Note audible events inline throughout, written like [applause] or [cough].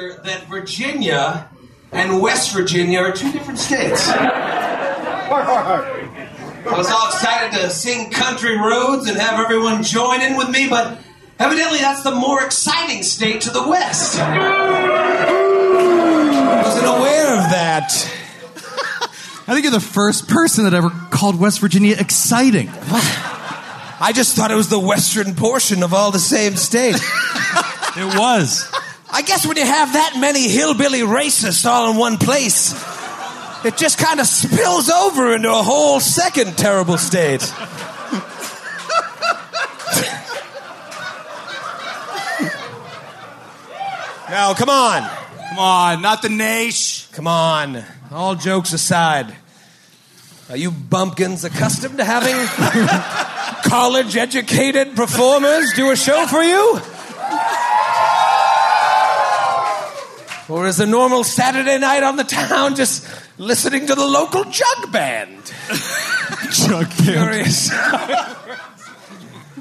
I got here that Virginia and West Virginia are two different states. I was all excited to sing Country Roads and have everyone join in with me, but evidently that's the more exciting state to the west. I wasn't aware of that. I think you're the first person that ever called West Virginia exciting. I just thought it was the western portion of all the same state. It was. I guess when you have that many hillbilly racists all in one place, it just kind of spills over into a whole second terrible state. now, come on. Come on, not the Nash. Come on. All jokes aside, are you bumpkins accustomed to having [laughs] college educated performers do a show for you? Or is a normal Saturday night on the town just listening to the local jug band? [laughs] Jug Curious.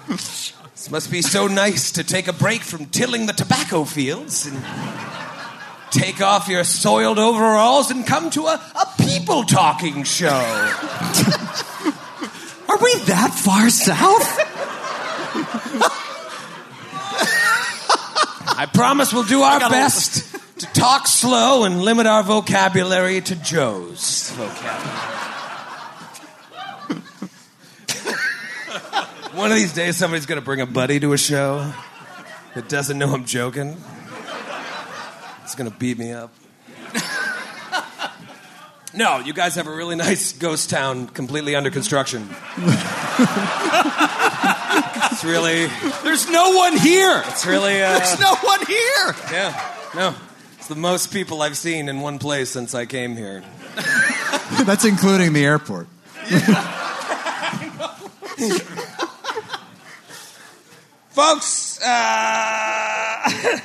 this must be so nice to take a break from tilling the tobacco fields and take off your soiled overalls and come to a, a people talking show. [laughs] Are we that far south? I promise we'll do our best to talk slow and limit our vocabulary to Joe's vocabulary. One of these days, somebody's going to bring a buddy to a show that doesn't know I'm joking. It's going to beat me up. No, you guys have a really nice ghost town completely under construction. it's really, There's no one here. it's really, uh, There's no one here. yeah, no. It's the most people I've seen in one place since I came here. [laughs] That's including the airport. [laughs] Folks, uh,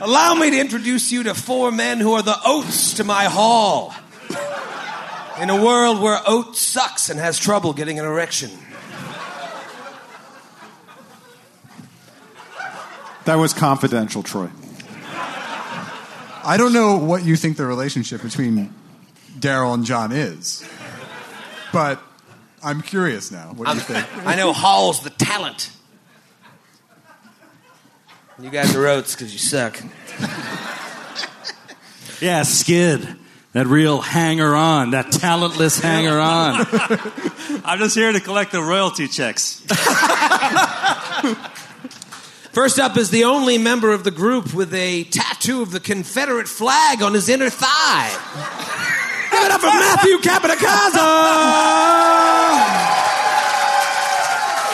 [laughs] allow me to introduce you to four men who are the Oates to my hall. In a world where oat sucks and has trouble getting an erection. That was confidential, Troy. I don't know what you think the relationship between Daryl and John is, but I'm curious now. What do you think? I know Hall's the talent. You guys are Oates because you suck. [laughs] Yeah, Skid. That real hanger on, that talentless hanger on. [laughs] I'm just here to collect the royalty checks. [laughs] First up is the only member of the group with a tattoo of the Confederate flag on his inner thigh. Give it up for Matthew Capodicasa!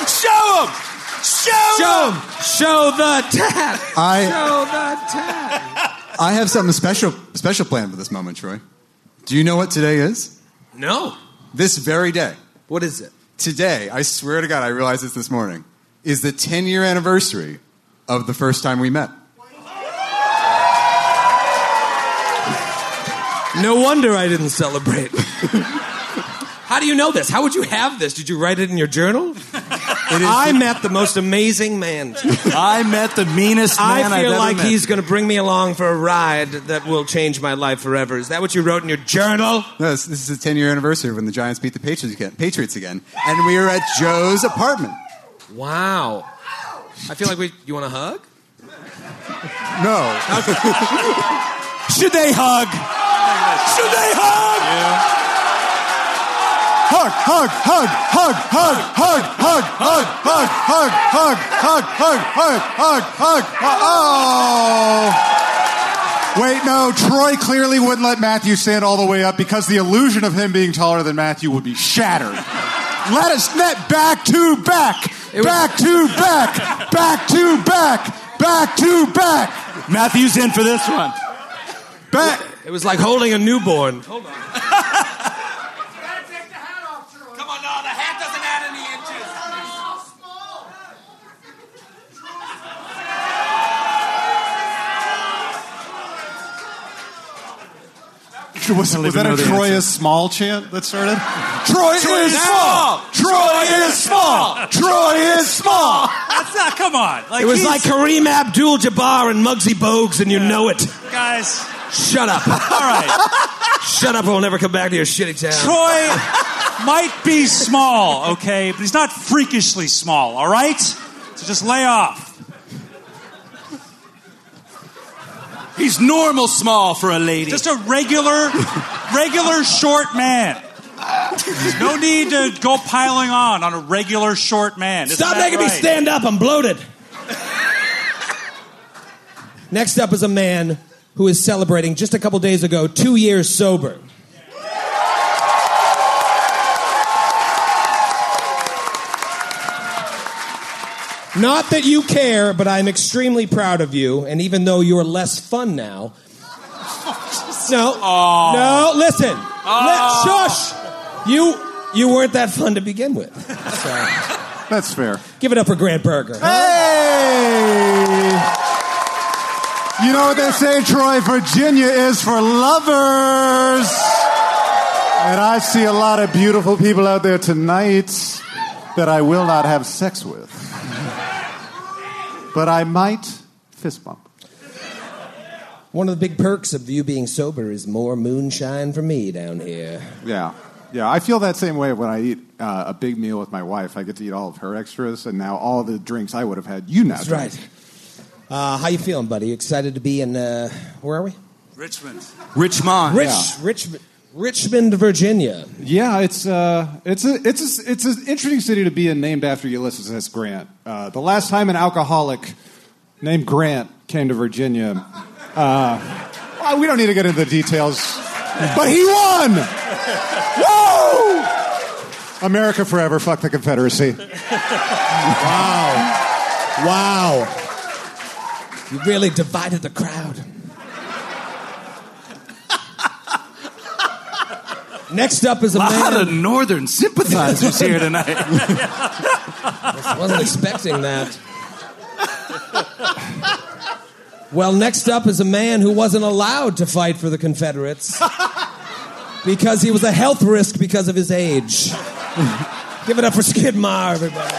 Show him! Show, Show him! Show the tat! I Show the tat! I have something special special planned for this moment, Troy. Do you know what today is? No. This very day. What is it? Today, I swear to God, I realized this this morning, is the 10 year anniversary of the first time we met. No wonder I didn't celebrate. [laughs] How do you know this? How would you have this? Did you write it in your journal? I met the most amazing man. I met the meanest man I feel ever like he's going to bring me along for a ride that will change my life forever. Is that what you wrote in your journal? No, this, this is the 10 year anniversary when the Giants beat the Patriots again, Patriots again. And we were at Joe's apartment. Wow. I feel like we. You want a hug? No. Should they hug? Should they hug? hug, hug, hug, hug, hug, hug, hug, hug, hug, hug, hug, hug, hug, hug, hug, hug. Oh. Wait, no. Troy clearly wouldn't let Matthew stand all the way up because the illusion of him being taller than Matthew would be shattered. Let us net back to back, back to back, back to back, back to back, Matthew's in for this one. back. It was like holding a newborn. Hold on. Come [laughs] on, Was, was that a Troy answer. is small chant that started? [laughs] Troy, is small. Troy is small. Troy is small. That's not. Come on. Like It was like Kareem Abdul-Jabbar and Muggsy Bogues, and you know it. guys. Shut up. [laughs] All right. Shut up, or we'll never come back to your shitty town. Troy might be small, okay, but he's not freakishly small. All right. So just lay off. He's normal small for a lady. Just a regular, regular short man. There's no need to go piling on on a regular short man. Isn't Stop that making me stand up. I'm bloated. Next up is a man who is celebrating just a couple days ago two years sober. Not that you care, but I'm extremely proud of you. And even though you're less fun now, no, no, listen, Li- shush. You you weren't that fun to begin with. So That's fair. give it up for Grant Berger. Hey! You know what they say, Troy? Virginia is for lovers. And I see a lot of beautiful people out there tonight that I will not have sex with. But I might fist bump. One of the big perks of you being sober is more moonshine for me down here. Yeah. Yeah, I feel that same way when I eat uh, a big meal with my wife. I get to eat all of her extras, and now all the drinks I would have had, you now That's drink. right. Uh, how you feeling, buddy? You excited to be in? Uh, where are we? Richmond. Richmond. Rich, Rich, Richmond, Virginia. Yeah, it's uh, it's a it's a, it's an interesting city to be in, named after Ulysses S. Grant. Uh, the last time an alcoholic named Grant came to Virginia, uh, well, we don't need to get into the details, but he won. Woo! America forever. Fuck the Confederacy. Wow. Wow. You really divided the crowd. Next up is a A lot man. of northern sympathizers here tonight. Wasn't expecting that. Well, next up is a man who wasn't allowed to fight for the Confederates because he was a health risk because of his age. Give it up for Skid Maher, everybody.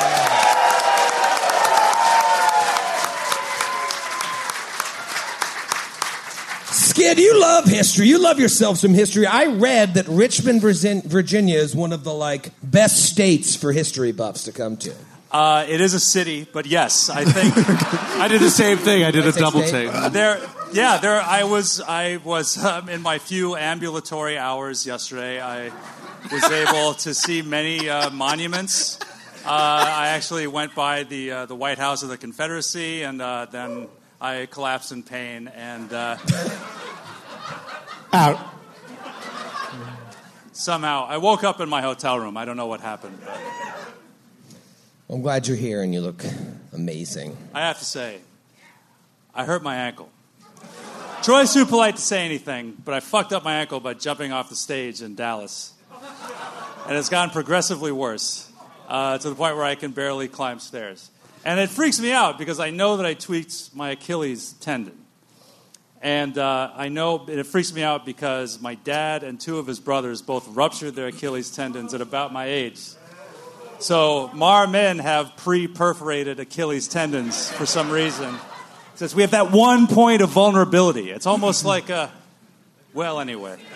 Skid, you love history. You love yourself some history. I read that Richmond, Virginia is one of the like best states for history buffs to come to. Uh, it is a city, but yes, I think [laughs] I did the same thing. I did a double take. there. Yeah, there. I was. I was um, in my few ambulatory hours yesterday. I was able to see many uh, monuments. Uh, I actually went by the uh, the White House of the Confederacy, and uh, then I collapsed in pain and. Out. Somehow, I woke up in my hotel room. I don't know what happened. But I'm glad you're here and you look amazing. I have to say, I hurt my ankle. Troy's too polite to say anything, but I fucked up my ankle by jumping off the stage in Dallas. And it's gotten progressively worse uh, to the point where I can barely climb stairs. And it freaks me out because I know that I tweaked my Achilles tendon. And uh, I know and it freaks me out because my dad and two of his brothers both ruptured their Achilles tendons at about my age. So Maher men have pre-perforated Achilles tendons for some reason. Since we have that one point of vulnerability, it's almost [laughs] like a. Well, anyway. [laughs]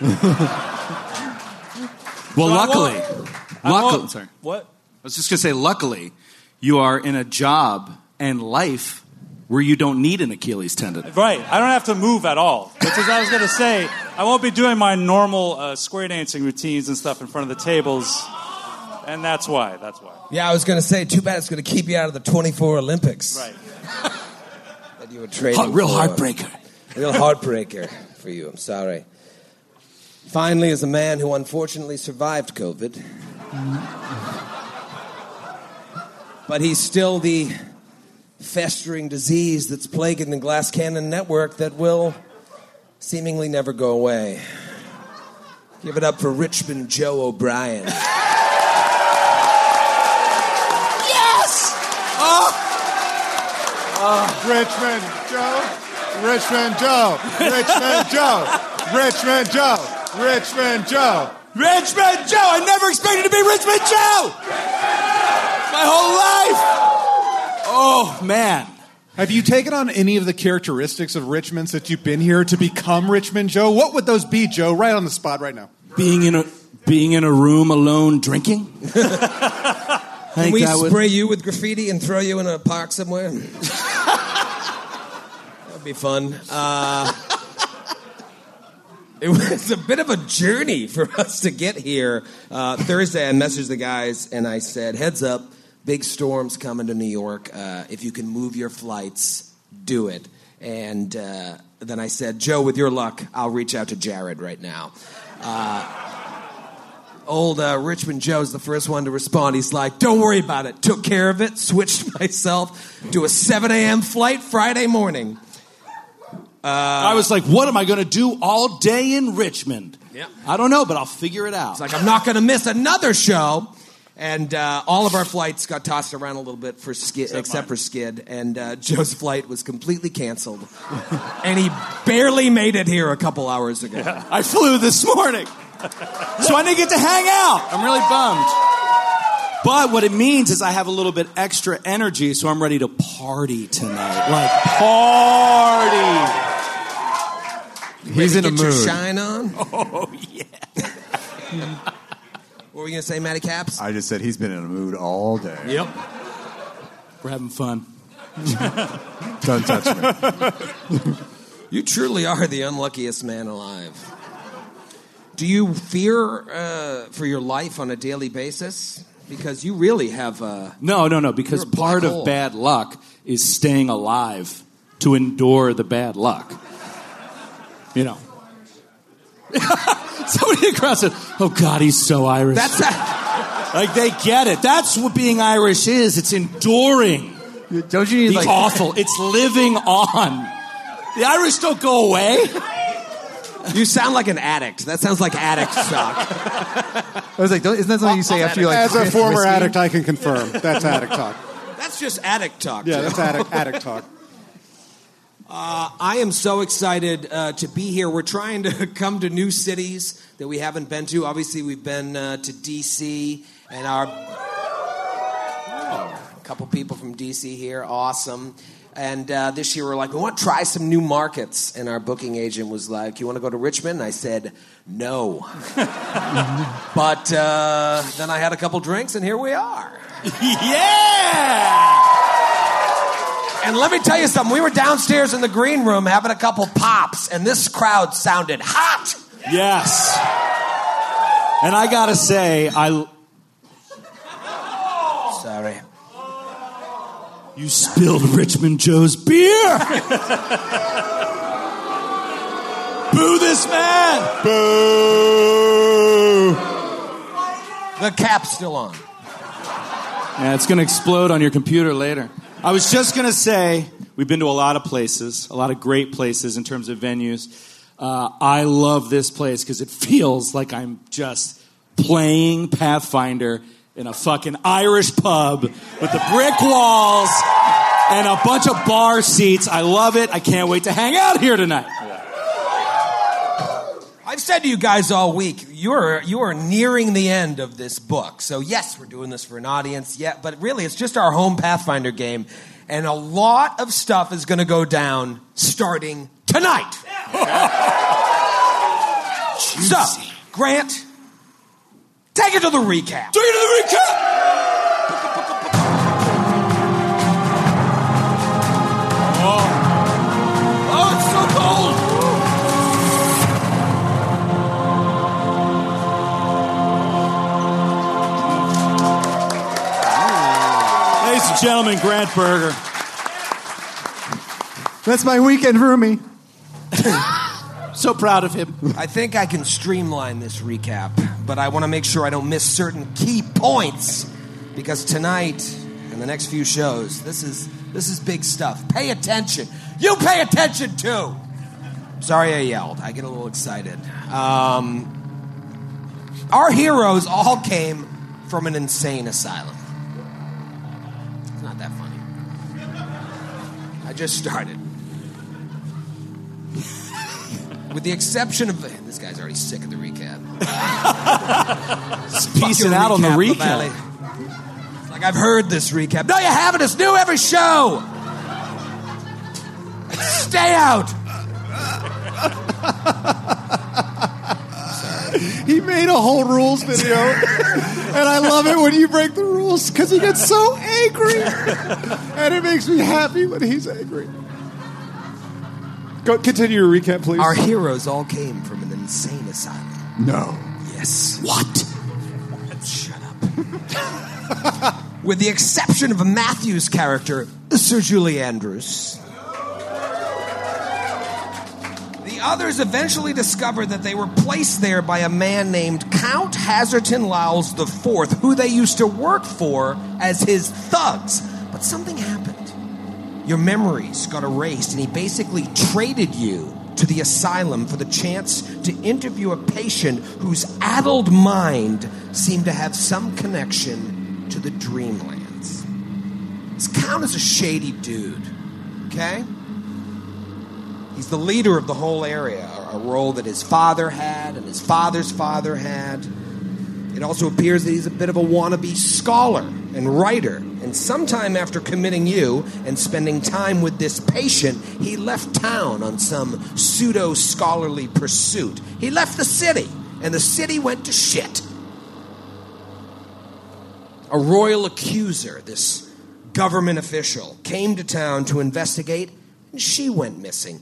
Well, So luckily, luckily, sorry. What? I was just going to say, luckily, you are in a job and life where you don't need an Achilles tendon. Right. I don't have to move at all. Which is, I was going to say, I won't be doing my normal uh, square dancing routines and stuff in front of the tables. And that's why. That's why. Yeah, I was going to say, too bad it's going to keep you out of the 24 Olympics Right. [laughs] that you were training Heart- real for. heartbreaker. Real heartbreaker for you. I'm sorry. Finally, as a man who unfortunately survived COVID, but he's still the festering disease that's plaguing the Glass Cannon network that will seemingly never go away. Give it up for Richmond Joe O'Brien. Yes! Oh! oh. Richmond Joe, Richmond Joe, Richmond Joe, Richmond Joe, Richmond Joe. Richmond Joe! I never expected to be Richmond Joe! My whole life! Oh, man. Have you taken on any of the characteristics of Richmond since you've been here to become Richmond Joe? What would those be, Joe? Right on the spot right now. Being in a, being in a room alone drinking? [laughs] Can we that would- spray you with graffiti and throw you in a park somewhere? That'd be fun. Uh, [laughs] it was a bit of a journey for us to get here. Uh, Thursday, I messaged the guys and I said, "Heads up, big storms coming to New York. Uh, if you can move your flights, do it." And uh, then I said, "Joe, with your luck, I'll reach out to Jared right now." old uh, Richmond Joe's the first one to respond. He's like, "Don't worry about it. Took care of it. Switched [laughs] myself to a 7 a.m. flight Friday morning." I was like, what am I going to do all day in Richmond? Yeah. I don't know, but I'll figure it out. It's like I'm not going to miss another show. And uh, all of our flights got tossed around a little bit for skid, except, for Skid. And uh, Joe's flight was completely canceled, [laughs] and he barely made it here a couple hours ago. I flew this morning. so I didn't get to hang out. I'm really bummed. But what it means is I have a little bit extra energy, so I'm ready to party tonight. Like, party. He's in a Get your mood. shine on. [laughs] Oh, yeah. [laughs] What were you going to say, Matty Caps? I just said he's been in a mood all day. Yep. We're having fun. [laughs] Don't touch me. [laughs] You truly are the unluckiest man alive. Do you fear uh, for your life on a daily basis? Because you really have. Uh, No, no, no, because You're a black part of bad luck is staying alive to endure the bad luck. You know. [laughs] [laughs] Somebody across it. Oh God, he's so Irish. that's a, [laughs] like they get it. That's what being Irish is. It's enduring Don't you need the like awful. It's living on. The Irish don't go away. you sound like an addict. That sounds like addict talk. [laughs] I was like, don't- isn't that something you say after you like As a former whiskey? addict, I can confirm that's addict talk. That's just addict talk. Yeah, Joe. that's addict, addict talk. I am so excited uh, to be here. We're trying to [laughs] come to new cities that we haven't been to. Obviously, we've been uh, to DC, and our a couple people from DC here, awesome. And uh, this year, we're like, we want to try some new markets. And our booking agent was like, "You want to go to Richmond?" And I said, "No." [laughs] but uh, then I had a couple drinks, and here we are. [laughs] yeah. And let me tell you something. We were downstairs in the green room having a couple pops, and this crowd sounded hot. Yes. And I gotta say, I Sorry. you spilled Richmond Joe's beer. Boo this man. Boo! The cap's still on. Yeah, it's gonna explode on your computer later. I was just gonna say, We've been to a lot of places, a lot of great places in terms of venues. Uh, I love this place because it feels like I'm just playing Pathfinder in a fucking Irish pub with the brick walls and a bunch of bar seats. I love it. I can't wait to hang out here tonight. I've said to you guys all week, you're you are nearing the end of this book. So yes, we're doing this for an audience, yeah, but really it's just our home Pathfinder game, and a lot of stuff is going to go down starting tonight. [laughs] so, Grant, take it to the recap. Take it to the recap. Ladies and gentlemen, Grant Berger. That's my weekend roomie. [laughs] So proud of him. I think I can streamline this recap, but I want to make sure I don't miss certain key points because tonight and the next few shows, this is this is big stuff. Pay attention. You pay attention too. Sorry, I yelled. I get a little excited. Um, our heroes all came from an insane asylum. It's not that funny. I just started. With the exception of this guy's already sick of the recap. [laughs] Piecing out on the recap, recap. Lavallee. It's like I've heard this recap. No, you haven't. It's new every show. Stay out. [laughs] He made a whole rules video, [laughs] and I love it when you break the rules because he gets so angry, and it makes me happy when he's angry. Go continue your recap, please. Our heroes all came from an insane asylum. No. Yes. What? Shut up. [laughs] With the exception of Matthews character, Sir Julie Andrews. The others eventually discovered that they were placed there by a man named Count Hazerton Lowles IV, who they used to work for as his thugs. But something happened. Your memories got erased, and he basically traded you to the asylum for the chance to interview a patient whose addled mind seemed to have some connection to the dreamlands. This Count is a shady dude, okay? He's the leader of the whole area, a role that his father had and his father's father had. It also appears that he's a bit of a wannabe scholar and writer. And sometime after committing you and spending time with this patient, he left town on some pseudo scholarly pursuit. He left the city, and the city went to shit. A royal accuser, this government official, came to town to investigate, and she went missing.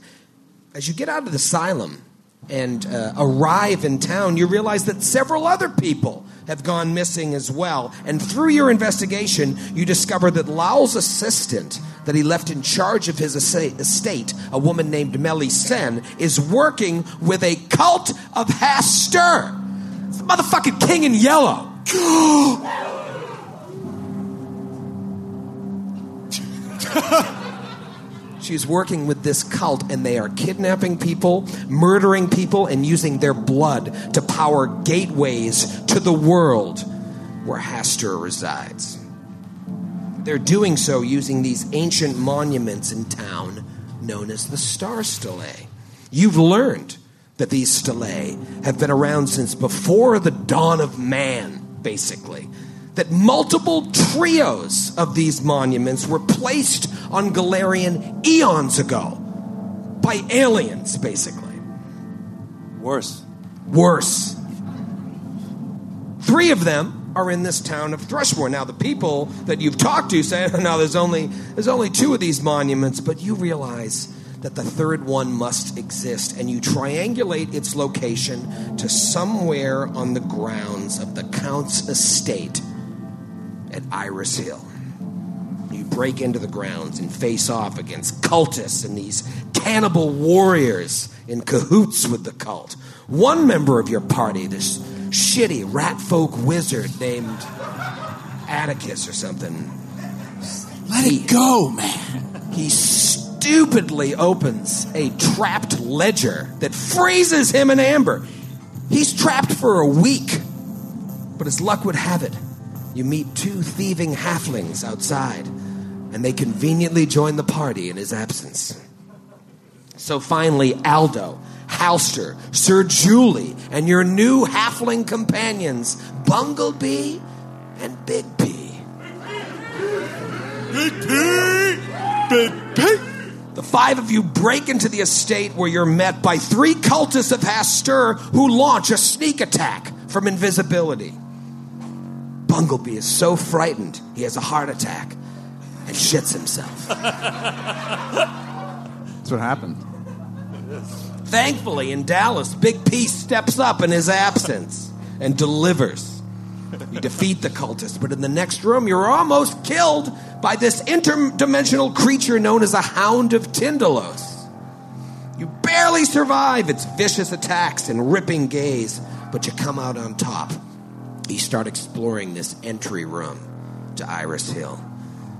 As you get out of the asylum and uh, arrive in town, you realize that several other people have gone missing as well. And through your investigation, you discover that Lao's assistant that he left in charge of his estate, a woman named Melly Sen, is working with a cult of Hastur. It's the motherfucking king in yellow. [laughs] She's working with this cult, and they are kidnapping people, murdering people, and using their blood to power gateways to the world where Hastur resides. They're doing so using these ancient monuments in town known as the Star Stele. You've learned that these stelae have been around since before the dawn of man, basically. That multiple trios of these monuments were placed on Golarion eons ago by aliens, basically. Worse. Worse. Three of them are in this town of Thrushmoor. Now, the people that you've talked to say, [laughs] "No, there's only there's only two of these monuments," but you realize that the third one must exist, and you triangulate its location to somewhere on the grounds of the Count's estate at Iris Hill. You break into the grounds and face off against cultists and these cannibal warriors in cahoots with the cult. One member of your party, this shitty rat folk wizard named Atticus or something, Let it go, man. he stupidly opens a trapped ledger that freezes him in amber. He's trapped for a week. But as luck would have it, you meet two thieving halflings outside, and they conveniently join the party in his absence. So finally, Aldo, Halster, Sir Julie, and your new halfling companions, Bunglebee and Big P. Big P! Big P! The five of you break into the estate where you're met by three cultists of Hastur who launch a sneak attack from invisibility. Bunglebee is so frightened he has a heart attack and shits himself. That's what happened. Thankfully, in Dallas, Big P steps up in his absence and delivers. You defeat the cultist, but in the next room, you're almost killed by this interdimensional creature known as a Hound of Tindalos. You barely survive its vicious attacks and ripping gaze, but you come out on top. You start exploring this entry room to Iris Hill.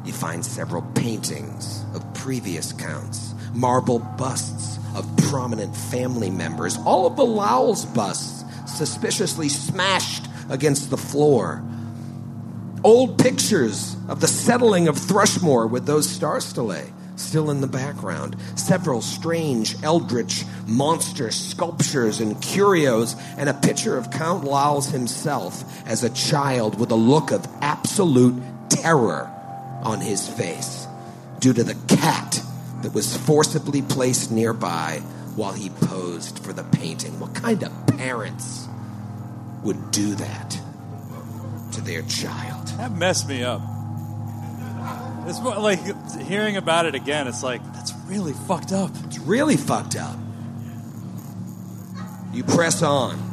You find several paintings of previous counts, marble busts of prominent family members, all of the Lowell's busts suspiciously smashed against the floor. Old pictures of the settling of Thrushmoor with those star stelae still in the background. Several strange eldritch monster sculptures and curios, and a picture of Count Lowell's himself as a child with a look of absolute terror on his face due to the cat that was forcibly placed nearby while he posed for the painting. What kind of parents would do that to their child? That messed me up. It's more like hearing about it again. It's like that's really fucked up. It's really fucked up. You press on.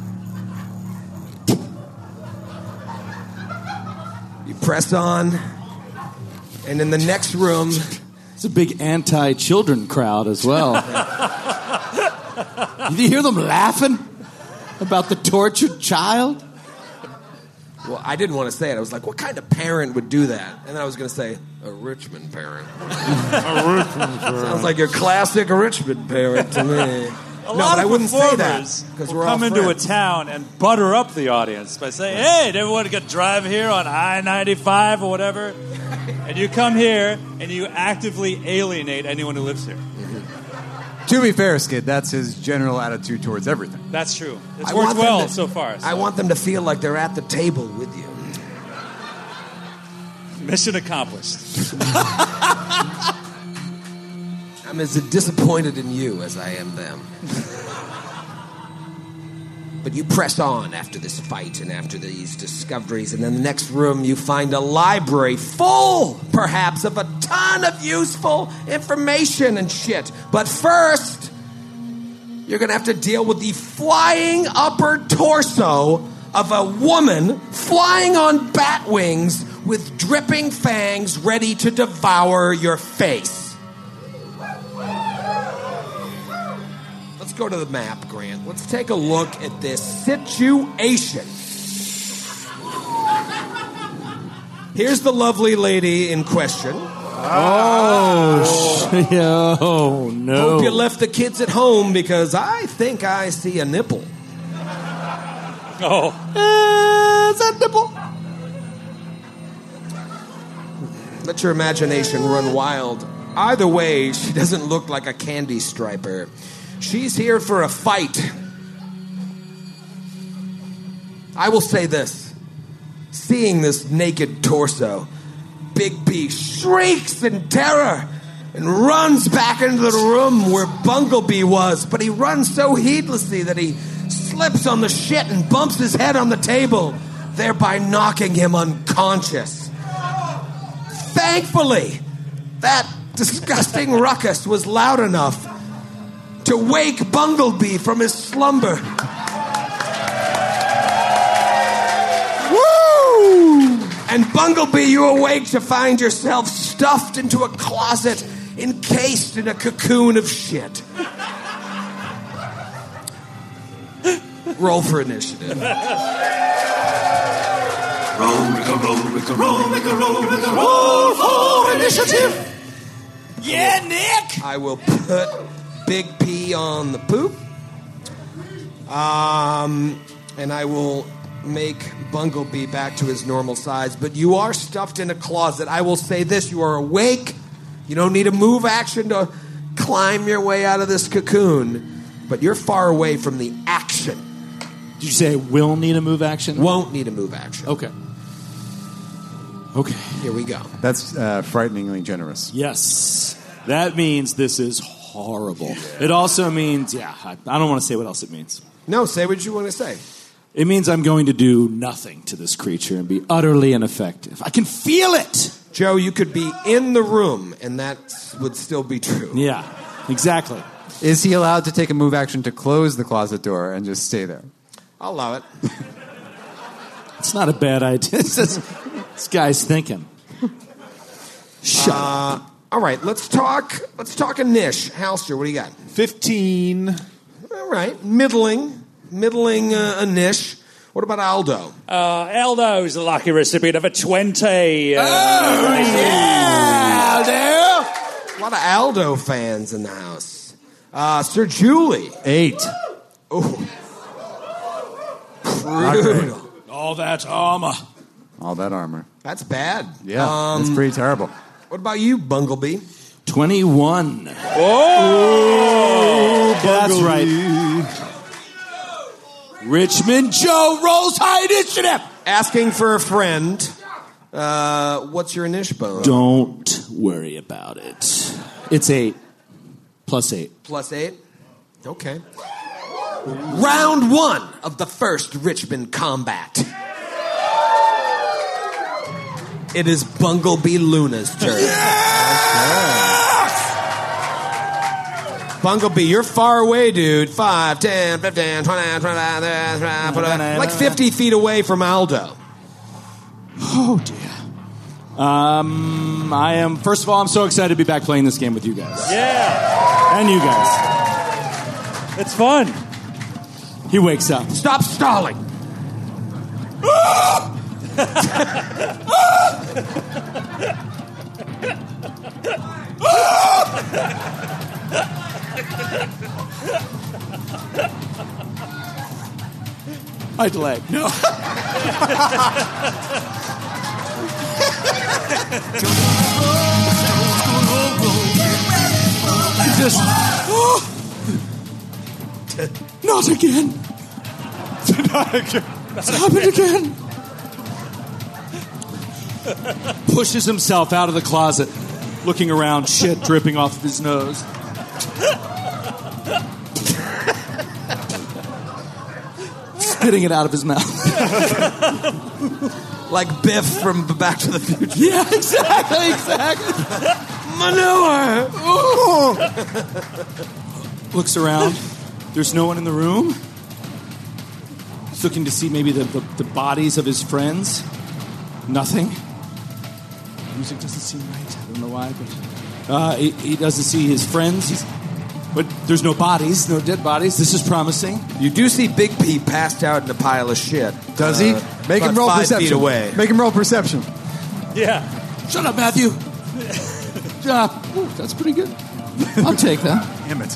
You press on, and in the next room, It's a big anti children crowd as well. [laughs] Did you hear them laughing about the tortured child? Well, I didn't want to say it. I was like, what kind of parent would do that? And then I was going to say, [laughs] a Richmond parent. Sounds like your classic Richmond parent to me. [laughs] A no, lot but I wouldn't say that because we're all come into a town and butter up the audience by saying, "Hey, did everyone get a drive here on I ninety five or whatever?" [laughs] and you come here and you actively alienate anyone who lives here. To be fair, Skid, that's his general attitude towards everything. That's true. It's I worked well to- so far. so I want them to feel like they're at the table with you. mission accomplished. [laughs] I'm as disappointed in you as I am them. [laughs] but you press on after this fight and after these discoveries, and in the next room you find a library full, perhaps, of a ton of useful information and shit. But first, you're gonna have to deal with the flying upper torso of a woman flying on bat wings with dripping fangs ready to devour your face. Go to the map, Grant. Let's take a look at this situation. Here's the lovely lady in question. oh, [laughs] no. Hope you left the kids at home because I think I see a nipple. Oh, Uh, is that nipple? Let your imagination run wild. Either way, she doesn't look like a candy striper. She's here for a fight. I will say this seeing this naked torso, Big P shrieks in terror and runs back into the room where Bunglebee was, but he runs so heedlessly that he slips on the shit and bumps his head on the table, thereby knocking him unconscious. Thankfully, that disgusting ruckus was loud enough to wake Bunglebee from his slumber. Woo! And Bunglebee, you awake to find yourself stuffed into a closet, encased in a cocoon of shit. Roll for initiative. Roll, Rick, roll, Rick, roll, Rick, roll, Rick, roll for initiative. Yeah, Nick! I will put Big P on the poop. Um, and I will make Bunglebee back to his normal size. But you are stuffed in a closet. I will say this you are awake. You don't need a move action to climb your way out of this cocoon. But you're far away from the action. Did you say will need a move action? Won't need a move action. Okay. Okay. Here we go. That's uh, frighteningly generous. Yes. That means this is horrible. It also means, yeah, I, I don't want to say what else it means. No, say what you want to say. It means I'm going to do nothing to this creature and be utterly ineffective. I can feel it. Joe, you could be in the room, and that would still be true. Yeah, exactly. Is he allowed to take a move action to close the closet door and just stay there? I'll allow it. [laughs] It's not a bad idea. [laughs] It's just- this guy's thinking. Shut uh, up. All right, let's talk. Let's talk a niche. Halster, what do you got? 15. All right, middling, middling uh, a niche. What about Aldo? Uh, Aldo's the lucky recipient of a 20. Uh, A lot of Aldo fans in the house. Uh, Sir Julie. Eight. Oh, brutal. All that armor. All that armor. That's bad. Yeah, Um, that's pretty terrible. What about you, Bunglebee? 21. oh! That's right. Richmond Joe rolls high initiative. Asking for a friend. Uh, what's your initiative? bonus? Don't worry about it. It's eight. Plus eight. Plus eight. Okay. Round one of the first Richmond combat. It is Bunglebee Luna's turn. Bunglebee, you're far away, dude. 5, 10, 15, 20, 25, 30, 40, like 50 feet away from Aldo. Oh dear. Um, I am. First of all, I'm so excited to be back playing this game with you guys Yeah, and you guys. it's fun. He wakes up. Stop stalling. [laughs] I'd leg. No. [laughs] Just. [gasps] Not again. [laughs] Not again. It's happened again. [laughs] Pushes himself out of the closet, looking around, shit dripping off of his nose. Spitting it out of his mouth. [laughs] Like Biff from Back to the Future. Yeah, exactly, exactly. Manure! Ooh. [laughs] Looks around. There's no one in the room. He's looking to see maybe the, the, the bodies of his friends. Nothing. Music doesn't seem right. I don't know why, but uh, he, he doesn't see his friends. He's, but there's no bodies, no dead bodies. This is promising. You do see Big P passed out in a pile of shit. Does he? Uh, Make him about roll five perception. feet away. Make him roll perception. Yeah. Shut up, Matthew. Shut up. Ooh, that's pretty good. I'll take that. Damn it.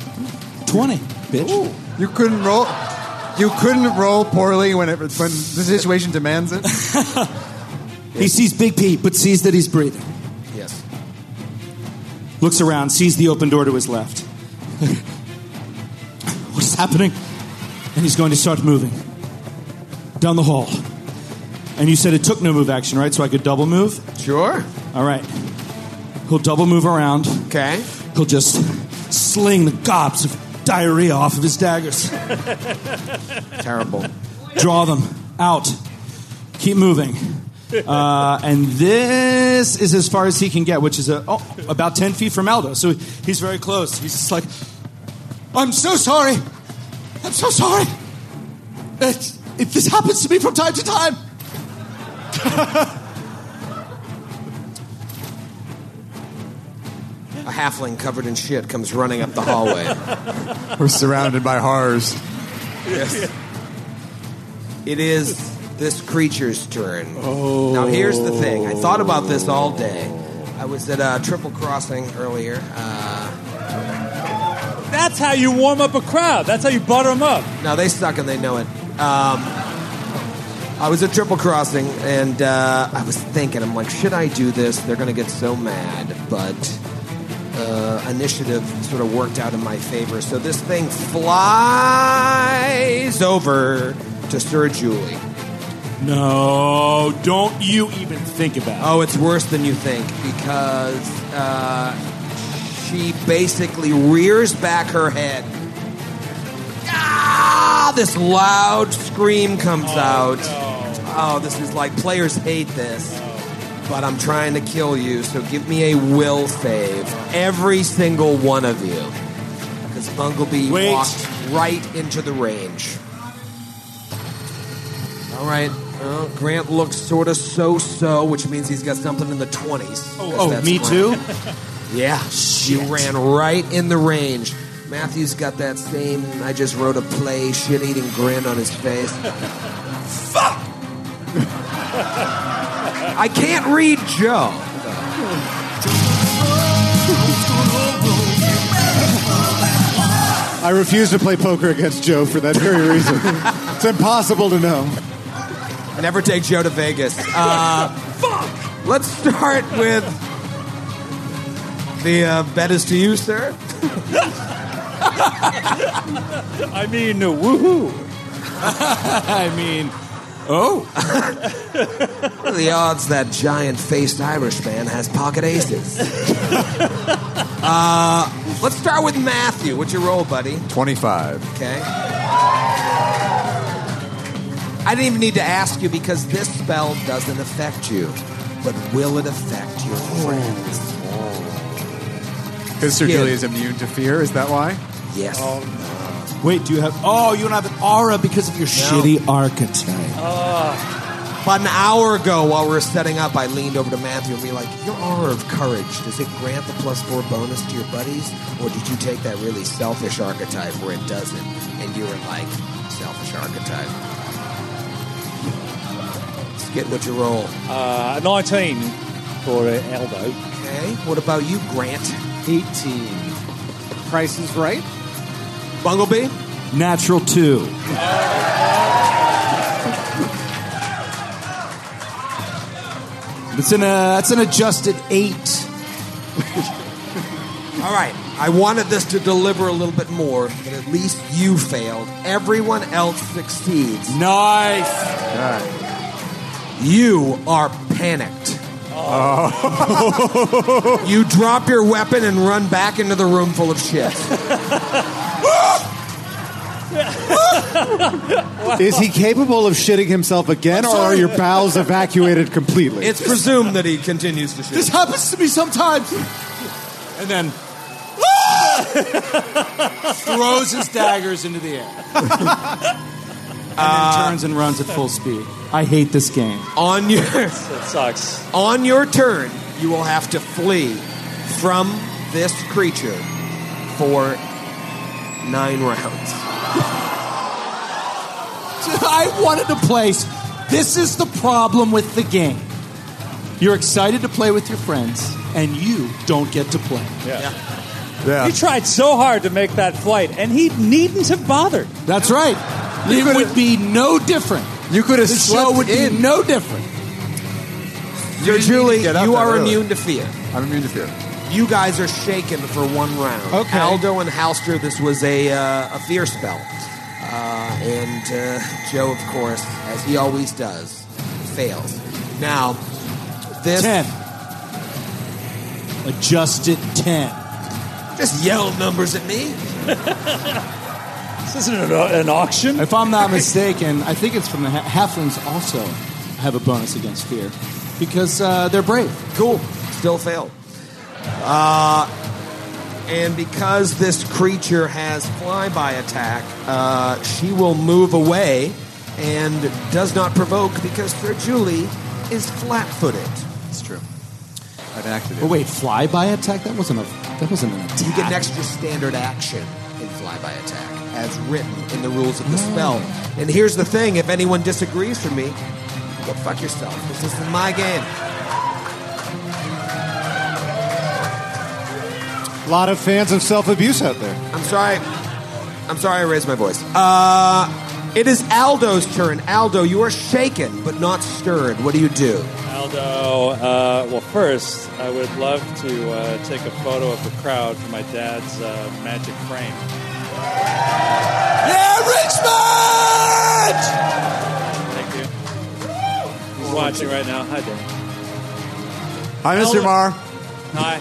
20, bitch. You couldn't roll. You couldn't roll poorly when it when the situation demands it. [laughs] He sees Big P, but sees that he's breathing. Yes. looks around, sees the open door to his left. [laughs] what is happening? And he's going to start moving down the hall. And you said it took no move action, right? So I could double move? Sure. All right. He'll double move around. Okay. He'll just sling the gobs of diarrhea off of his daggers. Terrible. Draw them out. Keep moving. [laughs] Uh, and this is as far as he can get, which is a, oh, about 10 feet from Aldo. So he's very close. He's just like, I'm so sorry. I'm so sorry. It, it, this happens to me from time to time. [laughs] A halfling covered in shit comes running up the hallway. We're surrounded by horrors. yes. It is this creature's turn. Oh. Now, here's the thing. I thought about this all day. I was at uh, Triple Crossing earlier. Uh, That's how you warm up a crowd. That's how you butter them up. No, they suck and they know it. Um, I was at Triple Crossing and uh, I was thinking, I'm like, should I do this? They're going to get so mad. But uh, initiative sort of worked out in my favor. So this thing flies over to Sir Julie. No, don't you even think about it. Oh, it's worse than you think because uh, she basically rears back her head. Ah! This loud scream comes out. Oh, this is like players hate this. But I'm trying to kill you, so give me a will save. Every single one of you. Because Bunglebee Wait. walked right into the range. All right. Well, Grant looks sort of so-so, which means he's got something in the 20s. Oh, That's me Grant. too? Yeah, you ran right in the range. Matthew's got that same I just wrote a play shit-eating grin on his face. Fuck! I can't read Joe. I refuse to play poker against Joe for that very reason. [laughs] it's impossible to know. Never take Joe to Vegas. Uh, fuck! Let's start with the uh, bet is to you, sir. [laughs] I mean, woohoo. [laughs] I mean, oh, What are the odds that giant-faced Irishman has pocket aces? [laughs] uh, let's start with Matthew. What's your roll, buddy? 25. Okay. I didn't even need to ask you because this spell doesn't affect you, but will it affect your friends? Because Sir Yeah. Julie is immune to fear, is that why? Yes. Oh, no. Wait, do you have? Oh, you don't have an aura because of your shitty archetype. About an hour ago, while we were setting up, I leaned over to Matthew and be like, "Your aura of courage does it grant the plus four bonus to your buddies, or did you take that really selfish archetype where it doesn't?" And you were like, "Selfish archetype." Skid, what you roll? Uh, 19 for uh, Aldo. Okay. What about you, Grant? 18. Price is right. Bunglebee? Natural two. It's an uh, it's an adjusted eight. [laughs] All right. I wanted this to deliver a little bit more, but at least you failed. Everyone else succeeds. Nice. You are panicked. Oh. you drop your weapon and run back into the room full of shit. Is he capable of shitting himself again, or are your bowels evacuated completely? It's presumed that he continues to shit. This happens to me sometimes. And then throws his daggers into the air. [laughs] and then turns and runs at full speed. I hate this game. on your [laughs] That sucks. on your turn, you will have to flee from this creature for nine rounds. [laughs] I wanted to place. This is the problem with the game. You're excited to play with your friends, and you don't get to play. Yeah. He tried so hard to make that flight, and he needn't have bothered. That's right. It would be no different. You could have The slept show would in. be no different. You're Julie, you are early. immune to fear. I'm immune to fear. You guys are shaken for one round. Okay. Aldo and Halster, this was a, uh, a fear spell. Uh, and uh, Joe, of course, as he always does, fails. Now, this. Ten. Adjusted ten. Just yell numbers at me. [laughs] This isn't an, an auction. If I'm not mistaken, I think it's from the ha- halflings. Also, have a bonus against fear because uh, they're brave. Cool. Still failed. Uh, and because this creature has flyby attack, uh, she will move away and does not provoke because Sir Julie is flat-footed. It's true. I've acted it. But wait, flyby attack? That wasn't a. That wasn't an attack. You get an extra standard action in flyby attack, as written in the rules of the spell. And here's the thing: if anyone disagrees with me, go fuck yourself. This is my game. A lot of fans of self abuse out there. I'm sorry. I'm sorry I raised my voice. Uh, it is Aldo's turn. Aldo, you are shaken but not stirred. What do you do? Aldo, uh, well, first, I would love to uh, take a photo of the crowd for my dad's uh, magic frame. Yeah, Richmond! Thank you. He's watching right now. Hi, Dan. Hi, Mr. Aldo- Marr. Hi.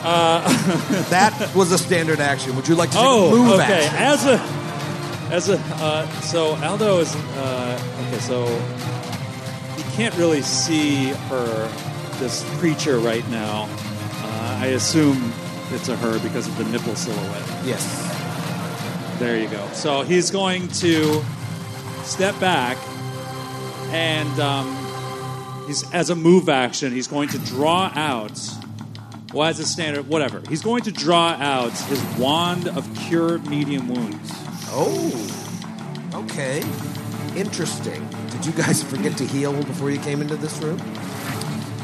[laughs] That was a standard action. Would you like to take Oh, a move okay. action? As a, as a, uh, so Aldo is uh, okay. So he can't really see her, this creature right now. Uh, I assume it's a her because of the nipple silhouette. Yes. There you go. So he's going to step back, and um, he's as a move action, he's going to draw out. Well, as a standard, whatever. He's going to draw out his wand of cure medium wounds. Oh. Okay. Interesting. Did you guys forget to heal before you came into this room?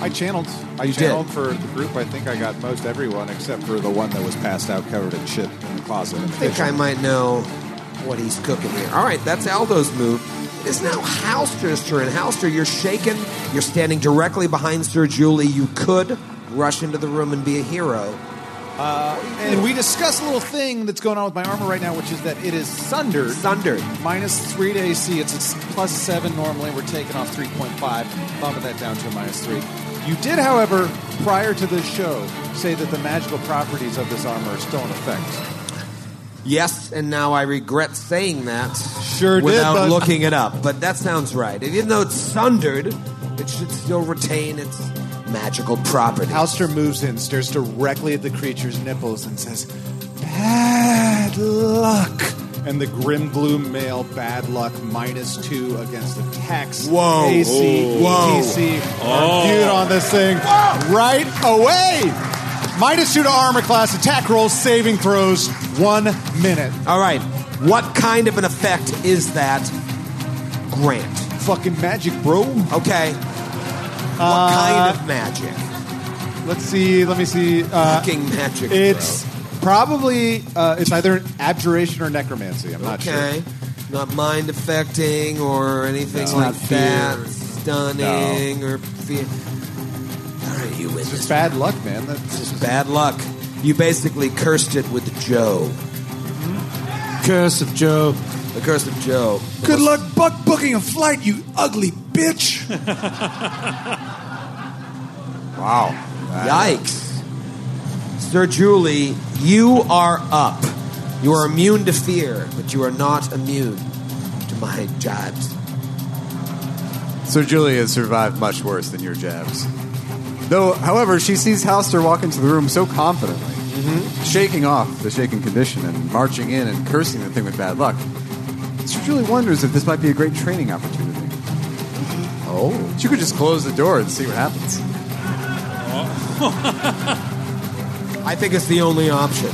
I channeled. I You did. channeled for the group. I think I got most everyone except for the one that was passed out, covered in shit in the closet. I think I might know what he's cooking here. All right, that's Aldo's move. It is now Halster's turn. Halster, you're shaken. You're standing directly behind Sir Julie. You could rush into the room and be a hero. Uh, and we discussed a little thing that's going on with my armor right now, which is that it is sundered. Sundered. Minus three to AC. It's a s- plus seven normally. We're taking off 3.5, bumping that down to a minus three. You did, however, prior to this show, say that the magical properties of this armor are still in effect. Yes, and now I regret saying that. Sure did, without but- looking it up. But that sounds right. Even though it's sundered, it should still retain its magical properties. Halster moves in, stares directly at the creature's nipples, and says, Bad luck. And the Grim Gloom Mail, bad luck, minus two against attacks. Whoa. AC, Whoa. ETC oh. are viewed on this thing right away. Minus two to armor class, attack rolls, saving throws, one minute. All right. What kind of an effect is that, Grant? Fucking magic, bro. Okay. What Uh, kind of magic? Let's see, let me see. Uh, Fucking magic. it's probably, uh, it's either abjuration or necromancy. I'm bro. not sure. okay. Not mind affecting or anything It's like not fear. that. Stunning or fear. All right, you win It's this. just bad luck, man. That's Just bad luck. You basically cursed it with Joe. Hmm? Curse of Joe. The curse of Joe. Good luck buck booking a flight, you ugly bitch. [laughs] Wow. Yikes. Sir Julie, you are up. You are immune to fear, but you are not immune to my jibes. Sir Julie has survived much worse than your jabs. Though, however, she sees Halster walk into the room so confidently, shaking off the shaken condition and marching in and cursing the thing with bad luck. She Julie wonders if this might be a great training opportunity. Oh. She could just close the door and see what happens. I think it's the only option.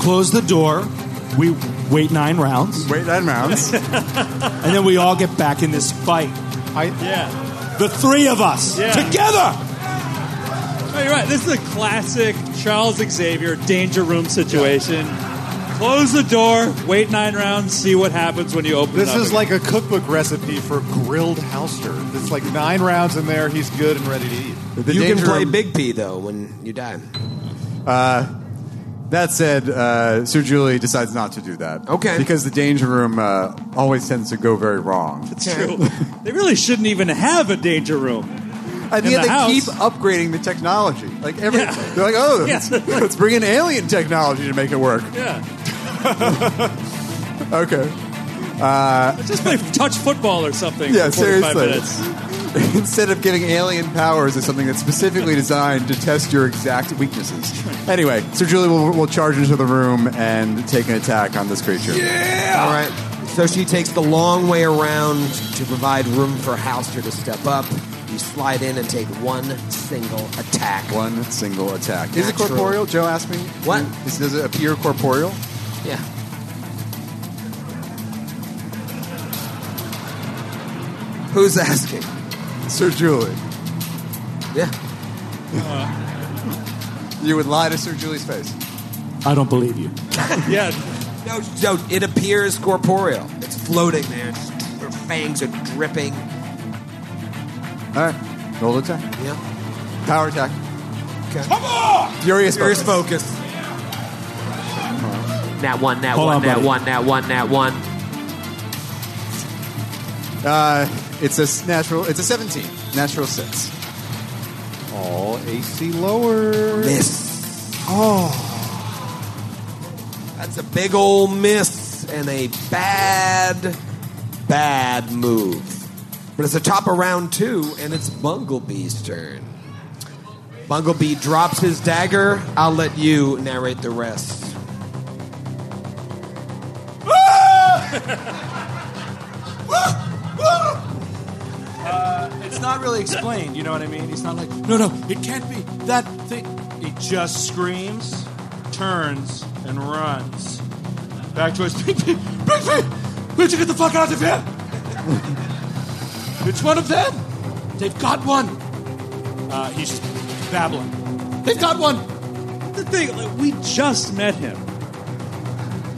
Close the door. We wait nine rounds, Wait nine rounds. [laughs] and then we all get back in this fight. I, Yeah. The three of us Yeah. together. Oh, you're right. This is a classic Charles Xavier danger room situation. Close the door, wait nine rounds, see what happens when you open This it up is again. like a cookbook recipe for grilled Halster. It's like nine rounds in there. He's good and ready to eat. The you can danger play room- Big P, though, when you die. That said, uh, Sir Julie decides not to do that. Okay. Because the danger room uh, always tends to go very wrong. It's true. they really shouldn't even have a danger room. And In yet the they house. keep upgrading the technology. Like every, Yeah. they're like, oh, Yeah. let's, [laughs] let's bring in alien technology to make it work. Yeah. [laughs] Okay. Uh, Just play [laughs] touch football or something Yeah, for seriously. minutes. Instead of giving alien powers as something that's specifically designed to test your exact weaknesses. Anyway, so Julie will, will charge into the room and take an attack on this creature. Yeah. All right. So she takes the long way around to provide room for Halster to step up. You slide in and take one single attack. One single attack. Is it corporeal? Joe asked me. What? Is, does it appear corporeal? Yeah. Who's asking? Sir Julie. Yeah. [laughs] You would lie to Sir Julie's face. I don't believe you. [laughs] Yeah. No, no, it appears corporeal. It's floating there. Her fangs are dripping. All right. Roll attack. Yeah. Power attack. Okay. Come on! Furious, Furious focus. focus. Nat one, nat Hold one, on, nat buddy. one, nat one, nat one. Uh, it's a natural. It's a 17. Natural six. Oh, AC lower. Miss. Oh. That's a big old miss and a bad, bad move. But it's the top of round two, and it's Bunglebee's turn. Bumblebee drops his dagger. I'll let you narrate the rest. Uh, it's not really explained. You know what I mean? He's not like, no, no, it can't be that thing. He just screams, turns, and runs back towards [laughs] Bigby. Bigby, where'd you get the fuck out of here? It's one of them. They've got one. Uh, he's babbling. They've got one. The thing, like, we just met him.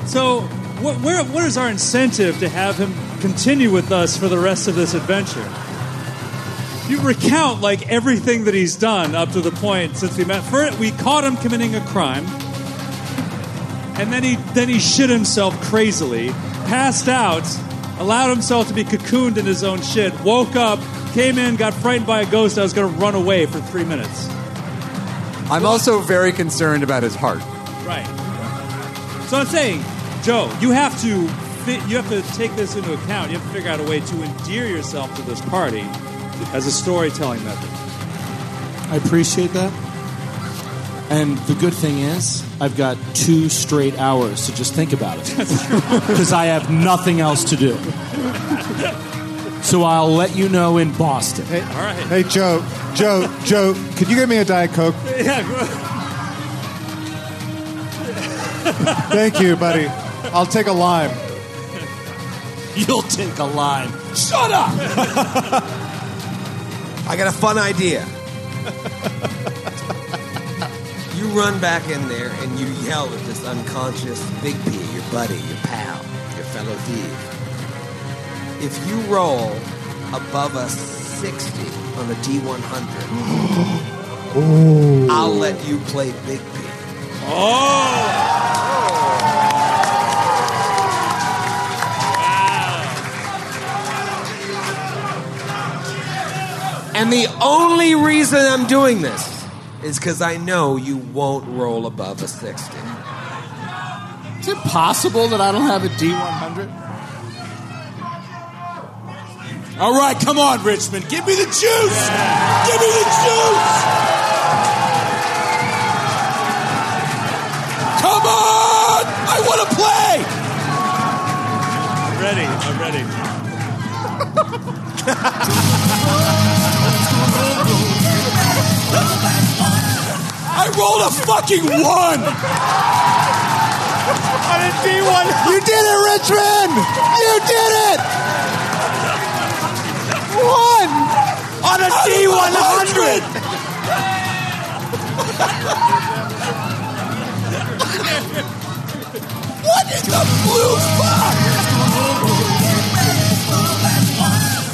So, what, where, what is our incentive to have him continue with us for the rest of this adventure? You recount like everything that he's done up to the point since we met. First, we caught him committing a crime, and then he then he shit himself crazily, passed out, allowed himself to be cocooned in his own shit, woke up, came in, got frightened by a ghost. I was going to run away for three minutes. I'm also very concerned about his heart. Right. So I'm saying, Joe, you have to fit, you have to take this into account. You have to figure out a way to endear yourself to this party as a storytelling method. I appreciate that. And the good thing is, I've got two straight hours to just think about it. [laughs] Because I have nothing else to do. So I'll let you know in Boston. Hey, All right. hey, Joe, Joe, Joe, could you get me a Diet Coke? [laughs] Yeah. Thank you, buddy. I'll take a lime. You'll take a lime. Shut up! [laughs] I got a fun idea. You run back in there and you yell at this unconscious Big P, your buddy, your pal, your fellow thief. If you roll above a 60 on the D100, I'll let you play Big P. Oh. And the only reason I'm doing this is because I know you won't roll above a 60. Is it possible that I don't have a D100? All right, come on, Richmond. Give me the juice. Give me the juice. Come on. I want to play. I'm ready. I'm ready. [laughs] I rolled a fucking one. On a D1. You did it, Richmond. You did it. One On a D100. what in the blue fuck?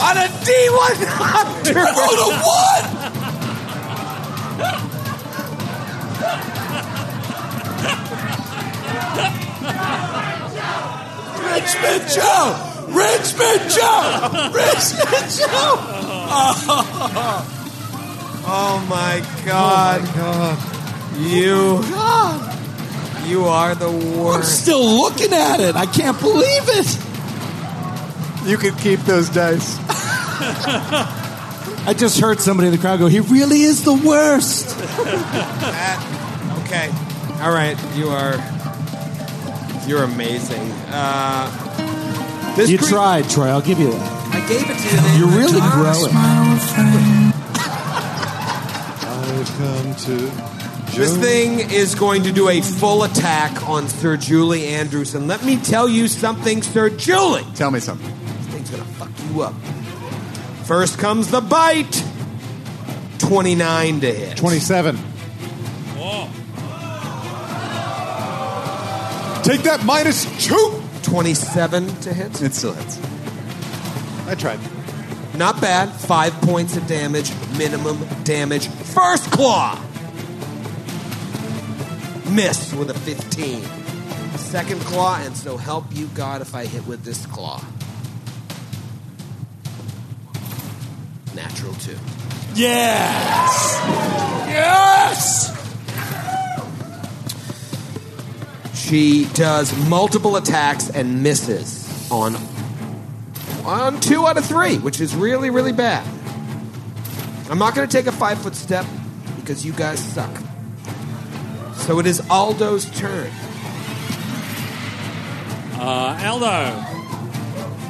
On a D100! Rolled a one. Richmond Joe! Richmond Joe! Richmond Joe! [laughs] Oh oh my god. You. You are the worst. I'm still looking at it. I can't believe it. You can keep those dice. [laughs] I just heard somebody in the crowd go, he really is the worst. [laughs] Uh, okay. All right. You are. You're amazing. Uh, this You cre- tried, Troy. I'll give you that. I gave it to you. You're really growing. I've come to. This thing is going to do a full attack on Sir Julie Andrews, and Let me tell you something, Sir Julie. Tell me something. This thing's gonna fuck you up. First comes the bite. 29 to hit. 27. Whoa. Take that minus two. 27 to hit. It still hits. I tried. Not bad. Five points of damage, minimum damage. First claw. Miss with a 15. Second claw, and so help you God if I hit with this claw. Natural two. Yes! Yes! She does multiple attacks and misses on on two out of three, which is really, really bad. I'm not going to take a five foot step because you guys suck. So it is Aldo's turn. Uh, Aldo.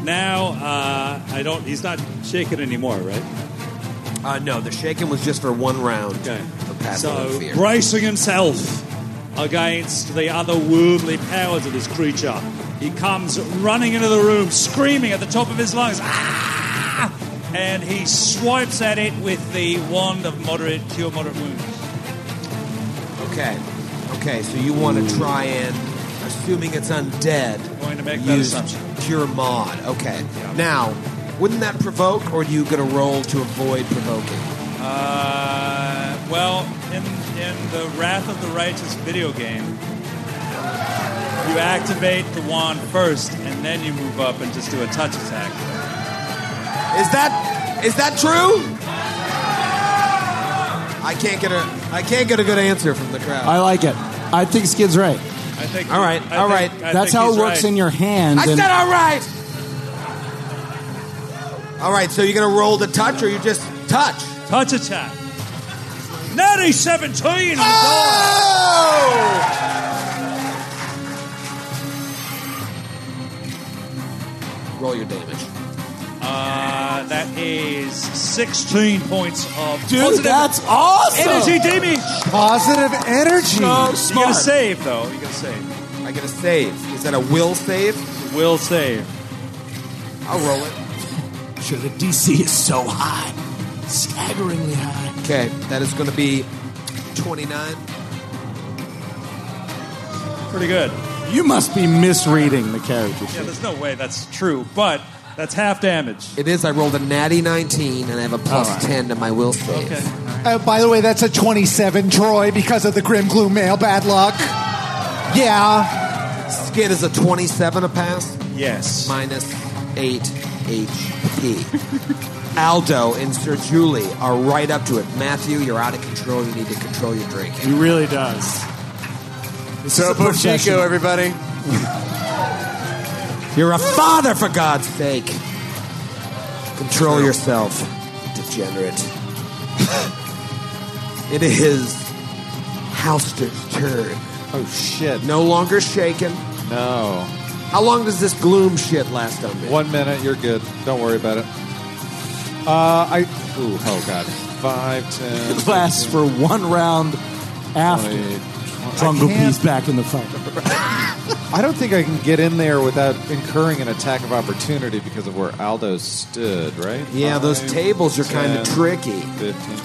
Now, uh, I don't. He's not shaken anymore, right? Uh, no, the shaking was just for one round. Okay. Of So, fear. bracing himself against the otherworldly powers of this creature, he comes running into the room, screaming at the top of his lungs, ah! And he swipes at it with the wand of moderate, cure moderate wounds. Okay. Okay, so you want to try and, assuming it's undead, Going to make that use assumption. pure mod. Okay. Now, wouldn't that provoke, or are you going to roll to avoid provoking? Uh, well, in in the Wrath of the Righteous video game, you activate the wand first, and then you move up and just do a touch attack. Is that is that true? I can't get a I can't get a good answer from the crowd. I like it. I think Skid's right. I think. All right, I all think- I That's think how it he's works right. in your hand. I and- said all right. All right, so you're gonna roll the touch, or you just touch? touch attack. Natty seventeen. Roll your damage. Uh, that is sixteen points of Dude, positive that's awesome! energy damage. Positive energy. So You gotta save though. You gotta save. I get a save. Is that a will save? Will save. I'll roll it. Sure, the DC is so high. Staggeringly high. Okay, that is going to be 29. Pretty good. You must be misreading the character Yeah, sheet. there's no way that's true, but that's half damage. It is. I rolled a natty 19, and I have a plus All right. 10 to my will save. Okay. Uh, by the way, that's a 27, Troy, because of the Grim Gloom Mail bad luck. Yeah. Skid is a 27 a pass, Yes. minus 8 HP. [laughs] Aldo and Sir Julie are right up to it. Matthew, you're out of control. You need to control your drinking. He really does. So a professional. Chico, everybody. [laughs] You're a father, for God's sake. Control yourself, degenerate. [laughs] it is Halster's turn. Oh, shit. No longer shaken. No. How long does this gloom shit last on me? One minute, you're good. Don't worry about it. Uh, I. Ooh, oh, God. 5, 10. It lasts for one round after 20, Jungle I can't- Pea's back in the fight. I don't think I can get in there without incurring an attack of opportunity because of where Aldo stood, right? Yeah, those Five, tables are kinda 10, tricky. 15, 20.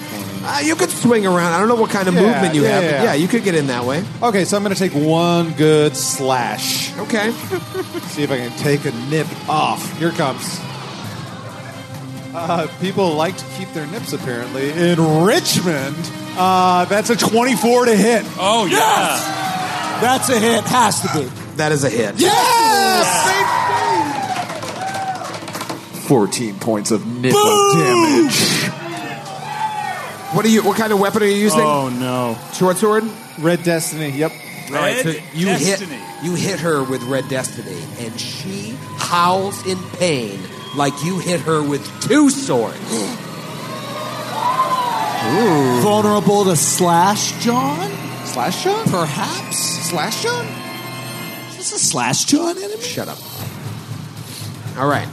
Ah, you could swing around. I don't know what kind of Yeah, movement you yeah, have, but yeah. yeah, you could get in that way. Okay, so I'm going to take one good slash. Okay. See if I can take a nip off. Here comes. Uh, people like to keep their nips, apparently. In Richmond, uh, that's a 24 to hit. Oh yeah. That's a hit. Has to be. That is a hit. Yes! 14 points of nipple damage. What are you? What kind of weapon are you using? Oh no. Short sword. Red Destiny, yep. All right, so Red you Destiny. hit you hit her with red destiny, and she howls in pain like you hit her with two swords. Vulnerable to slash, John? Slash John? Perhaps? Slash John? Is this a slash John enemy? Shut up. All right,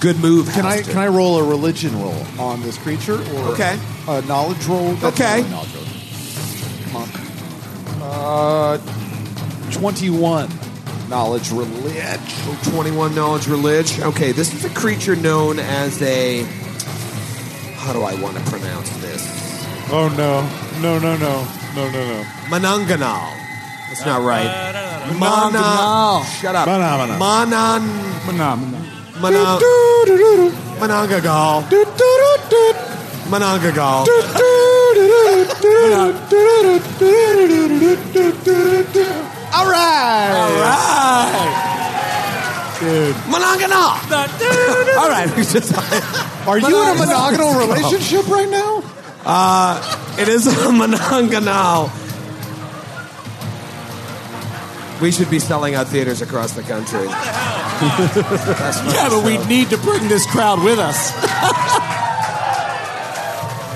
good move. Can I Halster. can I roll a religion roll on this creature or Okay. a knowledge roll? That's Okay. not a knowledge roll. Come on. Uh, twenty-one knowledge religion. Oh, 21 knowledge religion. Okay, this is a creature known as a. How do I want to pronounce this? Oh no! No! No! No! No! No! No! Mananganal. That's not right. Mananganal. Shut up. Manamana. Manan. Phenomenal. Manan. Manangagal. Manangagal. All right. All right. Dude. Mananganal. All right. [laughs] Are you in a monogonal [laughs] relationship right now? Uh, it is a [laughs] Mananganal. We should be selling out theaters across the country. yeah, but we need to bring this crowd with us.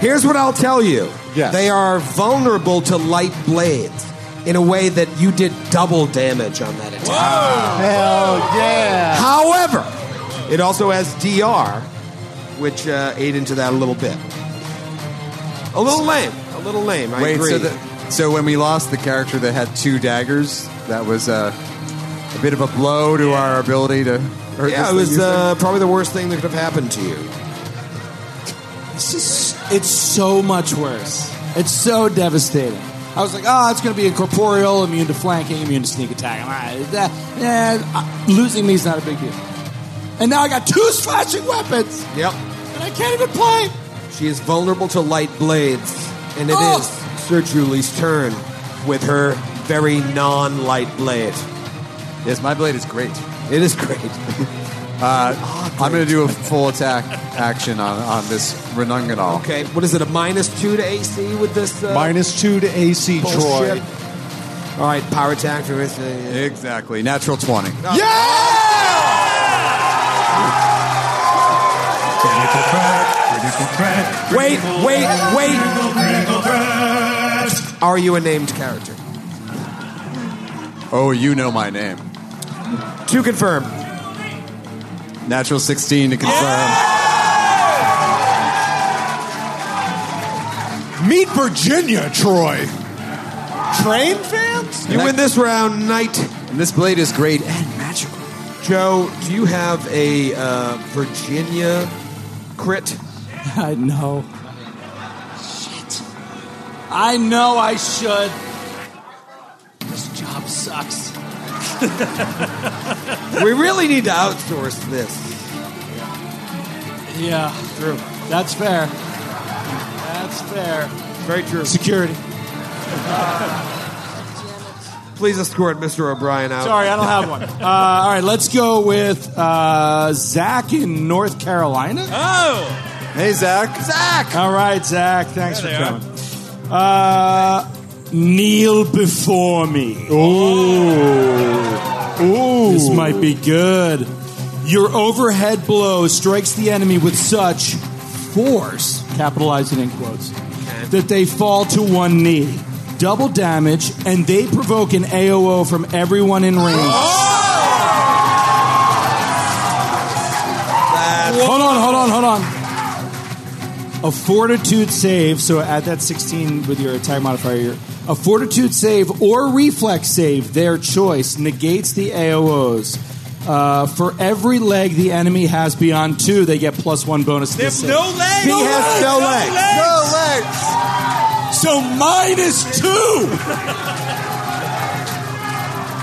Here's what I'll tell you. Yes. They are vulnerable to light blades in a way that you did double damage on that attack. Hell yeah. However, it also has DR, which uh, ate into that a little bit. A little lame. A little lame. I Wait, agree. so, the, so when we lost the character that had two daggers, that was uh, a bit of a blow to our ability to. hurt yeah, this it was uh, probably the worst thing that could have happened to you. It's just, it's so much worse. It's so devastating. I was like, oh, it's going to be incorporeal, immune to flanking, immune to sneak attack. I'm like, that, eh, losing me is not a big deal. And now I got two slashing weapons, Yep. and I can't even play. She is vulnerable to light blades, and it is Oh! Sir Julie's turn with her very non-light blade. Yes, my blade is great. It is great. [laughs] Uh, I'm going to do a full attack action on, on this Renunganal. Okay, what is it? A minus two to AC with this? Uh, Minus two to AC bullshit? Troy. All right, power attack for this. Uh, Exactly. Natural 20. Critical crack. Critical crack. Wait, critical wait, crack, wait. Critical, critical crack. are you a named character? Oh, you know my name. To confirm. Natural 16 to confirm. Meet Virginia, Troy. Train fans? You win this round, Knight. And this blade is great and magical. Joe, do you have a uh, Virginia crit? [laughs] I know. Shit. I know I should. This job sucks. We really need to outsource this. Yeah, True. that's fair. That's fair. Very true. Security. [laughs] Please escort Mr. O'Brien out. Sorry, I don't have one. Uh, all right, let's go with uh, Zach in North Carolina. Oh, Hey, Zach. Zach! All right, Zach, thanks There for they coming. Uh, kneel before me. Ooh. Ooh. This might be good. Your overhead blow strikes the enemy with such force, capitalizing in quotes, that they fall to one knee. Double damage, and they provoke an AOO from everyone in range. Oh! Hold on, hold on, hold on. A fortitude save, so add that 16 with your attack modifier. A fortitude save or reflex save, their choice, negates the AOOs. Uh, for every leg the enemy has beyond two, they get plus one bonus to they have no legs. He has no legs. No legs! So minus two!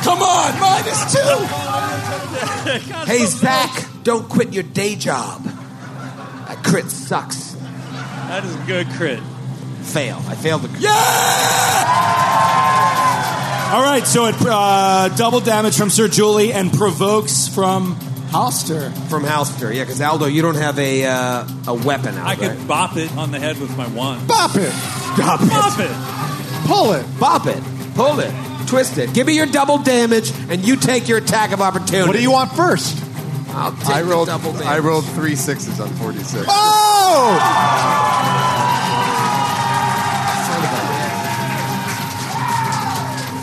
Come on, minus two! [laughs] Hey, Zach, don't quit your day job. That crit sucks. That is a good crit. Fail. I failed the crit. All right, so it uh, double damage from Sir Julie and provokes from Halster. From Halster. Yeah, because Aldo, you don't have a uh, a weapon out there. I there. could bop it on the head with my wand. Bop it. Stop it. Bop it. Pull it. Bop it. Pull it. Twist it. Give me your double damage, and you take your attack of opportunity. What do you want first? I'll take I rolled, double damage. I rolled three sixes on 46. Oh!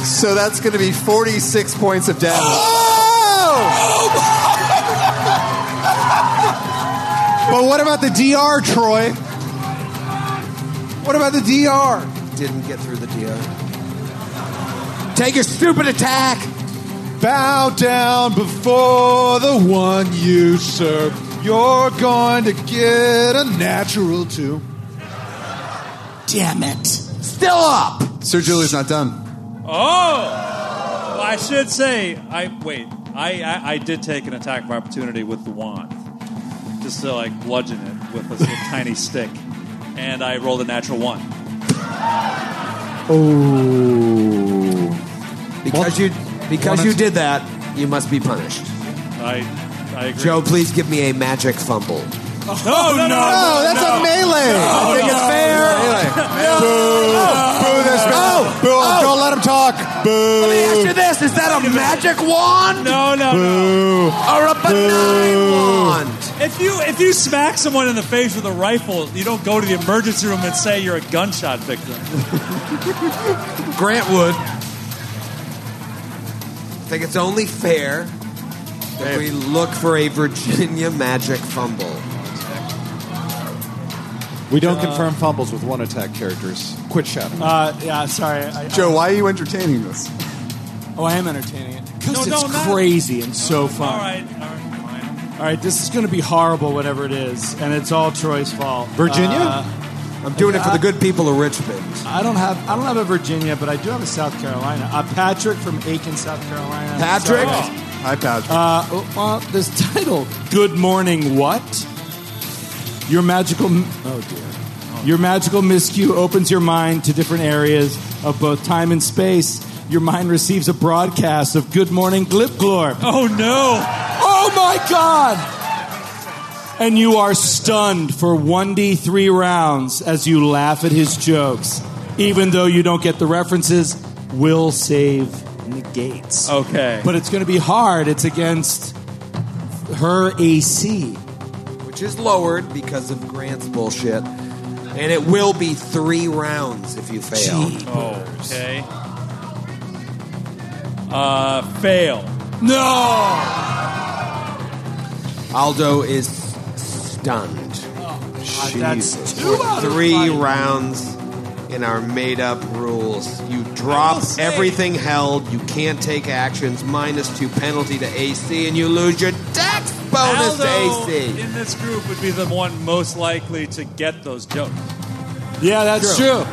So that's going to be 46 points of damage. Oh! [laughs] but what about the DR, Troy? What about the DR? Didn't get through the DR. Take your stupid attack. Bow down before the one you serve. You're going to get a natural two. Damn it. Still up. Sir Julie's not done. Oh, Well, I should say, I wait. I, I I did take an attack of opportunity with the wand, just to like bludgeon it with a little [laughs] tiny stick, and I rolled a natural one. Oh. Because you because you did that, you must be punished. I I agree. Joe, please give me a magic fumble. Oh, no, no, no, No, that's a melee. I think it's fair. Boo Boo this man. Oh, Boo, oh. don't let him talk. Boo. Let me ask you this: Is that a magic wand No, no, no. Boo. or a benign wand? If you if you smack someone in the face with a rifle, you don't go to the emergency room and say you're a gunshot victim. Grant would. I think it's only fair that we look for a Virginia magic fumble. We don't confirm fumbles with one attack characters. Quit shouting. Uh, yeah, sorry. I, Joe, why are you entertaining this? oh, I am entertaining it because No, it's no, not- crazy and so fun. All right, all right, fine. All right, this is going to be horrible, whatever it is, and it's all Troy's fault. Virginia? Uh, I'm doing it for the good people of Richmond. I don't have I don't have a Virginia, but I do have a South Carolina. Uh, Patrick from Aiken, South Carolina. Patrick? Sorry. Hi, Patrick. Uh, oh, well, this title, "Good Morning What." Your magical oh dear. Your magical miscue opens your mind to different areas of both time and space. Your mind receives a broadcast of "Good Morning Glipglorp." Oh no! Oh my God! And you are stunned for 1d3 rounds as you laugh at his jokes. Even though you don't get the references, will save negates. Okay, But it's going to be hard. It's against her AC. which is lowered because of Grant's bullshit. And it will be three rounds if you fail. okay. Uh, fail. No! Aldo is stunned. That's two out Three five. rounds in our made up rules. You drop everything held, you can't take actions, minus two penalty to AC, and you lose your dex bonus to Aldo AC. in this group would be the one most likely to get those jokes. Yeah, that's true.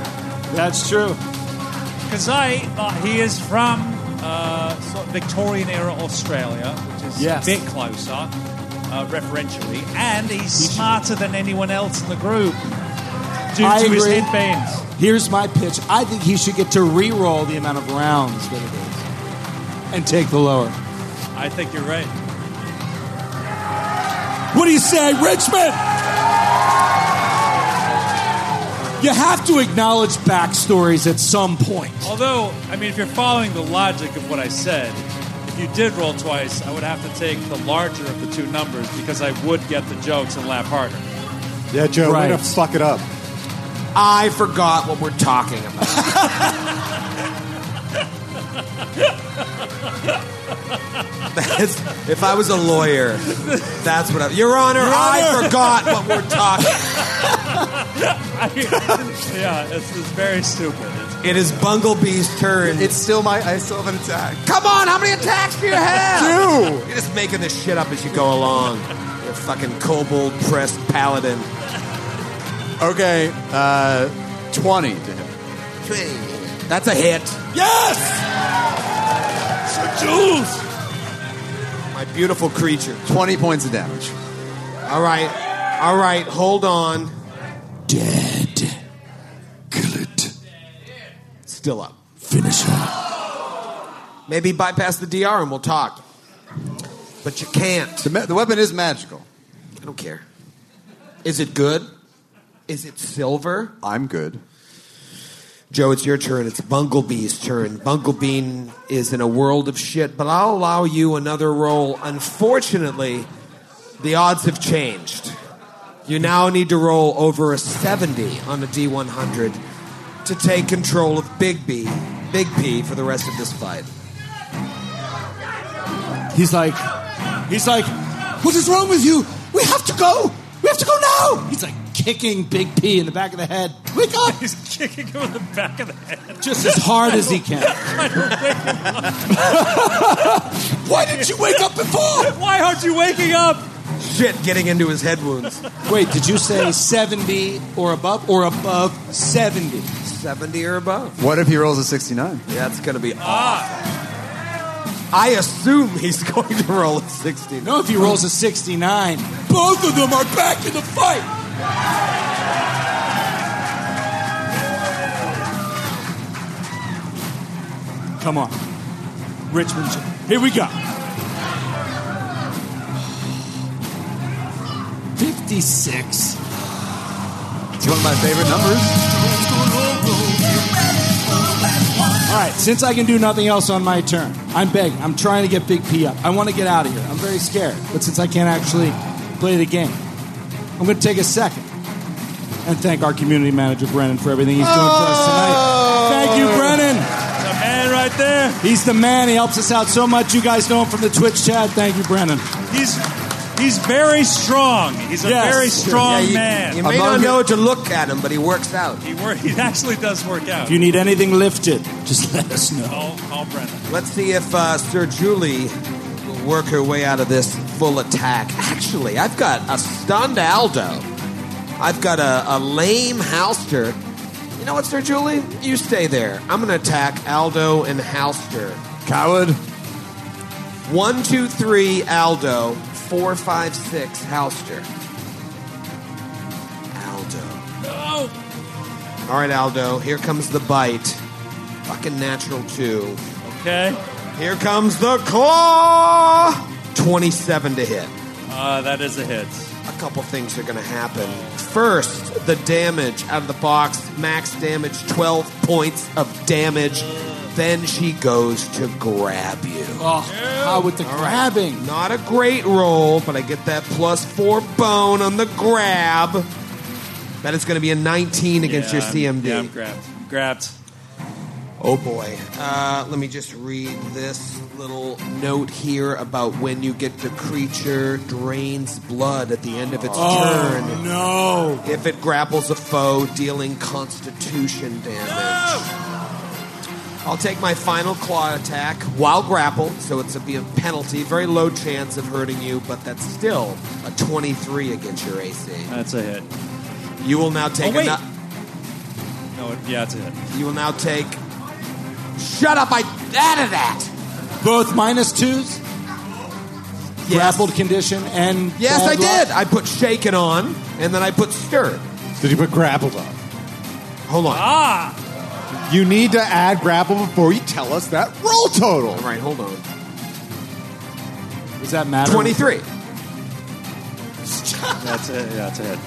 That's true. Because I, uh, he is from uh, sort of Victorian era Australia, which is Yes. a bit closer, uh, referentially, and he's smarter than anyone else in the group due I to his agree. hit bands. Here's my pitch. I think he should get to re-roll the amount of rounds that it is and take the lower. I think you're right. What do you say, Richmond? You have to acknowledge backstories at some point. Although, I mean, if you're following the logic of what I said, if you did roll twice, I would have to take the larger of the two numbers because I would get the jokes and laugh harder. Yeah, Joe, Right. gonna fuck it up. I forgot what we're talking about. [laughs] If I was a lawyer, that's what I. Your Honor, I forgot what we're talking. [laughs] yeah, it's, it's very stupid. It is Bunglebee's turn. it's still my. I still have an attack. Come on, how many attacks do you have? Two. You're just making this shit up as you go along. You fucking kobold pressed paladin. Okay, uh, 20 to hit. That's a hit. Yes! Sir Jules! My beautiful creature. 20 points of damage. All right. All right, hold on. Dead. Kill it. Still up. Finish her. Maybe bypass the DR and we'll talk. But you can't. The, ma- the weapon is magical. I don't care. Is it good? Is it silver? I'm good. Joe, it's your turn. It's Bunglebee's turn. Bunglebee is in a world of shit, but I'll allow you another roll. Unfortunately, the odds have changed. You now need to roll over a 70 on a D100 to take control of Big B, Big P, for the rest of this fight. He's like, he's like, what is wrong with you? We have to go. We have to go now. He's like kicking Big P in the back of the head. Wake up! he's kicking him in the back of the head. Just as hard as he can. [laughs] [laughs] Why didn't you wake up before? Why aren't you waking up? Shit, getting into his head wounds. Wait, did you say 70 or above or above 70? 70 or above. What if he rolls a 69? Yeah, it's going to be awful. I assume he's [laughs] going to roll a 60. No, if he rolls a 69, both of them are back in the fight. Come on. Richmond. Here we go. 56. It's one of my favorite numbers. All right, since I can do nothing else on my turn, I'm begging. I'm trying to get Big P up. I want to get out of here. I'm very scared. But since I can't actually play the game, I'm going to take a second and thank our community manager, Brennan, for everything he's doing for us tonight. Thank you, oh! Brennan. The man right there. He's the man. He helps us out so much. You guys know him from the Twitch chat. Thank you, Brennan. He's he's very strong. He's a Yes. very strong Yeah, you, man. you may Among not it- know to look at him, but he works out. he work, [laughs] he actually does work out. If you need anything lifted, just let us know. Call, call Brennan. Let's see if uh, Sir Julie will work her way out of this full attack. Actually, I've got a stunned Aldo. I've got a, a lame Halster. You know what, Sir Julie? You stay there. I'm going to attack Aldo and Halster. Coward. One, two, three, Aldo. Four, five, six, Halster. Aldo. No. All right, Aldo. Here comes the bite. Fucking natural two. Okay. Here comes the claw. 27 to hit. Uh, that is a hit. A couple things are going to happen. First, the damage out of the box. Max damage, 12 points of damage. Then she goes to grab you. Oh, how with the grabbing? Not a great roll, but I get that plus four bone on the grab. That is going to be a 19 against Yeah, your I'm- CMD. Yeah, I'm grabbed. I'm grabbed. Oh boy. Uh, let me just read this little note here about when you get the creature drains blood at the end of its turn. Oh, no. If it grapples a foe, dealing constitution damage. I'll take my final claw attack while grappled, so it's a be a penalty. Very low chance of hurting you, but that's still a 23 against your AC. That's a hit. You will now take Oh, wait. a. No, yeah, it's a hit. You will now take. Shut up! I added that. Both minus twos? Grappled condition and. Yes, bad I luck? did. I put shaken on, and then I put stirred. Did you put grappled on? Hold on. Ah! You need to add grapple before you tell us that roll total. All right, hold on. Does that matter? 23. That's it. yeah, that's it.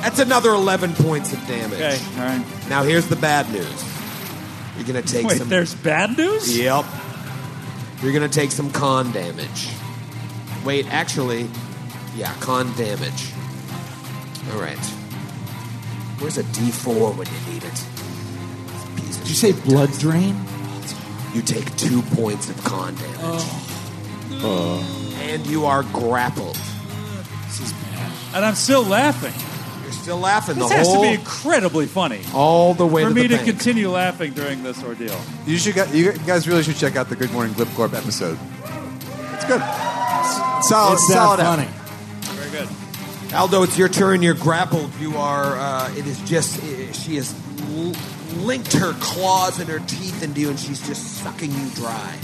That's another 11 points of damage. Okay, all right. Now, here's the bad news. You're going to take Wait, some. there's bad news? Yep. You're going to take some con damage. Wait, actually, yeah, con damage. All right. Where's a D4 when you need it? Piece of Did you say blood drain? You take two points of con damage. And you are grappled. And I'm still laughing. You're still laughing This the has whole to be incredibly funny all the way for to me the to bank. continue laughing during this ordeal. You should. get- You guys really should check out the Good Morning Glip Corp episode. It's good. S- Solid. It's that solid funny. Very good. Aldo, it's your turn. You're grappled. You are. Uh, it is just. uh, she has l- linked her claws and her teeth into you, and she's just sucking you dry.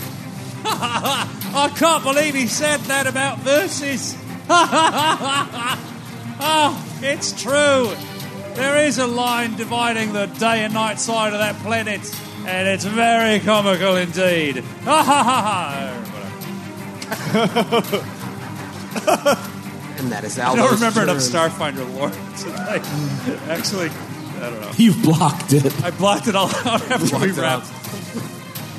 [laughs] I can't believe he said that about verses. [laughs] oh, it's true. There is a line dividing the day and night side of that planet, and it's very comical indeed. Ha ha ha ha. And that is I don't remember enough turn. Starfinder lore tonight. [laughs] Actually, I don't know. You've blocked it. I blocked it all out [laughs] after we Blocked wrapped.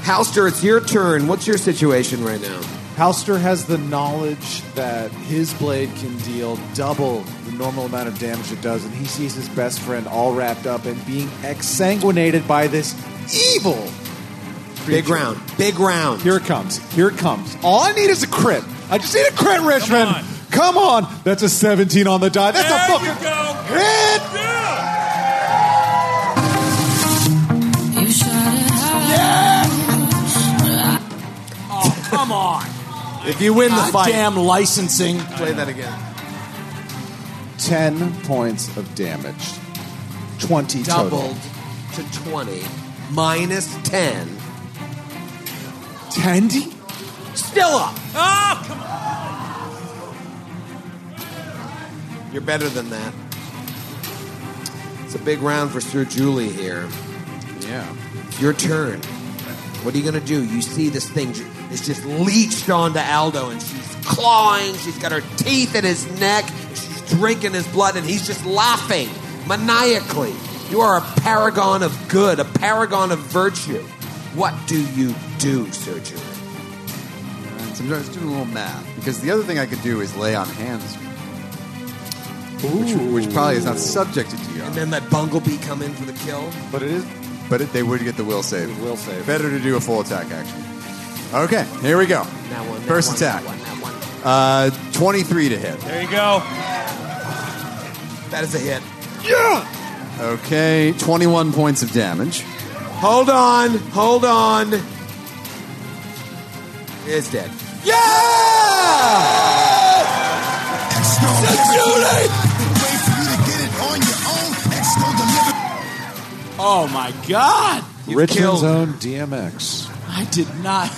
Halster, it's your turn. What's your situation right now? Halster has the knowledge that his blade can deal double the normal amount of damage it does, and he sees his best friend all wrapped up and being exsanguinated by this evil. Big round. Big round. Here it comes. Here it comes. All I need is a crit. I just need a crit, Richmond. on. Come on. That's a 17 on the die. That's There a you fucking go. hit. Yeah. If you win the fight, Damn licensing. play that again. 10 points of damage. 20 Doubled total. to 20. Minus 10. Tandy? Still up. Oh, come on. You're better than that. It's a big round for Sir Julie here. Yeah. Your turn. What are you going to do? You see this thing ju- is just leached onto Aldo, and she's clawing. She's got her teeth in his neck. She's drinking his blood, and he's just laughing maniacally. You are a paragon of good, a paragon of virtue. What do you do, Sir Julie? And uh, so I'm just doing a little math because the other thing I could do is lay on hands, which, which probably is not subjected to you. And then let Bunglebee come in for the kill. But it is. But it, they would get the will save. will save. Better to do a full attack action. Okay, here we go. That one. that First one, attack. That one, that one. Uh, 23 to hit. There you go. That is a hit. Yeah! Okay, 21 points of damage. Hold on. Hold on. It's dead. Yeah! Oh my God! Richmond's killed- own DMX. I did not.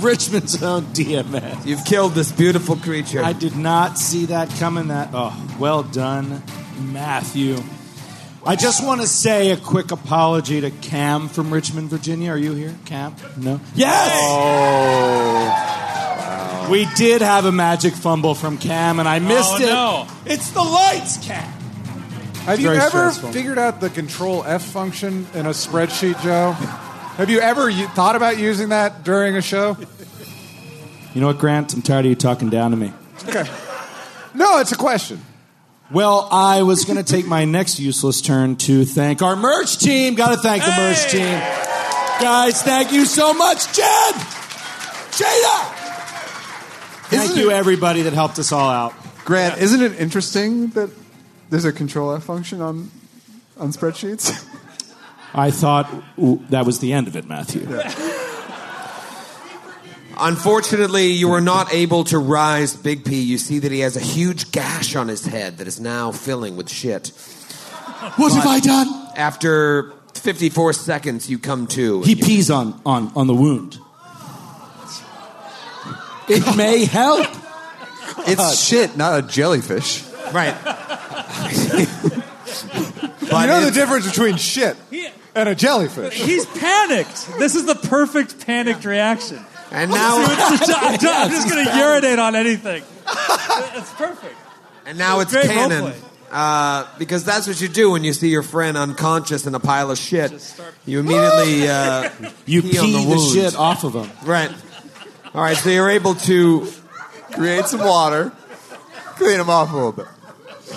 [laughs] Richmond's own DMS. You've killed this beautiful creature. I did not see that coming. That oh, well done, Matthew. I just want to say a quick apology to Cam from Richmond, Virginia. Are you here, Cam? No. Yes. Oh. We did have a magic fumble from Cam, and I oh, missed Oh, it. no. It's the lights, Cam. Have you ever stressful. figured out the Control F function in a spreadsheet, Joe? Have you ever thought about using that during a show? You know what, Grant? I'm tired of you talking down to me. Okay. No, it's a question. Well, I was going [laughs] to take my next useless turn to thank our merch team. Got to thank the merch team. Guys, thank you so much, Jed! Jada! Thank Isn't you, it- everybody that helped us all out. Grant, isn't it interesting that there's a control F function on on spreadsheets? [laughs] I thought that was the end of it, Matthew. Unfortunately, you are not able to rise Big P. You see that he has a huge gash on his head that is now filling with shit. What have I done? After 54 seconds, you come to. He pees on, on, on the wound. It may help. it's shit, not a jellyfish. Right. you know the difference between shit and a jellyfish. He's panicked. This is the perfect panicked reaction. And now, [laughs] I'm just, [laughs] I'm just- I'm just going to urinate on anything. [laughs] It's perfect. and now it's Great canon. Uh, because that's what you do when you see your friend unconscious in a pile of shit. You immediately uh, You pee on pee the the, shit off of him. Right. All right, so you're able to Create some water, clean them off a little bit.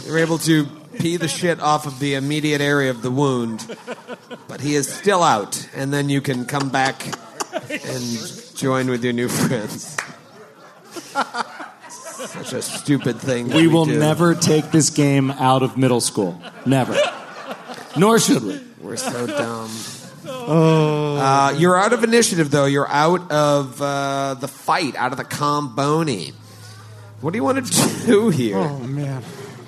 you're able to pee the shit off of the immediate area of the wound, but he is still out, and then you can come back and join with your new friends. Such a stupid thing. that We will do. never take this game out of middle school. Never. Nor should we. We're so dumb. Uh, you're out of initiative, though. You're out of uh, the fight, out of the comboni. What do you want to [laughs] do here? Oh man.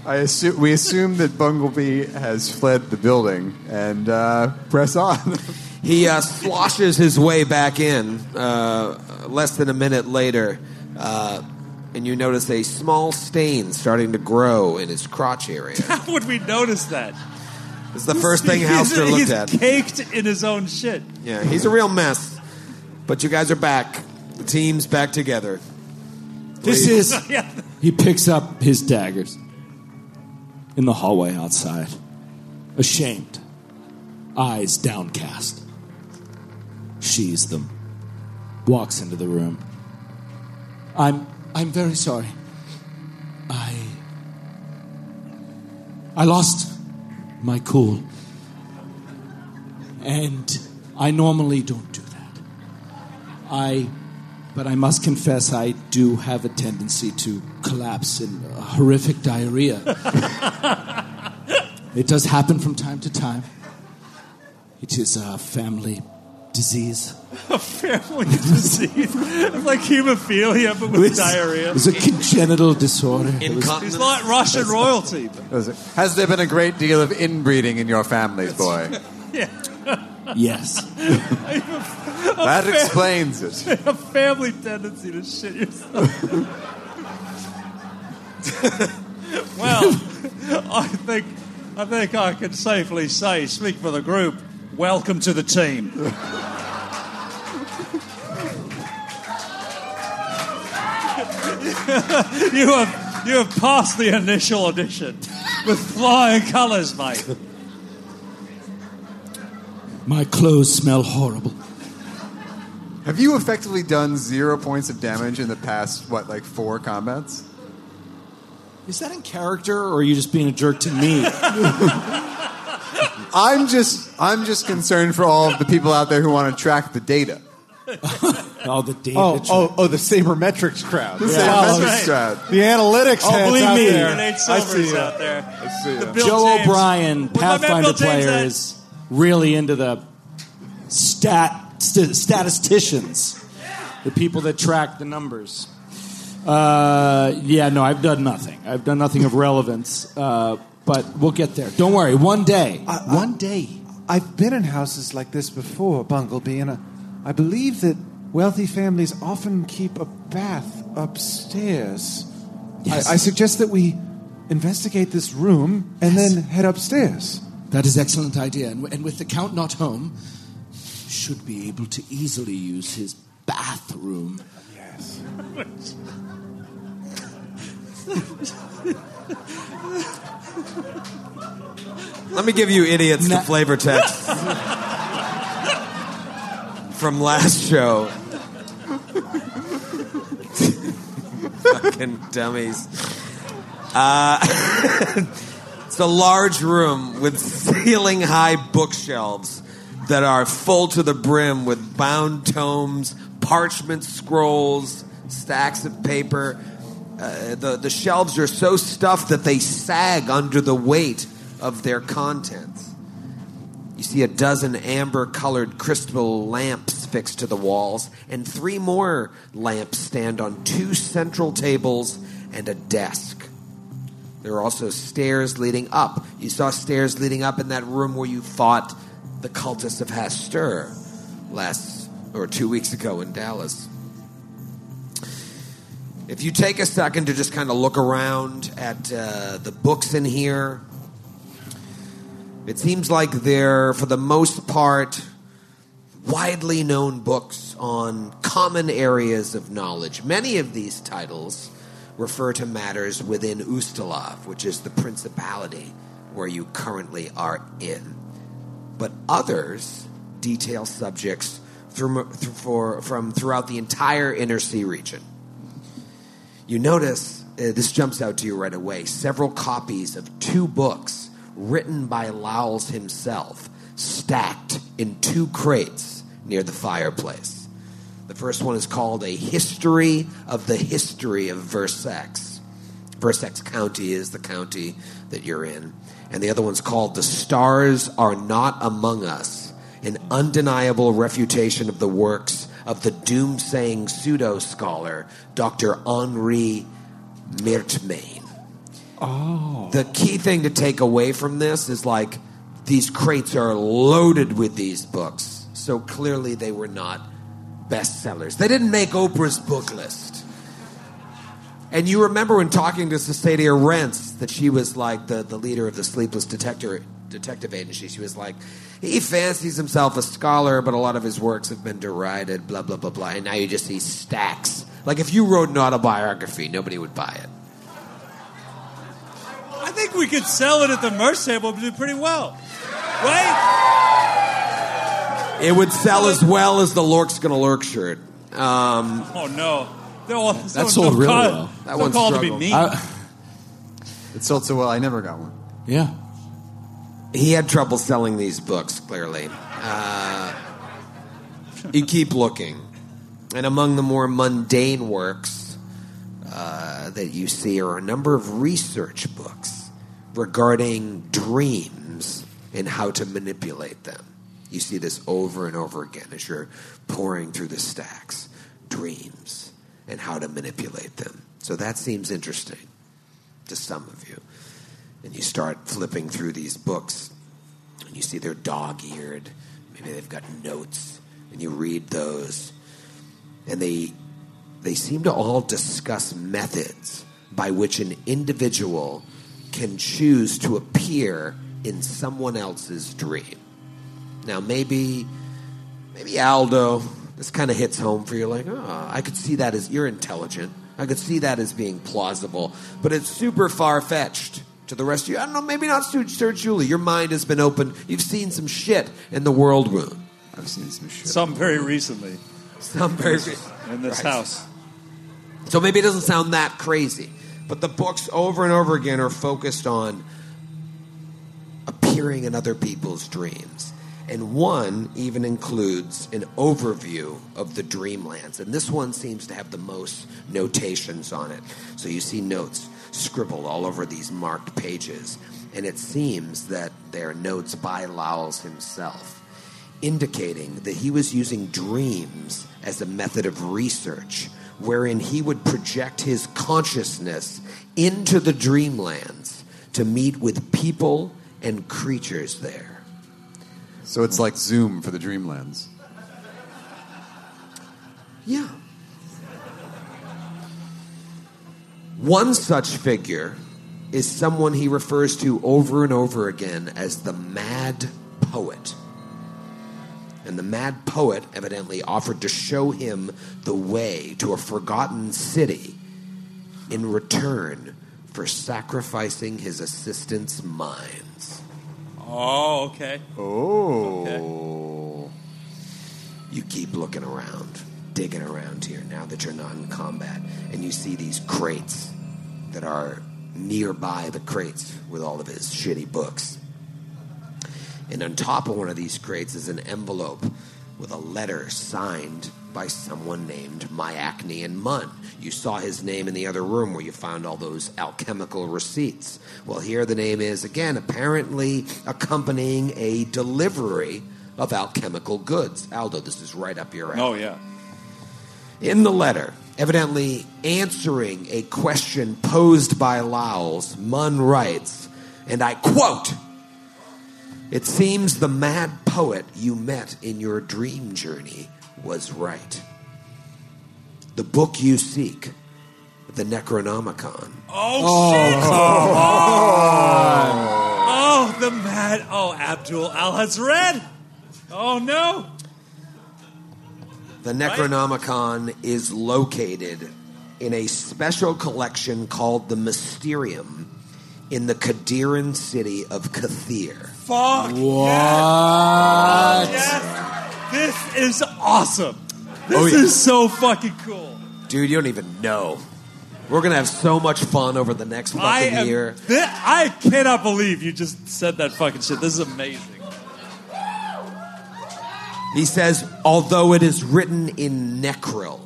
I assume, we assume that Bunglebee has fled the building and uh, press on. [laughs] He uh, sloshes his way back in uh, less than a minute later, uh, and you notice a small stain starting to grow in his crotch area. [laughs] How would we notice that? It's the first thing He's- Halster looked he's at. caked in his own shit. Yeah, he's a real mess. But you guys are back. The team's back together. This is. [laughs] Yeah. He picks up his daggers in the hallway outside, ashamed, eyes downcast. She's them, walks into the room. I'm. I'm very sorry. I. I lost my cool. And I normally don't do that. I but I must confess I do have a tendency to collapse in horrific diarrhea. [laughs] it does happen from time to time. It is a family disease. [laughs] A family disease. It's like hemophilia, but with diarrhea. It's a congenital disorder. It was- Incontinence. He's not Russian royalty. Has there been a great deal of inbreeding in your families, boy? [laughs] Yeah. Yes. [laughs] That explains it. a family tendency to shit yourself. [laughs] well, I think I think I can safely say, speak for the group, welcome to the team. [laughs] you have you have passed the initial audition with flying colours, mate. My clothes smell horrible. Have you effectively done zero points of damage in the past, what, like four combats? Is that in character, or are you just being a jerk to me? [laughs] I'm just I'm just concerned for all of the people out there who want to track the data. [laughs] oh, the data. Oh, oh, oh, the sabermetrics crowd. The Wow, sabermetrics crowd. The analytics Oh, believe out me. there. Nate I see you. out there. I see you. The. Bill Joe James- O'Brien, Where's my man Pathfinder Bill James player, at? is really into the stat st- statisticians, the people that track the numbers. Uh, yeah, no, I've done nothing. I've done nothing of relevance, uh, but we'll get there. Don't worry. One day, one day. I've been in houses like this before, Bunglebee, and I, I believe that wealthy families often keep a bath upstairs. Yes. I, I suggest that we investigate this room and then head upstairs. That is excellent idea. And, and with the count not home, should be able to easily use his bathroom. Yes. Let me give you idiots Na- the flavor text from last show. [laughs] Fucking dummies. Uh, [laughs] it's a large room with ceiling high bookshelves that are full to the brim with bound tomes, parchment scrolls, stacks of paper. Uh, the, the shelves are so stuffed that they sag under the weight of their contents. You see a dozen amber colored crystal lamps fixed to the walls, and three more lamps stand on two central tables and a desk. There are also stairs leading up. You saw stairs leading up in that room where you fought the cultists of Hastur last or two weeks ago in Dallas. If you take a second to just kind of look around at uh, the books in here, it seems like they're, for the most part, widely known books on common areas of knowledge. Many of these titles refer to matters within Ustalav, which is the principality where you currently are in. But others detail subjects through, for, from throughout the entire Inner Sea region. You notice, uh, this jumps out to you right away, several copies of two books written by Lowles himself, stacked in two crates near the fireplace. The first one is called A History of the History of Versex. Versex County is the county that you're in. And the other one's called The Stars Are Not Among Us, an undeniable refutation of the works of the doomsaying pseudo scholar, Dr. Henri Mirtmain. Oh. The key thing to take away from this is like these crates are loaded with these books. So clearly they were not bestsellers. They didn't make Oprah's book list. And you remember when talking to Cecilia Rents that she was like the, the leader of the Sleepless Detector, Detective Agency. She was like, he fancies himself a scholar, but a lot of his works have been derided, blah, blah, blah, blah. And now you just see stacks. Like if you wrote an autobiography, nobody would buy it. I think we could sell it at the merch table pretty well. Right? It would sell as well as the Lork's Gonna Lurk shirt. Um, Oh, no. They're all, That sold really well. That That one called to be struggled. mean. I, It sold so well, I never got one. yeah. he had trouble selling these books, clearly. Uh, you keep looking. And among the more mundane works uh, that you see are a number of research books regarding dreams and how to manipulate them. You see this over and over again as you're pouring through the stacks. Dreams and how to manipulate them. So that seems interesting to some of you. And you start flipping through these books, and you see they're dog eared, maybe they've got notes, and you read those, and they they seem to all discuss methods by which an individual can choose to appear in someone else's dream. Now, maybe maybe Aldo, this kind of hits home for you. Like, oh, I could see that as you're intelligent. I could see that as being plausible, but it's super far fetched to the rest of you. I don't know. Maybe not Sir Sir Julie. Your mind has been open. You've seen some shit in the world room. I've seen some shit. Some very recently Some very in this Right. house. So maybe it doesn't sound that crazy. But the books over and over again are focused on appearing in other people's dreams. And one even includes an overview of the dreamlands. And this one seems to have the most notations on it. So you see notes scribbled all over these marked pages. And it seems that they're notes by Lowell himself, indicating that he was using dreams as a method of research, wherein he would project his consciousness into the dreamlands to meet with people and creatures there. So it's like Zoom for the Dreamlands. Yeah. One such figure is someone he refers to over and over again as the Mad Poet. And the Mad Poet evidently offered to show him the way to a forgotten city in return for sacrificing his assistant's minds. Oh, okay. Oh. You keep looking around, digging around here now that you're not in combat, and you see these crates that are nearby the crates with all of his shitty books. And on top of one of these crates is an envelope with a letter signed by someone named Myacnean Munn. You saw his name in the other room where you found all those alchemical receipts. Well, here the name is again, apparently accompanying a delivery of alchemical goods. Aldo, this is right up your alley. Oh, yeah. In the letter, evidently answering a question posed by Lowell's, Munn writes, and I quote, It seems the mad poet you met in your dream journey was right. The book you seek, the Necronomicon, Oh, oh. shit! Come oh. on! Oh, the mad. Oh, Abdul Alhazred. Oh no! The Necronomicon is located in a special collection called the Mysterium in the Qadiran city of Katheer. Fuck What? yes! This is awesome. This Oh, yeah. is so fucking cool. Dude, you don't even know. We're gonna have so much fun over the next fucking I am. year. thi- I cannot believe you just said that fucking shit. This is amazing. He says, although it is written in Necril,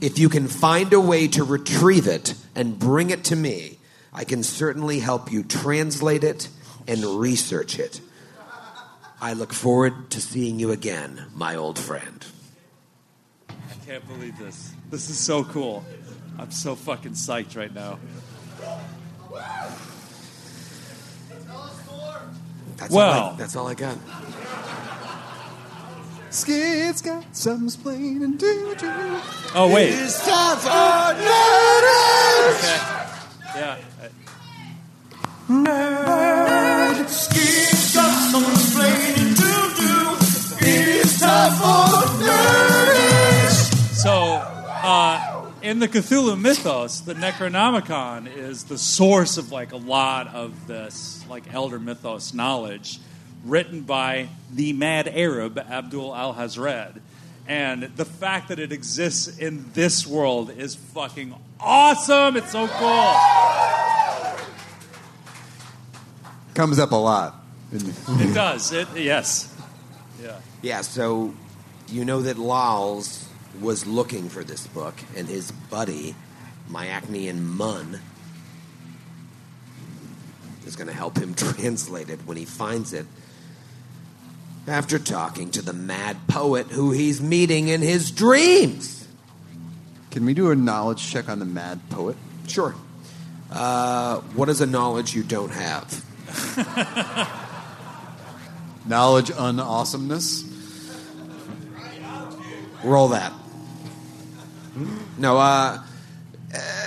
if you can find a way to retrieve it and bring it to me, I can certainly help you translate it and research it. I look forward to seeing you again, my old friend. I can't believe this. This is so cool. I'm so fucking psyched right now. That's all I, Well. that's all I got. Skid's got some splaining to do. Oh wait. It's time for nerd. Yeah. Nerd. So, uh, in the Cthulhu mythos, the Necronomicon is the source of like a lot of this like elder mythos knowledge, written by the mad Arab Abdul Alhazred. And the fact that it exists in this world is fucking awesome. It's so cool. Comes up a lot. It does. It yes. Yeah. Yeah, so you know that Lowell's was looking for this book, and his buddy, Myacnean Munn, is going to help him [laughs] translate it when he finds it. After talking to the mad poet who he's meeting in his dreams. Can we do a knowledge check on the mad poet? Sure. Uh, what is a knowledge you don't have? [laughs] Knowledge unawesomeness. Roll that. No, uh, uh,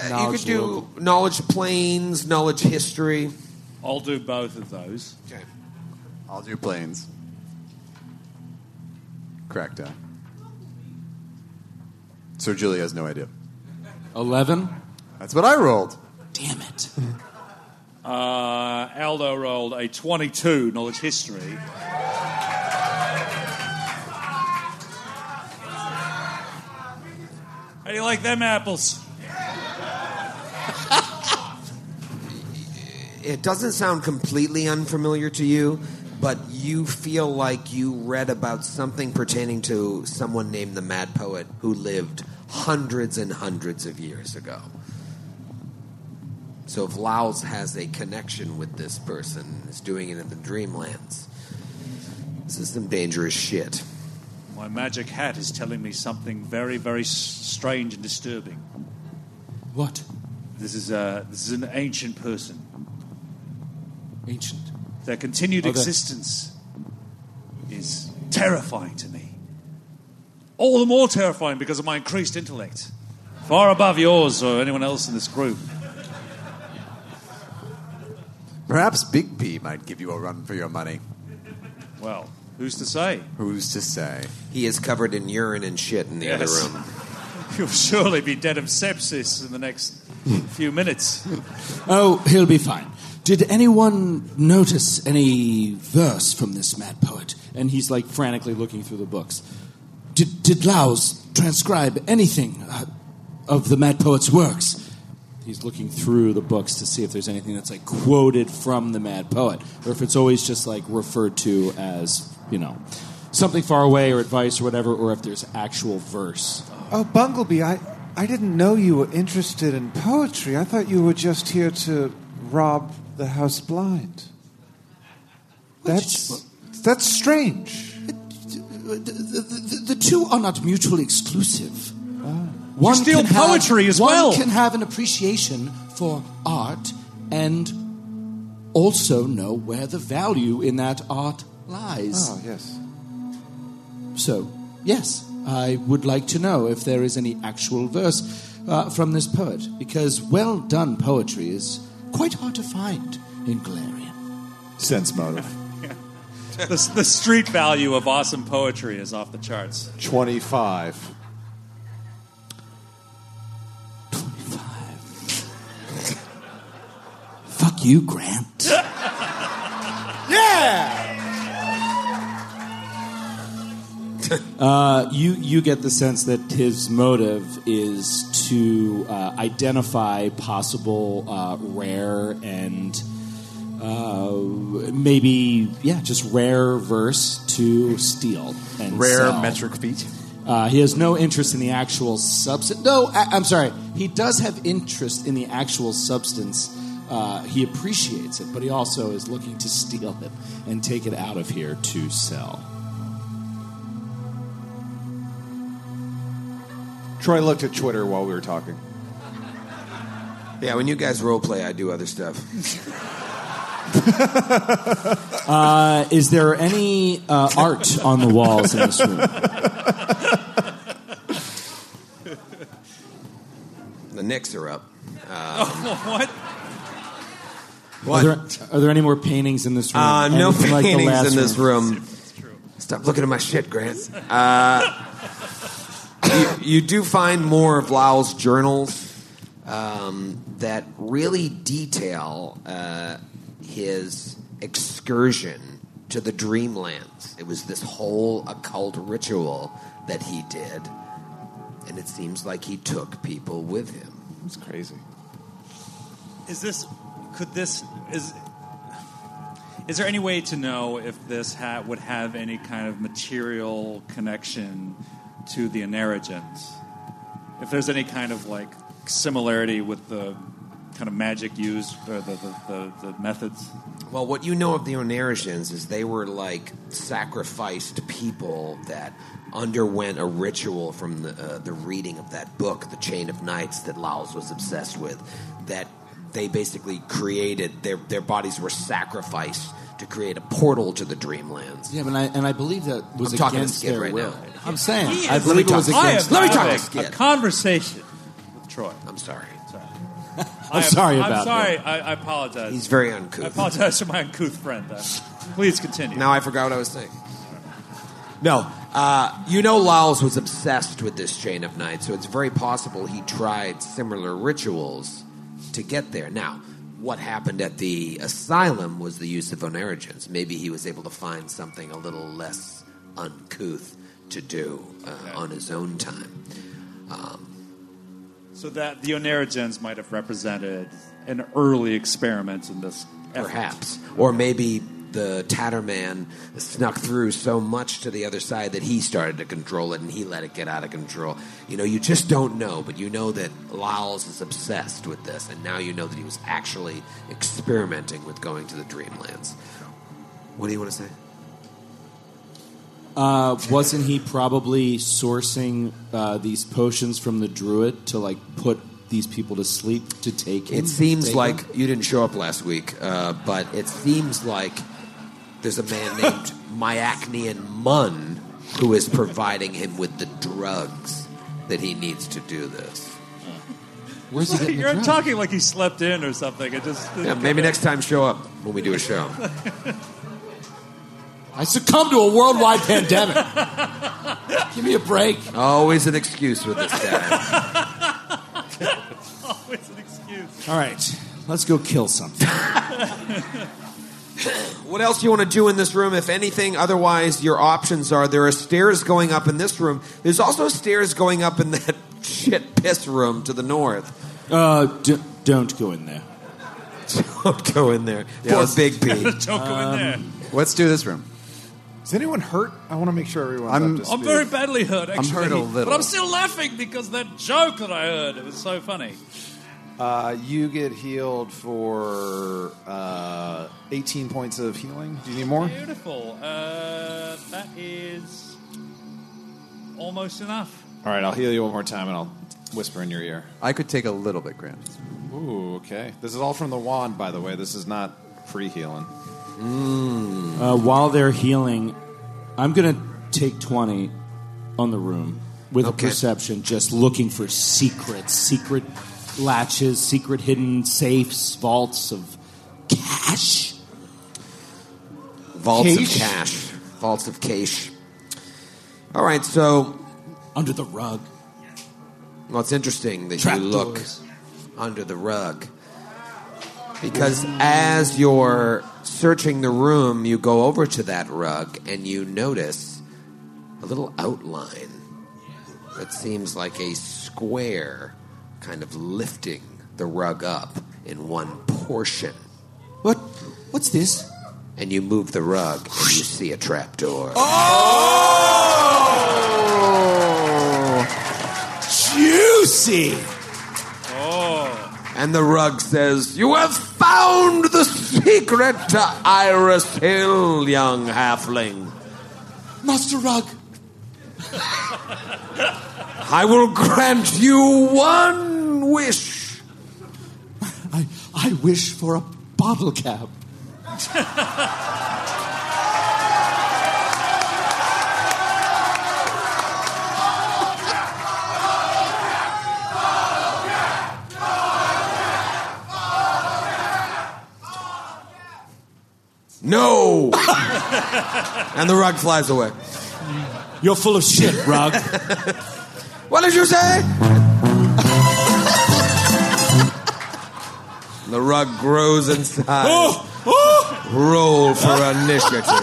you Knowledge could do local. knowledge planes, knowledge history. I'll do both of those. Okay. I'll do planes. Crackdown. Sir Julie has no idea. 11? That's what I rolled. Damn it. [laughs] Uh, Aldo rolled a 22 knowledge history. How do you like them apples? [laughs] It doesn't sound completely unfamiliar to you, but you feel like you read about something pertaining to someone named the Mad Poet who lived hundreds and hundreds of years ago. So if Laos has a connection with this person, is doing it in the Dreamlands, this is some dangerous shit. My magic hat is telling me something very, very strange and disturbing. What? This is, uh, this is an ancient person. Ancient. Their continued Oh, existence is terrifying to me. All the more terrifying because of my increased intellect, far above yours or anyone else in this group. Perhaps Big P might give you a run for your money. Well, who's to say? Who's to say? He is covered in urine and shit in the Yes. other room. [laughs] You'll surely be dead of sepsis in the next few minutes. Oh, he'll be fine. Did anyone notice any verse from this mad poet? And he's like frantically looking through the books. Did, did Laos transcribe anything uh, of the mad poet's works? He's looking through the books to see if there's anything that's like quoted from the mad poet, or if it's always just like referred to as, you know, something far away or advice or whatever, or if there's actual verse. Oh, Bunglebee, I, I didn't know you were interested in poetry. I thought you were just here to rob the house blind. That's that's strange. The, the, the two are not mutually exclusive. One steal can have- poetry as one can have an appreciation for art and also know where the value in that art lies. Oh, yes. So, yes, I would like to know if there is any actual verse uh, from this poet, because well done poetry is quite hard to find in Golarion. Sense motive. [laughs] the, the street value of awesome poetry is off the charts. 25. Fuck you, Grant. [laughs] Yeah! Uh, you you get the sense that his motive is to uh, identify possible uh, rare and uh, maybe yeah, just rare verse to steal and Rare sell. metric feet. Uh, he has no interest in the actual substance. No, I, I'm sorry. He does have interest in the actual substance. Uh, he appreciates it, but he also is looking to steal it and take it out of here to sell. Troy looked at Twitter while we were talking. [laughs] Yeah, when you guys role play, I do other stuff. [laughs] Uh, is there any uh, art on the walls in this room? The Knicks are up. [laughs] what? What? Are there, are there any more paintings in this room? Uh, no Anything like the paintings last in this room. Stop looking at my shit, Grant. Uh, you, you do find more of Lau's journals um, that really detail uh, his excursion to the Dreamlands. It was this whole occult ritual that he did, and it seems like he took people with him. It's crazy. Is this? Could this? Is? Is there any way to know if this hat would have any kind of material connection to the Oneirogens? If there's any kind of like similarity with the kind of magic used or the the, the, the methods? Well, what you know of the Oneirogens is they were like sacrificed people that underwent a ritual from the, uh, the reading of that book, The Chain of Knights, that Laos was obsessed with. That they basically created their their bodies were sacrificed to create a portal to the Dreamlands. Yeah, but I, and I believe that was I'm talking to against Skid their right will. now. I'm saying He I is- believe it was Let me talk- against. Let me talk to Skid. a conversation with Troy. I'm sorry. Sorry. I'm sorry I'm sorry. that. I, I apologize. He's very uncouth. I apologize to my uncouth friend. Uh, please continue. Now I forgot what I was saying. No, uh, you know Lyles was obsessed with this chain of nights, so it's very possible he tried similar rituals to get there. Now, what happened at the asylum was the use of oneirogens. Maybe he was able to find something a little less uncouth to do uh, on his own time. Um, So that the Oneirogens might have represented an early experiment in this. effort. Perhaps. Or maybe the Tatterman snuck through so much to the other side that he started to control it and he let it get out of control. You know, you just don't know, but you know that Lyles is obsessed with this, and now you know that he was actually experimenting with going to the Dreamlands. What do you want to say? Uh, wasn't he probably sourcing uh, these potions from the druid to like put these people to sleep to take him? It seems like him? you didn't show up last week, uh, but it seems like there's a man named Myacnean Munn who is providing him with the drugs that he needs to do this. Where's he getting You're drugs? talking like he slept in or something. It just Yeah, maybe next time show up when we do a show. [laughs] I succumbed to a worldwide pandemic. [laughs] Give me a break. Always an excuse with this guy. [laughs] always an excuse. All right, let's go kill something. [clears throat] What else do you want to do in this room, if anything? Otherwise, your options are there are stairs going up in this room. There's also stairs going up in that [laughs] shit piss room to the north. Uh, d- don't go in there. [laughs] Don't go in there. Yeah, Poor let's- Big P. [laughs] Don't go in there. Let's do this room. Is anyone hurt? I want to make sure everyone's I'm- up to I'm very badly hurt. Actually, I'm hurt a little. but I'm still laughing because that joke that I heard it was so funny. Uh, you get healed for uh, 18 points of healing. Do you need more? Beautiful. Uh, that is almost enough. All right, I'll heal you one more time and I'll whisper in your ear. I could take a little bit, Grant. Ooh, okay. This is all from the wand, by the way. This is not free healing. Uh, while they're healing, I'm gonna take twenty on the room with Okay. a perception, just looking for secrets, secret latches, secret hidden safes, vaults of cash. Vaults Cache? of cash. Vaults of cash. All right, so under the rug. Well, it's interesting that Trap you look doors. under the rug. Because as you're searching the room, you go over to that rug and you notice a little outline that seems like a square kind of lifting the rug up in one portion. What? What's this? And you move the rug and you see a trapdoor. Oh! Juicy. Oh. And the rug says, You have found the secret to Iris Hill, young halfling. Master Rug. I will grant you one wish. I, I wish for a bottle cap. No! [laughs] and the rug flies away. You're full of shit, Rug. [laughs] What did you say? The rug grows in size. Roll for initiative. [laughs]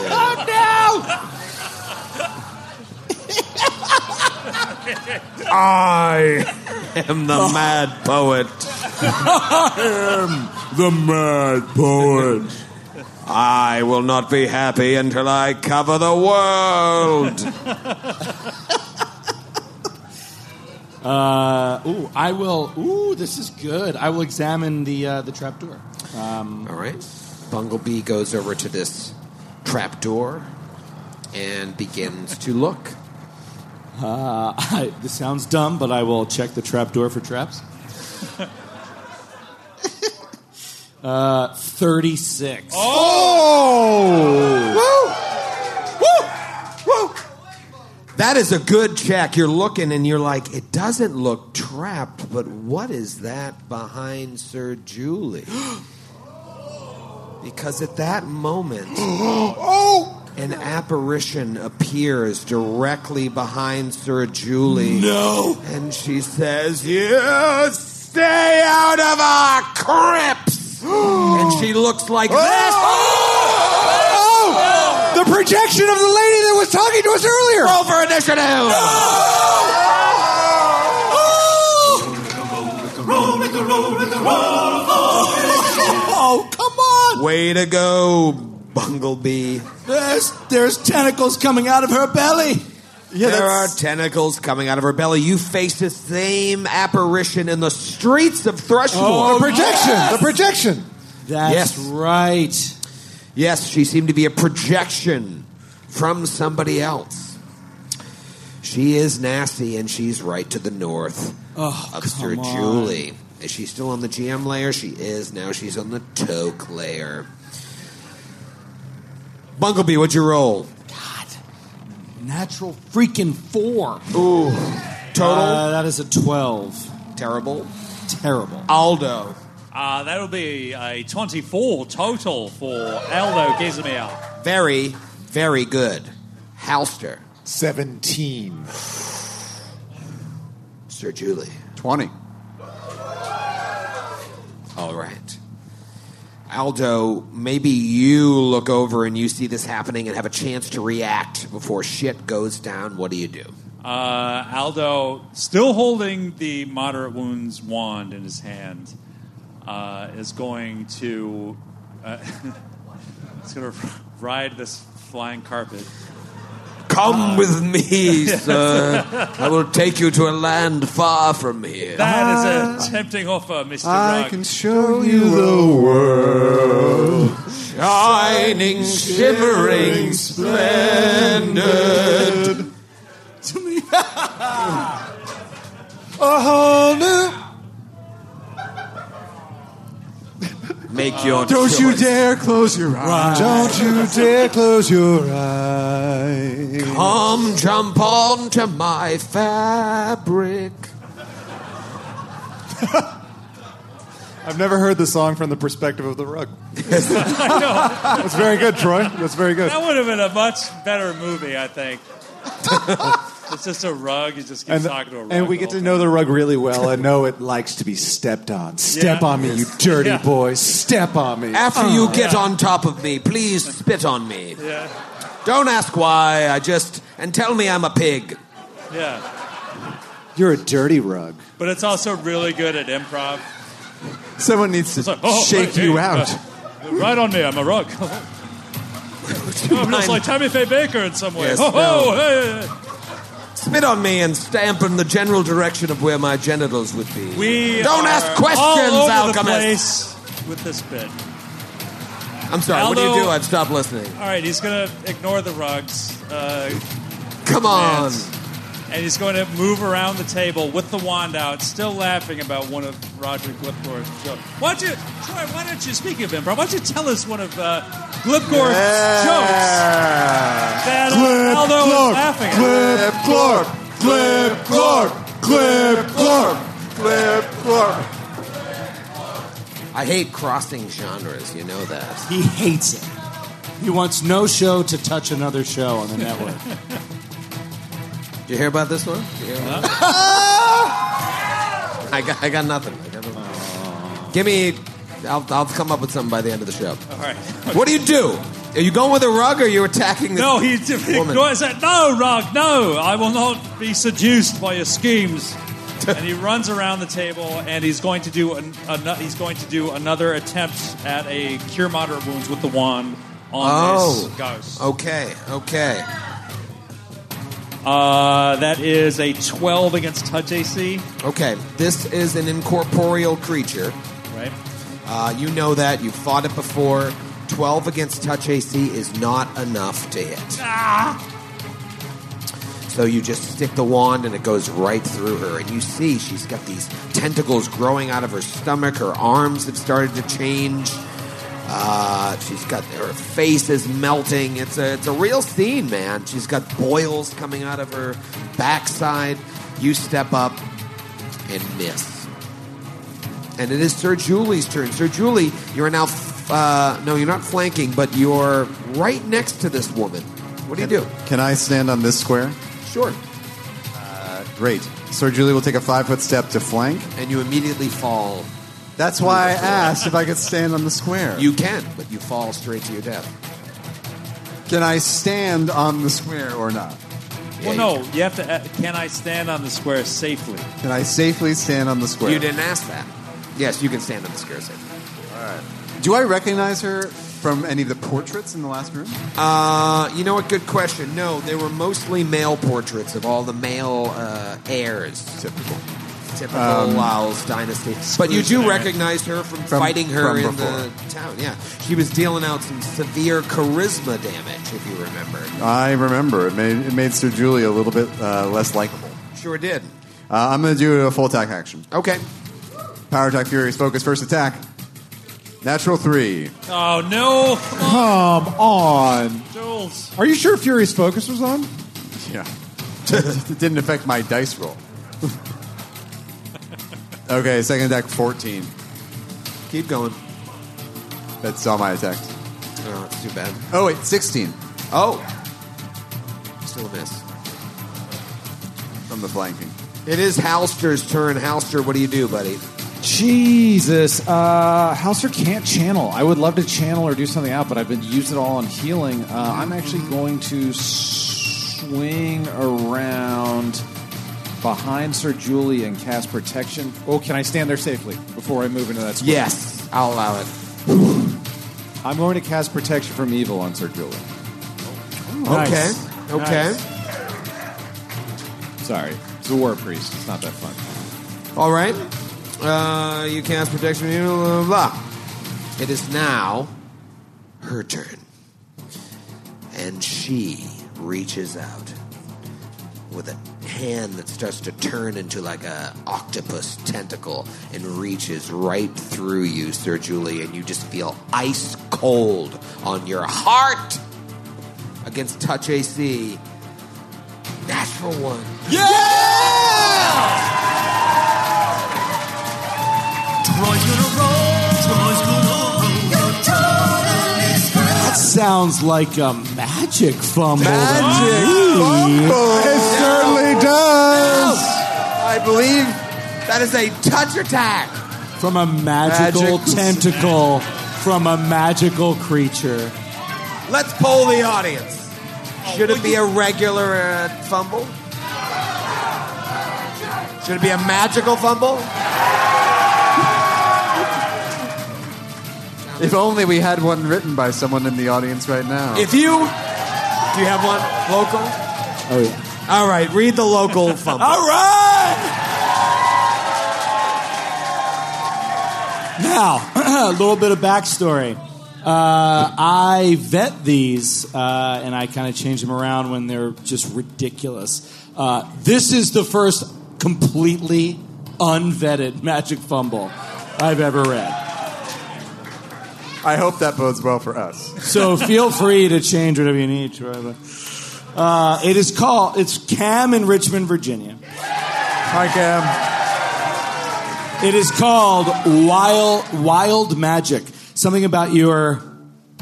I am the oh. mad poet. I am the mad poet. I will not be happy until I cover the world. [laughs] Uh, ooh, I will. Ooh, this is good. I will examine the uh, the trapdoor. Um, All right. Bunglebee goes over to this trapdoor and begins to look. [laughs] uh, I, this sounds dumb, but I will check the trapdoor for traps. [laughs] Uh, 36. That is a good check. You're looking and you're like, it doesn't look trapped, but what is that behind Sir Julie? [gasps] because at that moment, [gasps] oh! an apparition appears directly behind Sir Julie. No. And she says, You stay out of our crypts! [gasps] and she looks like oh! this. Oh! The projection of the lady was talking to us earlier. Roll for initiative. Ah! Ah! Oh, come on! Way to go, Bunglebee. There's there's tentacles coming out of her belly. Yeah, there are tentacles coming out of her belly. You face the same apparition in the streets of Thrushmoor. Oh, oh, the projection. The projection. That's Yes. right. Yes, she seemed to be a projection from somebody else. She is nasty, and she's right to the north Oh, of Sir on. Julie. Is she still on the GM layer? She is. Now she's on the Toke layer. Bunglebee, what'd you roll? Natural freaking four. Ooh. Total? Uh, that is a 12. Terrible. Terrible. Aldo. Uh, that'll be a 24 total for Aldo Gizemir. Very, very good. Halster. 17. Sir Julie. 20. All right. Aldo, maybe you look over and you see this happening and have a chance to react before shit goes down. What do you do? Uh, Aldo, still holding the moderate wounds wand in his hand, uh, is going to uh, is going to ride this flying carpet. Come ah. with me, [laughs] sir. I will take you to a land far from here. That is a ah. tempting offer, Mr. I Rugg. can show you the world. Shining, shimmering, splendid. To me. [laughs] a whole new. Make your Don't you dare close your eyes. Don't you dare close your eyes. Come jump onto my fabric. [laughs] I've never heard the song from the perspective of the rug. [laughs] [laughs] That's very good, Troy. That's very good. That would have been a much better movie, I think. It's just a rug. You just keep And, talking to a rug. and we get to know the rug really well and know it likes to be stepped on. Step Yeah. on me, you dirty Yeah. boy. Step on me. After you get on top of me, please spit on me. Yeah, Don't ask why. I just and tell me I'm a pig. yeah. You're a dirty rug. But it's also really good at improv. Someone needs to like, oh, shake hey, you hey, out. uh, right on me, I'm a rug. [laughs] [laughs] oh, it's like Tammy Faye Bakker in some way. Yes, oh, no. oh, hey, hey. Spit on me and stamp in the general direction of where my genitals would be. We don't ask questions, all over the alchemist. place with this bit. I'm sorry. what do you Aldo- do? I've stopped listening. All right, he's to ignore the rugs. Uh, Come on. commands, And he's going to move around the table with the wand out, still laughing about one of Roger Glipgore's jokes. Why don't you, Troy, why don't you, speaking of improv, why don't you tell us one of uh, Glipgore's jokes that uh, Aldo was laughing at? Clip Clark. Clip Clark. Clip Clip I hate crossing genres. You know that. He hates it. He wants no show to touch another show on the network. [laughs] You hear about this one? About? [laughs] I got, I got nothing. I got nothing. Give me. I'll, I'll come up with something by the end of the show. All right. What do you do? Are you going with a rug or are you attacking this No, he woman? [laughs] ignores. No, Rug, no, I will not be seduced by your schemes. [laughs] and he runs around the table, and he's going to do an, an, he's going to do another attempt at a cure moderate wounds with the wand on Oh. this ghost. Okay, okay. Uh, that is a 12 against touch AC, Okay, this is an incorporeal creature. right? Uh, you know that. You've fought it before. 12 against touch AC is not enough to hit. So you just stick the wand and it goes right through her. And you see she's got these tentacles growing out of her stomach. Her arms have started to change. Uh, she's got her face is melting. It's a it's a real scene, man. She's got boils coming out of her backside. You step up and miss. And it is Sir Julie's turn. Sir Julie, you are now uh, no, you're not flanking, but you're right next to this woman. What do you do? Can I stand on this square? Sure. Great. Sir Julie will take a five foot step to flank. And you immediately fall. That's why I asked if I could stand on the square. You can, but you fall straight to your death. Can I stand on the square or not? Well, no, you have to. Uh, can I stand on the square safely? Can I safely stand on the square? You didn't ask that. Yes, you can stand on the square safely. Do I recognize her from any of the portraits in the last room? Uh, you know what? Good question. No, they were mostly male portraits of all the male uh, heirs. Typical. Typical Um, Lyle's dynasty. But you do recognize her from, From- fighting her from in the town. Yeah, she was dealing out some severe charisma damage, if you remember. I remember. It made, it made Sir Julie a little bit uh, less likable. Sure did. Uh, I'm going to do a full attack action. Okay. Power attack, Furious Focus, first attack. Natural three. Oh no! Come on. Jules. Are you sure Furious Focus was on? Yeah. [laughs] it didn't affect my dice roll. [laughs] okay, second attack, 14. Keep going. That's all my attacks. Oh, it's too bad. Oh, wait, 16 Oh, still a miss. from the flanking. It is Halster's turn. Halster, what do you do, buddy? Jesus. Uh, Hauser can't channel. I would love to channel or do something out, but I've been used it all on healing. Uh, I'm actually going to swing around behind Sir Julie and cast protection. Oh, can I stand there safely before I move into that square? Yes, I'll allow it. I'm going to cast protection from evil on Sir Julie. Okay. Okay. Sorry. It's a war priest. It's not that fun. All right. Uh, you cast protection. Blah, blah, blah. It is now her turn, and she reaches out with a hand that starts to turn into like a octopus tentacle and reaches right through you, Sir Julie, and you just feel ice cold on your heart against touch AC. Natural one. That sounds like a magic fumble. Magic me. It certainly does. I believe that is a touch attack. From a magical Magic. tentacle from a magical creature. Let's poll the audience. Should it be a regular uh, fumble? Should it be a magical fumble? If only we had one written by someone in the audience right now. If you do you have one local? Oh, yeah. All right, read the local [laughs] fumble. All right! Now, [clears throat] a little bit of backstory. Uh, I vet these, uh, and I kind of change them around when they're just ridiculous. Uh, this is the first completely unvetted magic fumble I've ever read. I hope that bodes well for us. So feel free to change whatever you need. Trevor. Uh, it is called. It's Cam in Richmond, Virginia. Hi, Cam. It is called Wild Wild Magic. Something about your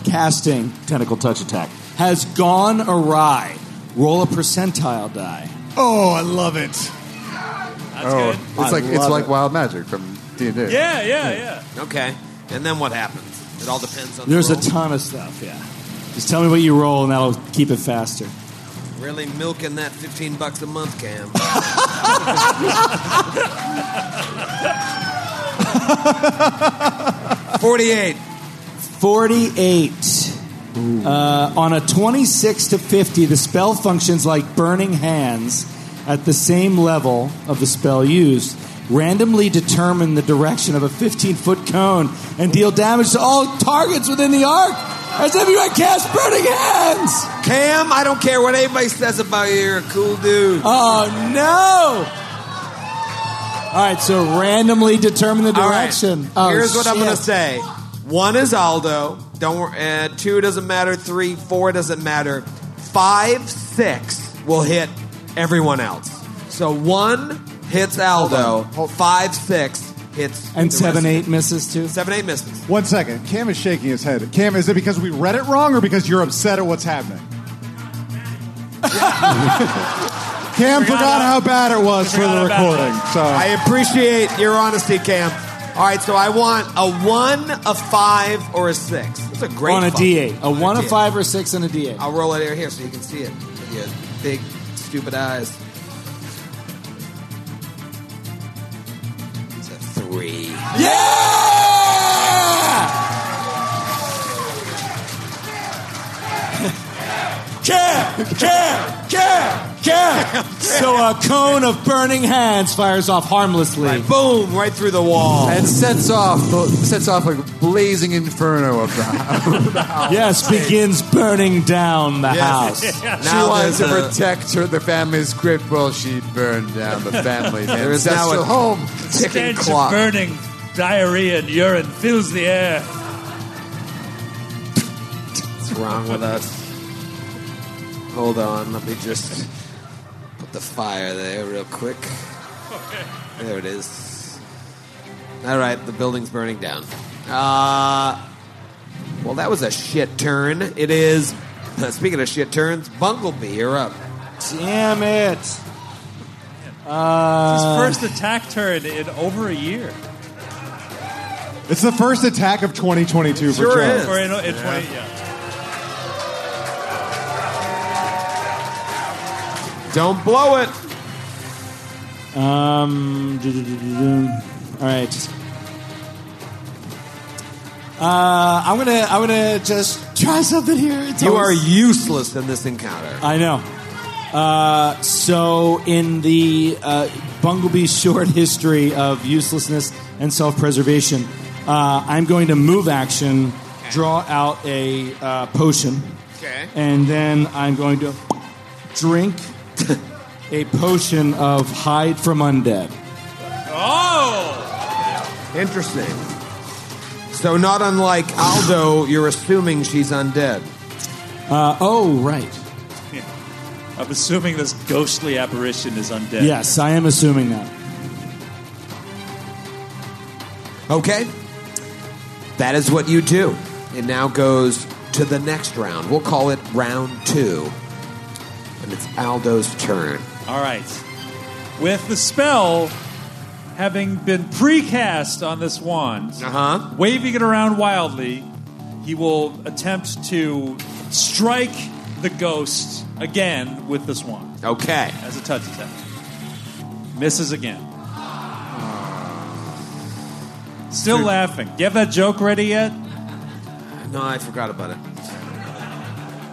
casting tentacle touch attack has gone awry. Roll a percentile die. Oh, I love it. That's oh, it's like it's love like it. wild magic from D and D. Yeah, yeah, yeah. Okay, and then what happens? It all depends on. There's the a ton of stuff. Yeah. Just tell me what you roll, and that'll keep it faster. Really milking that fifteen bucks a month, Cam. [laughs] Forty-eight. 48. Uh, on a 26 to 50, the spell functions like burning hands at the same level of the spell used. Randomly determine the direction of a 15 foot cone and deal damage to all targets within the arc as if you had cast burning hands. Cam, I don't care what anybody says about you. You're a cool dude. Oh no! All right, so randomly determine the All right. direction. Oh, Here's what I'm going to say. One is Aldo. Don't. Uh, two doesn't matter. Three, four doesn't matter. Five, six will hit everyone else. So one hits Aldo. Five, six hits. And seven, eight misses too. Seven, eight misses. One second. Cam is shaking his head. Cam, is it because we read it wrong or because you're upset at what's happening? [laughs] Cam forgot how bad it was for the recording. So I appreciate your honesty, Cam. All right, so I want a one, a five, or a six. That's a great on a fuck- D8, a on one, a D8. five, or six, and a D8. I'll roll it here so you can see it with your big, stupid eyes. It's a three. Cam, Cam, Cam, Cam. So a cone of burning hands fires off harmlessly. Boom! Right through the wall. And sets off sets off like a blazing inferno of [laughs] the house. Yes, begins burning down the house. [laughs] She Now wanted there's to a- protect her, the family's crypt while she burned down the family's There is now a home. ticking Stench of clock. burning diarrhea and urine fills the air. What's wrong with us? Hold on, let me just put the fire there real quick. There it is. All right, the building's burning down. Uh, well, that was a shit turn. It is. [laughs] Speaking of shit turns, Bunglebee, you're up. Damn it. His Uh, first attack turn in over a year. it's the first attack of 2022 for Sure Joe. is. Or in, in 20, yeah. Don't blow it. Um. All right. Uh, I'm gonna. I'm gonna just try something here. It's You are always- useless in this encounter. I know. Uh, so, in the uh, Bunglebee's short history of uselessness and self-preservation, uh, I'm going to move action, draw out a uh, potion, Okay. and then I'm going to drink [laughs] a potion of hide from undead. Oh! Interesting. So, not unlike Aldo, you're assuming she's undead. Uh, oh, right. I'm assuming this ghostly apparition is undead. Yes, I am assuming that. Okay. That is what you do. It now goes to the next round. We'll call it round two. And it's Aldo's turn. All right. With the spell having been precast on this wand, Uh huh. waving it around wildly, he will attempt to strike the ghost again with this wand Okay. as a touch attack. Misses again. Still laughing. You have that joke ready yet? No, I forgot about it.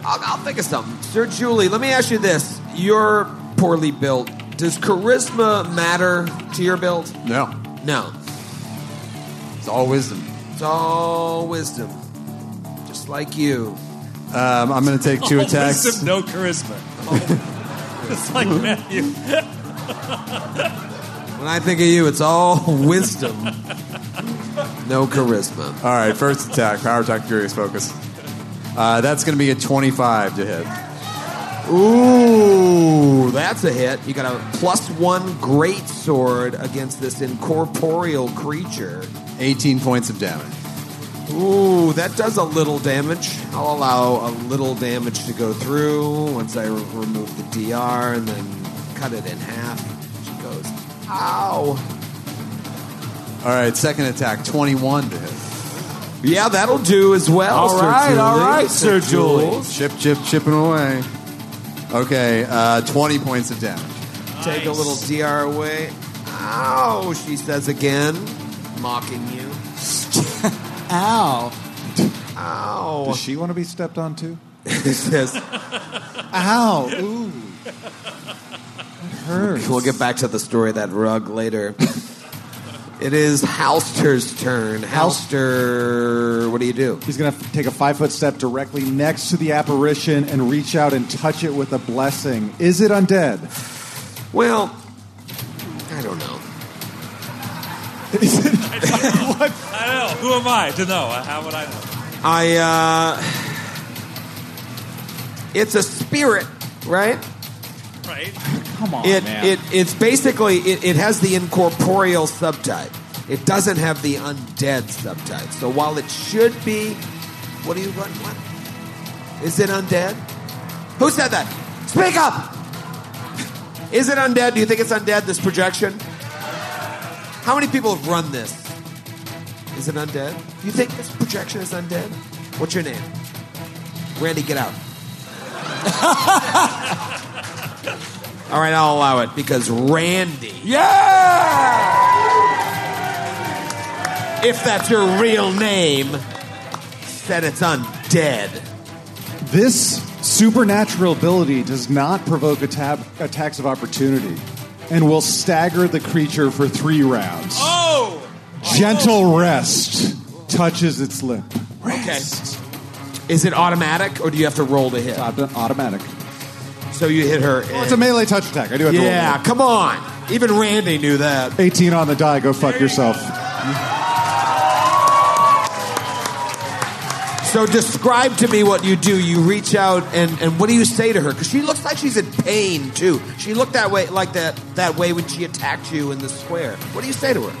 I'll, I'll think of something. Sir Julie, let me ask you this. You're poorly built. Does charisma matter to your build? No, No. it's all wisdom. It's all wisdom. Just like you. Um, I'm going to take [laughs] two Oh, attacks. wisdom, no charisma. [laughs] it's like Matthew. [laughs] When I think of you, it's all wisdom. No charisma. All right, first attack, power attack, furious focus. Uh, that's going to be a 25 to hit. Ooh, that's a hit. You got a plus one great sword against this incorporeal creature. 18 points of damage. Ooh, that does a little damage. I'll allow a little damage to go through once I re- remove the DR and then cut it in half. She goes, ow. All right, second attack, 21 to hit. Yeah, that'll do as well. All Sir right, Julie. all right, Sir Julie. Jules. Chip, chip, chipping away. Okay, uh, 20 points of damage. Take a little DR away. Ow, she says again, mocking you. [laughs] Ow. Ow. Does she want to be stepped on too? [laughs] It says, Ow! Ooh. That hurts. We'll get back to the story of that rug later. [laughs] It is Halster's turn. Halster, what do you do? He's going to take a five foot step directly next to the apparition and reach out and touch it with a blessing. Is it undead? Well, I don't know. [laughs] [laughs] I don't know. Who am I to know? How would I know? I, uh. It's a spirit, right? Right. Come on, it, man. it it's basically it, it has the incorporeal subtype. It doesn't have the undead subtype. So while it should be, what do you what what? Is it undead? Who said that? Speak up. Is it undead? Do you think it's undead? This projection. How many people have run this? Is it undead? Do you think this projection is undead? What's your name? Randy, get out. [laughs] All right, I'll allow it because Randy. Yeah! If that's your real name, said it's undead. This supernatural ability does not provoke atta- attacks of opportunity and will stagger the creature for three rounds. Oh! Gentle rest touches its lip. Okay. Is it automatic or do you have to roll to hit? Auto- automatic. So you hit her. Well, it's a melee touch attack. I do have to roll. yeah, come on. Even Randy knew that. 18 on the die. Go fuck yourself. So describe to me what you do. You reach out and, and what do you say to her? Because she looks like she's in pain too. She looked that way, like that that way when she attacked you in the square. What do you say to her?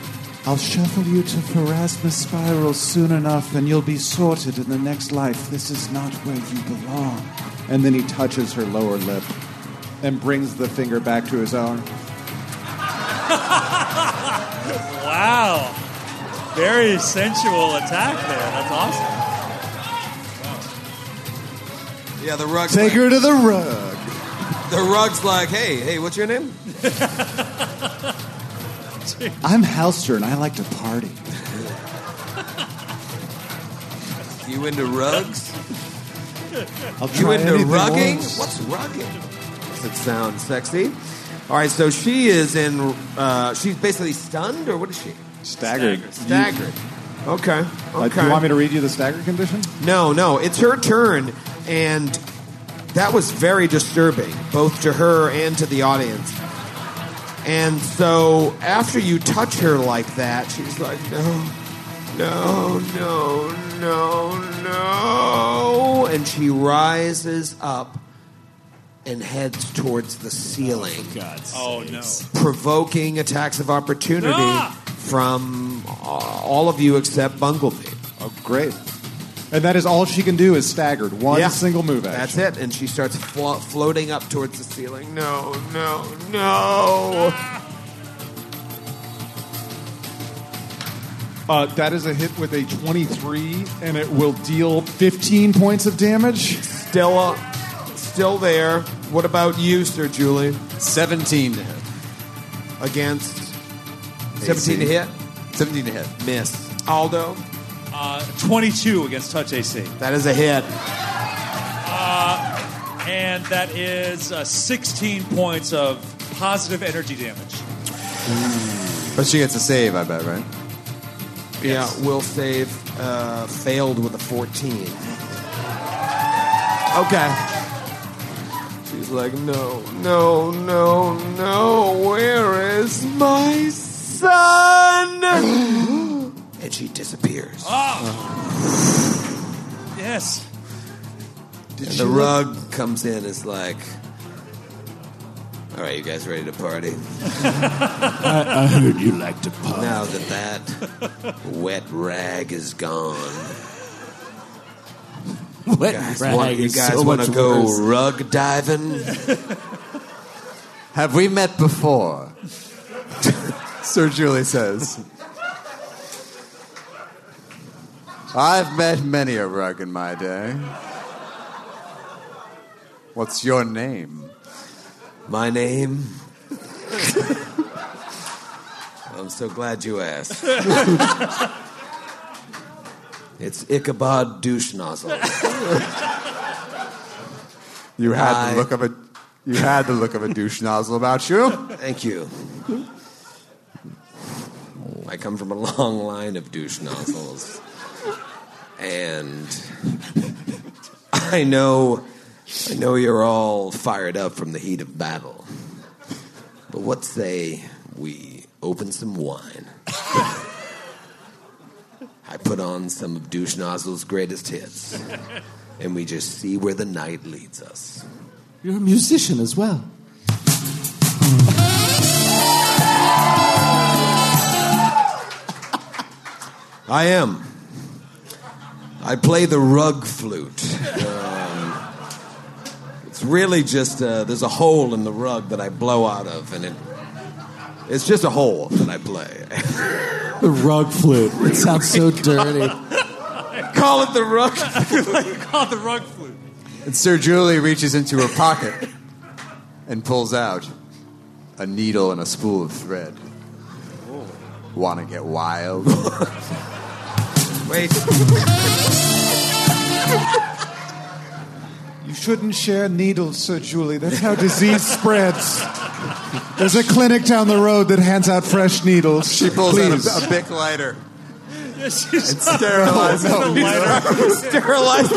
I'll shuffle you to Pharasma Spiral soon enough, and you'll be sorted in the next life. This is not where you belong. And then he touches her lower lip and brings the finger back to his own. [laughs] Wow. Very sensual attack there. That's awesome. Yeah, the rug. Take like, her to the rug. the rug's like, hey, hey, what's your name? [laughs] I'm Halster, and I like to party. You into rugs? [laughs] I'll You try into anything rugging? once. What's rugging? Does it sound sexy? All right, so she is in. Uh, she's basically stunned, or what is she? Staggered. Staggered. Okay. Okay. Uh, do you want me to read you the stagger condition? No, no, it's her turn, and that was very disturbing, both to her and to the audience. And so after you touch her like that, she's like, no, no, no, no, no. And she rises up and heads towards the ceiling, Oh, no. provoking attacks of opportunity Ah! from uh, all of you except Bunglebee. Oh, great. And that is all she can do is staggered. One Yeah. single move action. That's it. And she starts flo- floating up towards the ceiling. No, no, no. Uh, that is a hit with a 23, and it will deal 15 points of damage. Still, uh, still there. What about you, Sir Julie? 17 to hit. Against 17 to hit? 17 to hit. Miss. Aldo? Uh, 22 against touch AC. That is a hit. And that is uh, 16 points of positive energy damage. But she gets a save, I bet, right? Yeah, will save. Uh, failed with a 14. Okay. She's like, no, no, no, no. Where is my son? [gasps] and she disappears. Oh. Yes. and the rug comes in. Is like, all right, you guys ready to party? [laughs] I, I heard you like to party. Now that that wet rag is gone, [laughs] Wet you guys rag want, you guys so want to go worse. rug diving? Have we met before? [laughs] Sir Julie says. I've met many a rug in my day. What's your name? My name. I'm so glad you asked. it's Ichabod Douche Nozzle. You had I- the look of a you had the look of a douche nozzle about you. Thank you. I come from a long line of douche nozzles. and I know I know you're all fired up from the heat of battle. But what say we open some wine? [laughs] I put on some of Douche Nozzle's greatest hits, and we just see where the night leads us. You're a musician as well. I am. I play the rug flute. It's [laughs] really just uh, there's a hole in the rug that I blow out of, and it it's just a hole that I play. [laughs] The rug flute. It sounds so dirty. Call it the rug. [laughs] Call it the rug flute. And Sir Julie reaches into her pocket and pulls out a needle and a spool of thread. Want to get wild? [laughs] Wait. You shouldn't share needles, Sir Julie. That's how disease spreads. There's a clinic down the road that hands out fresh needles. She pulls Please. out a, a Bic lighter Yeah, she's and sterilizes No, the no, [laughs] Sterilize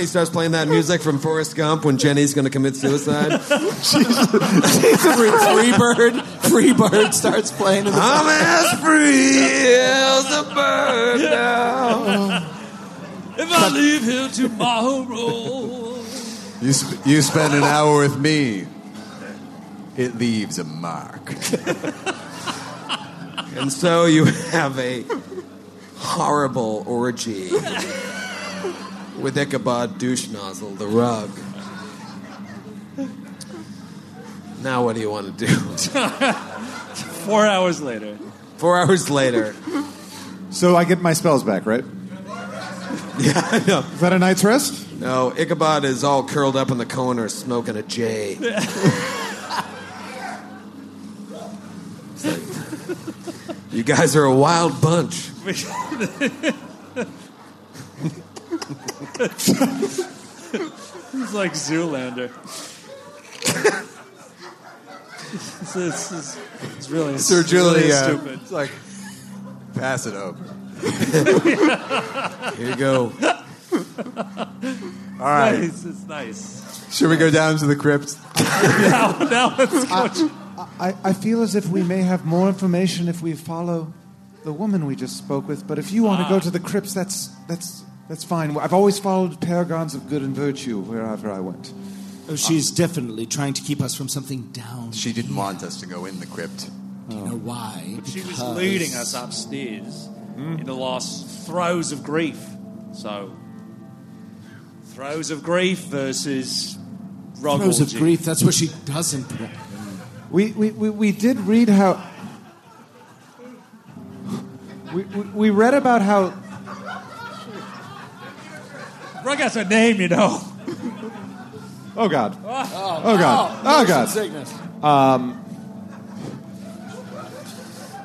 He starts playing that music from Forrest Gump when Jenny's going to commit suicide. [laughs] [laughs] Freebird. Freebird starts playing in the oh, I'm as free as a bird now. Oh. If I leave here tomorrow. You, sp- you spend an hour with me, it leaves a mark. [laughs] And so you have a horrible orgy with Ichabod Douche Nozzle, the rug. Now, what do you want to do? [laughs] Four hours later. Four hours later. So I get my spells back, right? [laughs] Yeah, I know. Is that a night's rest? No, Ichabod is all curled up in the corner smoking a J. It's [laughs] like, you guys are a wild bunch. He's like Zoolander. this, is, this is really Sir it's really uh, stupid. it's like, pass it up. Here you go. All right. Nice, it's nice. Should we go down to the crypt? Now, now let's go. I, I feel as if we may have more information if we follow the woman we just spoke with. But if you want to go ah. to the crypts, that's that's that's fine. I've always followed paragons of good and virtue wherever I went. Oh, she's definitely trying to keep us from something down. She didn't want us to go in the crypt. Do you know why? She was leading us upstairs in the last throes of grief. So, throes of grief versus rug Throes of grief. That's what she doesn't. We we, we, we did read how. We, we, we read about how Rug has a name, you know. Oh God! Oh God! Oh God! Oh, sickness. Um,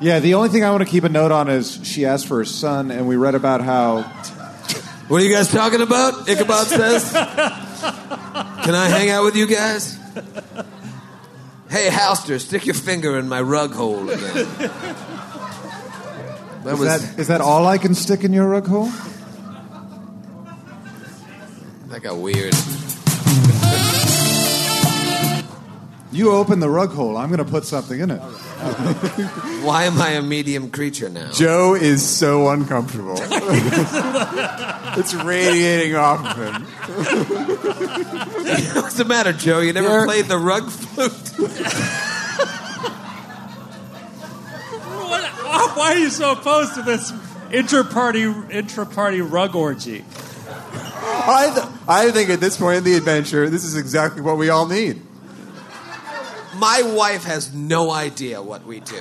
Yeah, the only thing I want to keep a note on is she asked for her son, and we read about how What are you guys talking about? Ichabod says. Can I hang out with you guys? Hey, Halster, stick your finger in my rug hole again. That is was that is that all I can stick in your rug hole? that got weird. You open the rug hole. I'm going to put something in it. [laughs] Why am I a medium creature now? Joe is so uncomfortable. [laughs] it's radiating off of him. [laughs] What's the matter, Joe? You never You're- played the rug flute? What, oh, why are you so opposed to this inter-party, intra-party rug orgy? I, th- I think at this point in the adventure, this is exactly what we all need. My wife has no idea what we do.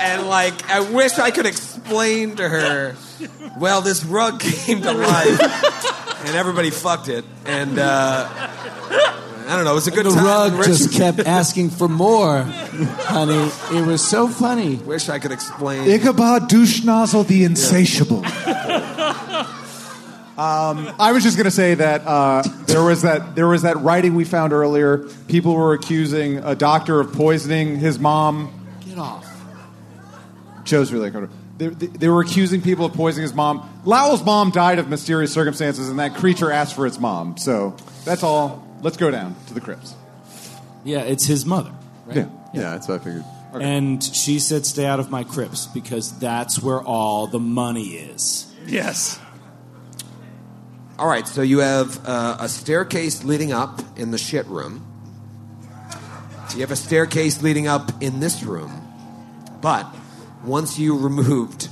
and like, I wish I could explain to her. Well, this rug came to life, and everybody fucked it, and uh, I don't know. It was a good The time. rug and Rich- just kept asking for more, honey. It was so funny. Wish I could explain. Ichabod Douche Nozzle the Insatiable. Um, I was just going to say that uh, there was that there was that writing we found earlier. People were accusing a doctor of poisoning his mom. Get off. Joe's really uncomfortable. They, they, they were accusing people of poisoning his mom. Lowell's mom died of mysterious circumstances, and that creature asked for its mom. So that's all. Let's go down to the crypts. Yeah, it's his mother. Right? Yeah. Yeah, that's what I figured. And she said, "Stay out of my crypts because that's where all the money is." Yes. All right, so you have uh, a staircase leading up in the shit room. You have a staircase leading up in this room. But once you removed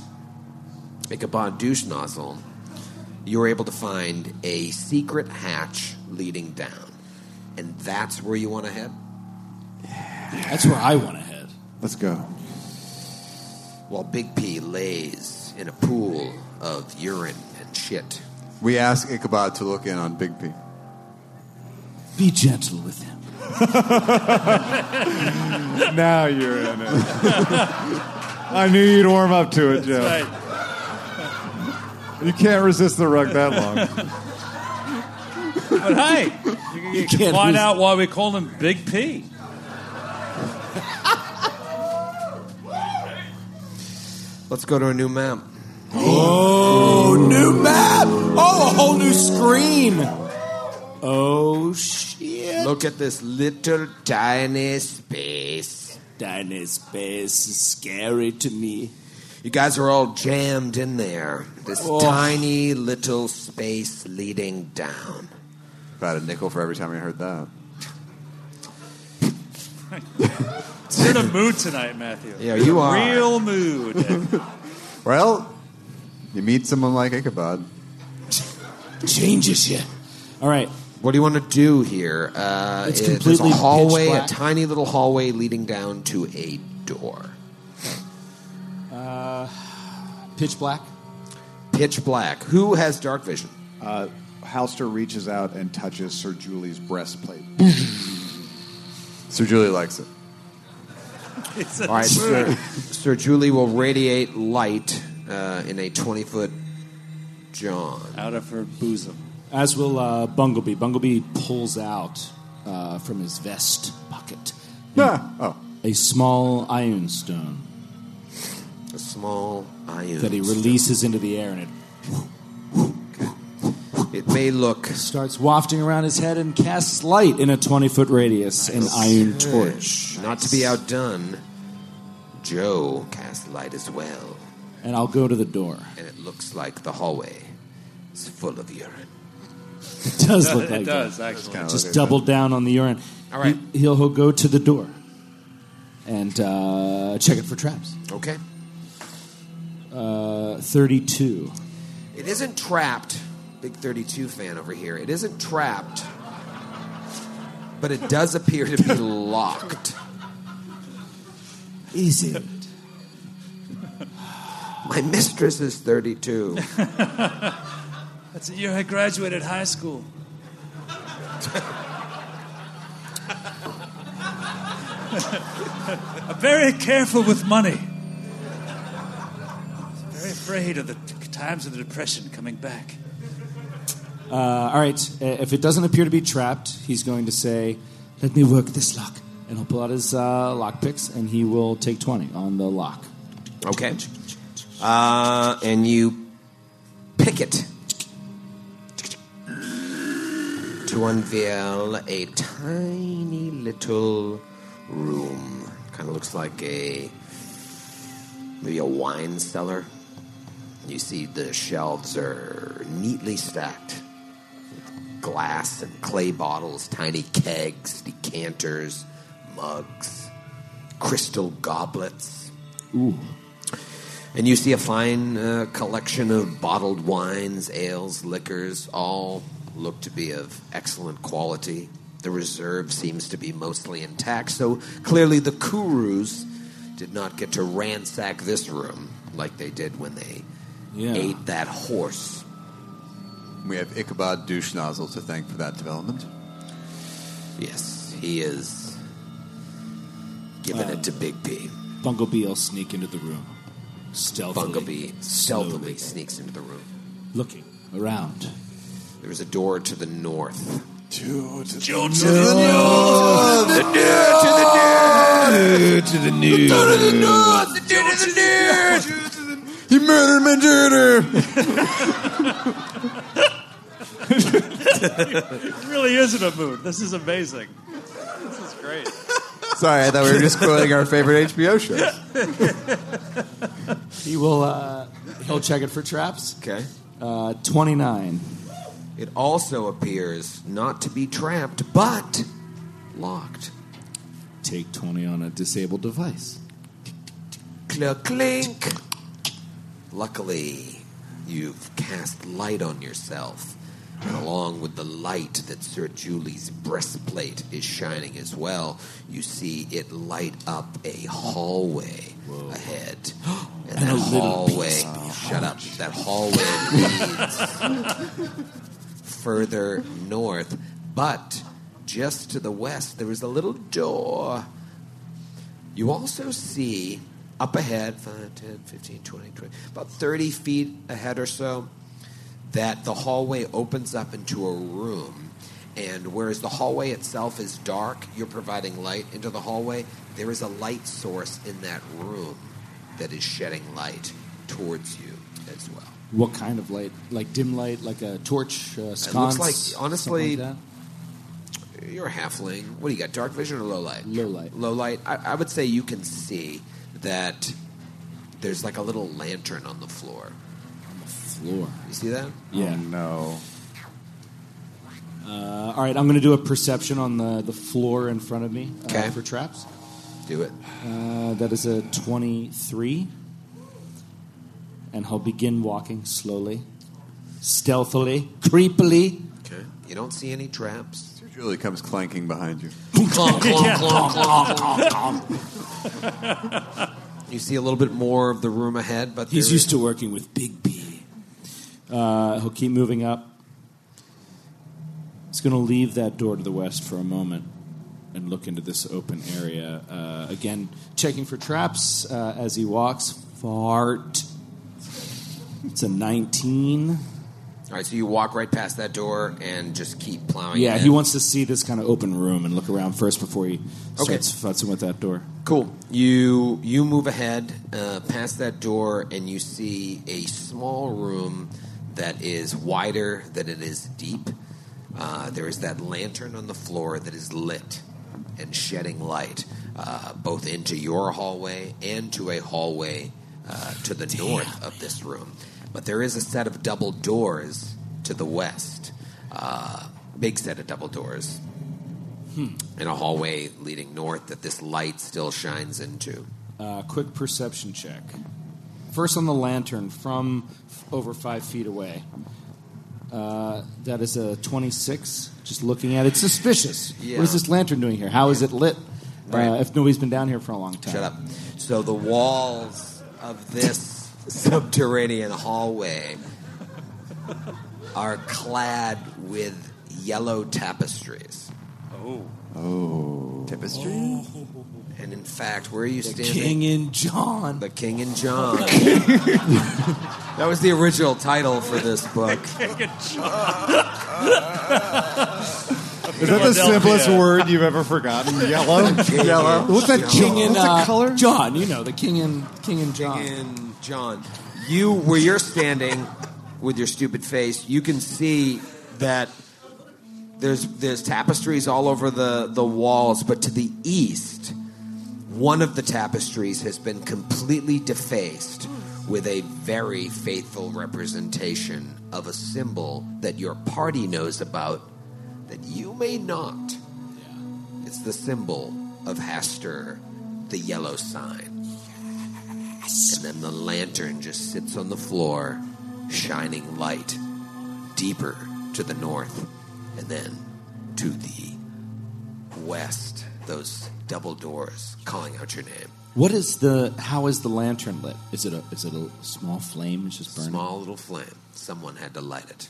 Ichabod douche nozzle, you were able to find a secret hatch leading down. And that's where you want to head? That's where I want to head. Let's go. While Big P lays in a pool of urine and shit. We ask Ichabod to look in on Big P. Be gentle with him. [laughs] now you're in it. I knew you'd warm up to it, Joe. Right. You can't resist the rug that long. But hey, you, you can can't find lose- out why we call him Big P. Let's go to a new map. Oh, new map! Oh, a whole new screen. Oh shit! Look at this little tiny space. Tiny space is scary to me. You guys are all jammed in there. This Oh. tiny little space leading down. About a nickel for every time we heard that. You're in a mood tonight, Matthew. Yeah, you are. Real mood. [laughs] Well, you meet someone like Ichabod. Changes you. All right. What do you want to do here? Uh, It's it- completely there's a hallway, pitch a black. tiny little hallway leading down to a door. Uh, pitch black. Pitch black. Who has dark vision? Uh, Halster reaches out and touches Sir Julie's breastplate. [laughs] Sir Julie likes it. [laughs] It's a All right, Sir, Sir Julie will radiate light uh, in a 20 foot John. out of her bosom. As will uh, Bunglebee. Bunglebee pulls out uh, from his vest pocket Ah, oh, a small iron stone A small iron. that he releases into the air, and it It may look starts wafting around his head and casts light in a 20 foot radius, an iron torch. not to be outdone. Joe casts light as well, And I'll go to the door. and it looks like the hallway is full of urine. [laughs] It does look [laughs] like it that. does, actually. Just double down on the urine. All right. He, will he'll go to the door and uh, check it for traps. Okay. Uh, 32. It isn't trapped. Big 32 fan over here. It isn't trapped, but it does appear to be [laughs] locked. Is it? My mistress is 32. [laughs] That's the year I graduated high school. I'm [laughs] very careful with money. I'm Very afraid of the t- times of the depression coming back. Uh, all right. uh, If it doesn't appear to be trapped, he's going to say, "Let me work this lock," and he'll pull out his uh, lock picks, and he will take twenty on the lock. Okay. Uh, and you pick it to unveil a tiny little room. Kind of looks like a maybe a wine cellar. You see the shelves are neatly stacked with glass and clay bottles, tiny kegs, decanters, mugs, crystal goblets. Ooh. And you see a fine uh, collection of bottled wines, ales, liquors, all look to be of excellent quality. The reserve seems to be mostly intact, so clearly the Kurus did not get to ransack this room like they did when they Yeah. ate that horse. we have Ichabod douche nozzle to thank for that development. Yes, he is giving Uh, it to Big P. Bunglebee will sneak into the room, stealthily. Bunglebee stealthily sneaks into the room. looking around. There's a door to the north. Joe to the Joe to the north. The door to the north. to the new. To the north. The door to the north. He murdered my It really is in a mood. This is amazing. This is great. Sorry, I thought we were just quoting our favorite HBO shows. [laughs] He will. Uh, he'll check it for traps. Okay. Uh, Twenty-nine. It also appears not to be trapped, but locked. Take twenty on a disabled device. Clink, clink. Luckily, you've cast light on yourself. And along with the light that Sir Julie's breastplate is shining as well, you see it light up a hallway ahead. [gasps] And, And that a little hallway, shut up, that hallway leads [laughs] further north. But just to the west, there is a little door. You also see up ahead, 5, 10, 15, 20, 20, about 30 feet ahead or so, that the hallway opens up into a room. And whereas the hallway itself is dark, you're providing light into the hallway, there is a light source in that room that is shedding light towards you as well. What kind of light? Like dim light, like a torch, uh, looks like- honestly, like? You're a halfling. What do you got? Dark vision or low light? Low light. Low light. I, I would say you can see that there's like a little lantern on the floor. Floor. You see that? Yeah. no. Uh, all right, I'm going to do a perception on the, the floor in front of me uh, Okay. for traps. Do it. Uh, that is a 23. And he'll begin walking slowly, stealthily, creepily. Okay. You don't see any traps. Sir Julie comes clanking behind you. Clonk, clonk, clonk, [laughs] clonk, clonk. You see a little bit more of the room ahead, but He's there used to working with Big P. Uh, he'll keep moving up. He's going to leave that door to the west for a moment and look into this open area. Uh, again, checking for traps uh, as he walks. Fart. It's a 19. All right, so you walk right past that door and just keep plowing. Yeah, ahead. he wants to see this kind of open room and look around first before he Okay. starts futzing with that door. Cool. You you move ahead uh, past that door, and you see a small room that is wider than it is deep. Uh, there is that lantern on the floor that is lit and shedding light uh, both into your hallway and to a hallway uh, to the north of this room. But there is a set of double doors to the west. Uh, big set of double doors in a hallway leading north that this light still shines into. Uh, quick perception check. First on the lantern from f- over five feet away. Uh, that is a 26. Just looking at it, suspicious. Yeah. What is this lantern doing here? How is it lit? Right. Uh, if nobody's been down here for a long time. Shut up. So the walls of this [laughs] subterranean hallway are clad with yellow tapestries. Oh. Oh. Tapestry? And in fact, where are you standing? King and John. The King and John. [laughs] that was the original title for this book. [laughs] Is that the simplest word you've ever forgotten? Yellow? Yellow. What's that King and What's the uh, color? John. You know the King and King and John. King and John. You, where you're standing with your stupid face, you can see that there's there's tapestries all over the, the walls, but to the east, one of the tapestries has been completely defaced with a very faithful representation of a symbol that your party knows about that you may not. It's the symbol of Hastur, the yellow sign. And then the lantern just sits on the floor, shining light deeper to the north and then to the west. Those double doors calling out your name. What is the? How is the lantern lit? Is it a? Is it a small flame? It's just burning. Small little flame. Someone had to light it.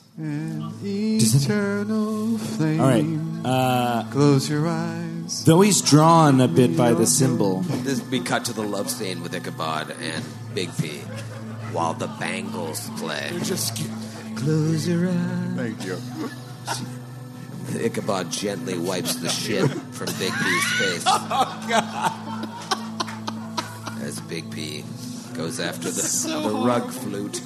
Eternal flame. All right. Uh, Close your eyes. though he's drawn a bit by the symbol, This would be cut to the love scene with Ichabod and Big P while the bangles play. just close your eyes. Thank you. [laughs] Ichabod gently wipes the shit from Big P's face. [laughs] Oh God! As Big P goes after the, the rug flute.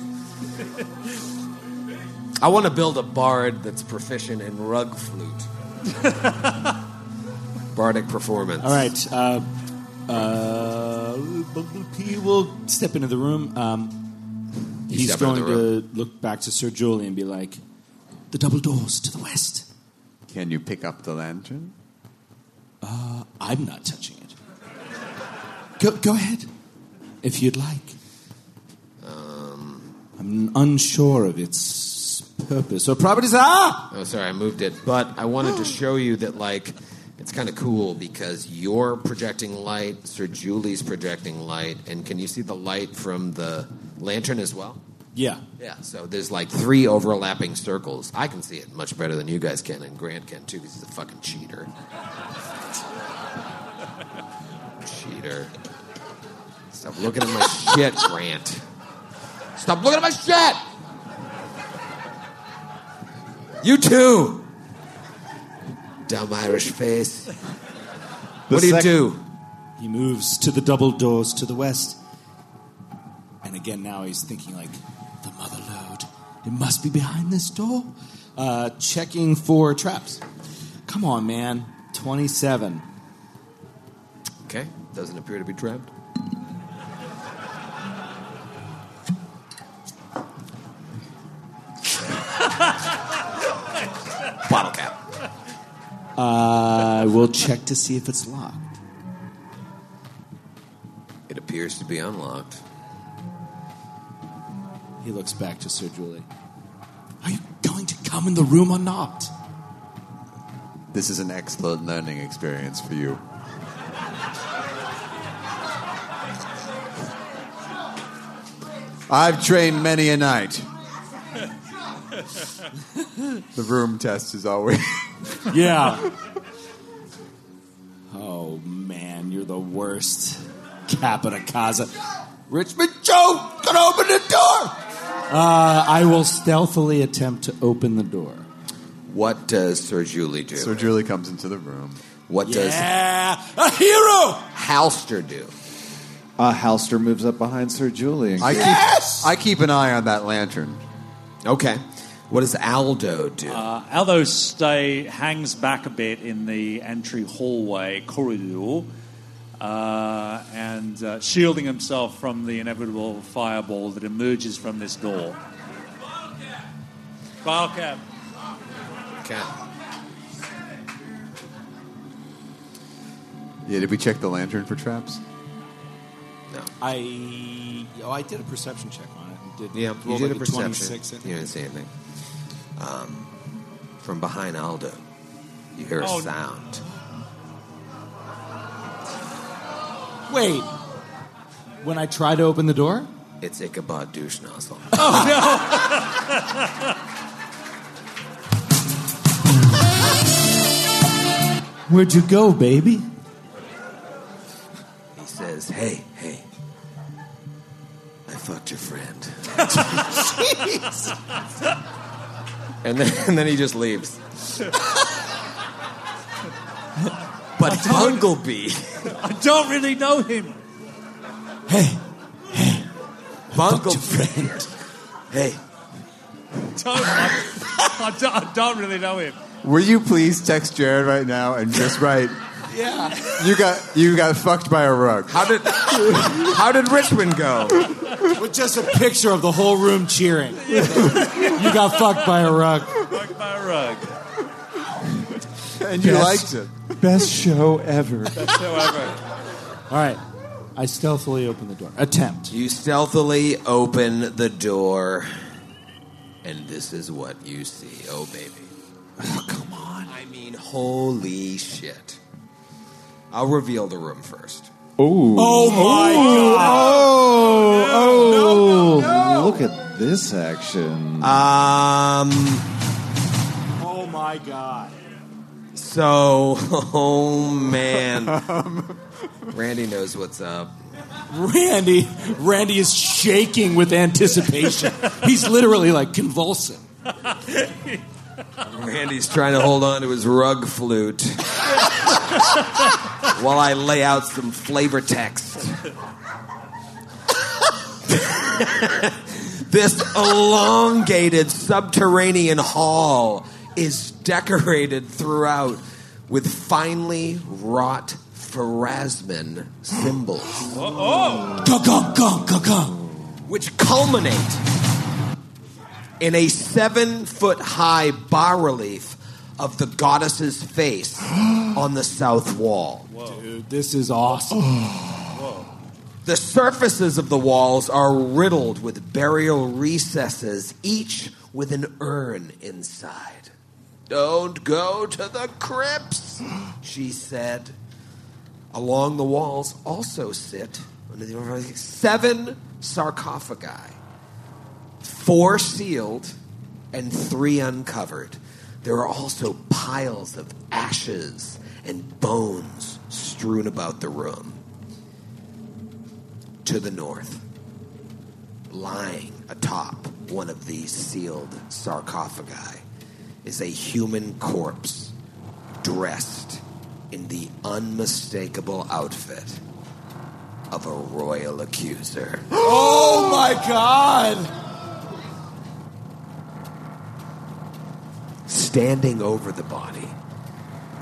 I want to build a bard that's proficient in rug flute. [laughs] Bardic performance. All right. Uh, uh, he will step into the room. Um, You he's step into going the to look back to Sir Julian and be like, "The double doors to the west." Can you pick up the lantern? Uh, I'm not touching it. Go, go ahead, if you'd like. Um, I'm unsure of its purpose or properties. Ah! Oh, sorry, I moved it. But I wanted to [gasps] show you that, like, it's kind of cool because you're projecting light, Sir Julie's projecting light, and can you see the light from the lantern as well? Yeah. Yeah, so there's like three overlapping circles. I can see it much better than you guys can, and Grant can too because he's a fucking cheater. cheater. Stop looking at my shit, Grant. Stop looking at my shit! You too! Dumb Irish face. what do you do? He moves to the double doors to the west. And again, now he's thinking like, the mother lode. It must be behind this door. Uh, checking for traps. Come on, man. 27. Okay, doesn't appear to be trapped. [laughs] Bottle cap. Uh, we'll check to see if it's locked. It appears to be unlocked. He looks back to Sir Julie. Are you going to come in the room or not? This is an excellent learning experience for you. I've trained many a night. [laughs] The room test is always. [laughs] Yeah. oh man, you're the worst. Capodicasa. Richmond Joe, can open the door. Uh, I will stealthily attempt to open the door. What does Sir Julie do? Sir Julie comes into the room. What does Yeah, a hero. Halster do? Uh, Halster moves up behind Sir Julian. I keep I keep an eye on that lantern. Okay. What does Aldo do? Uh, Aldo stay hangs back a bit in the entry hallway corridor, uh, and uh, shielding himself from the inevitable fireball that emerges from this door. File cap. Okay. Yeah, did we check the lantern for traps? No. I oh, I did a perception check on it. Did Yeah, you did like a perception. You didn't see anything. Um, from behind Aldo, you hear a Oh. sound. Wait. When I try to open the door? It's Ichabod douche nozzle. [laughs] Oh, no! Where'd you go, baby? He says, "Hey, hey, I fucked your friend." [laughs] Jeez. and then and then he just leaves. [laughs] but [laughs] Bunglebee, I don't really know him. Bunglebee, hey, Don't, I, I don't, I don't really know him. Will you please text Jared right now and just write? Yeah. You got you got fucked by a rug. how did how did Richmond go? With just a picture of the whole room cheering. you got fucked by a rug. Fucked by a rug. And you Yes. liked it. Best show ever. However, All right. I stealthily open the door. Attempt. You stealthily open the door, and this is what you see. Oh, baby. Oh, come on. I mean, holy shit. I'll reveal the room first. Ooh. Oh my God. Oh, oh, look at this action. Um, Oh my god. So, [laughs] oh man. [laughs] Randy knows what's up. Randy Randy is shaking with anticipation. He's literally like convulsing. Randy's trying to hold on to his rug flute while I lay out some flavor text. [laughs] this elongated subterranean hall is decorated throughout with finely wrought Pharasman symbols, which culminate in a seven foot high bas relief of the goddess's face [gasps] on the south wall. Dude, this is awesome. [gasps] The surfaces of the walls are riddled with burial recesses, each with an urn inside. Don't go to the crypts, she said. Along the walls also sit under the seven sarcophagi, four sealed and three uncovered. There are also piles of ashes and bones strewn about the room to the north, lying atop one of these sealed sarcophagi, is a human corpse dressed in the unmistakable outfit of a royal accuser. [gasps] Oh my god! Standing over the body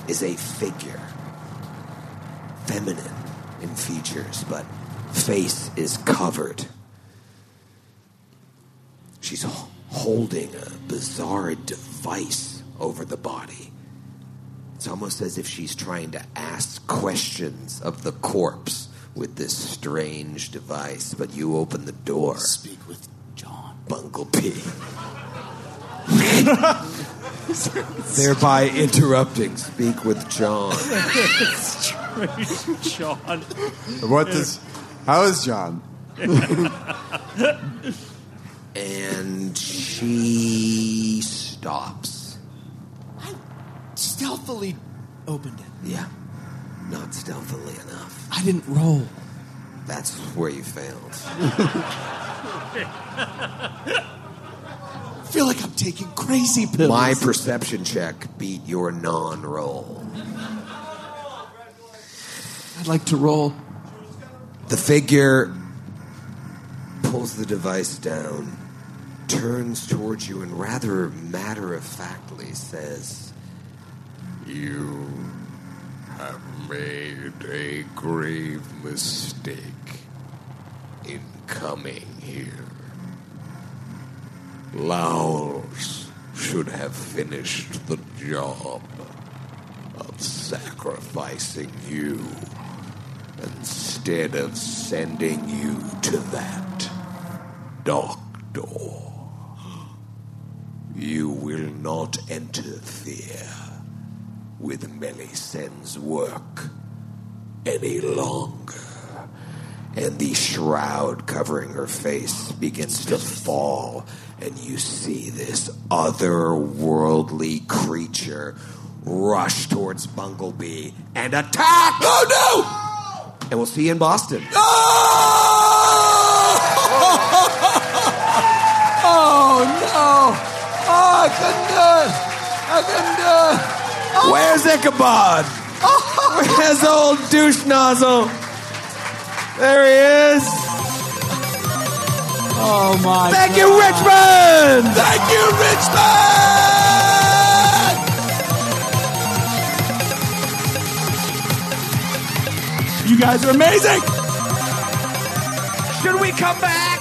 is a figure, feminine in features, but face is covered. She's holding a bizarre device over the body. It's almost as if she's trying to ask questions of the corpse with this strange device, but you open the door. Speak with John. Bunglebee. [laughs] Thereby interrupting Speak with John. John. What does? How is John? And she stops. I stealthily opened it. Yeah, not stealthily enough. I didn't roll. That's where you failed. I [laughs] feel like I'm taking crazy pills. My perception check beat your non roll. I'd like to roll. The figure pulls the device down, turns towards you, and rather matter of factly says, You have made a grave mistake in coming here. Laos should have finished the job of sacrificing you instead of sending you to that door. You will not interfere with Melisandre's work any longer. And the shroud covering her face begins to fall, and you see this otherworldly creature rush towards Bunglebee and attack. Oh no! And we'll see you in Boston. Oh I couldn't do it! I couldn't do it! Where's Ichabod? Oh. Where's old douche nozzle? There he is. Oh my Thank God. you, Richmond. Thank you, Richmond! You guys are amazing! Should we come back?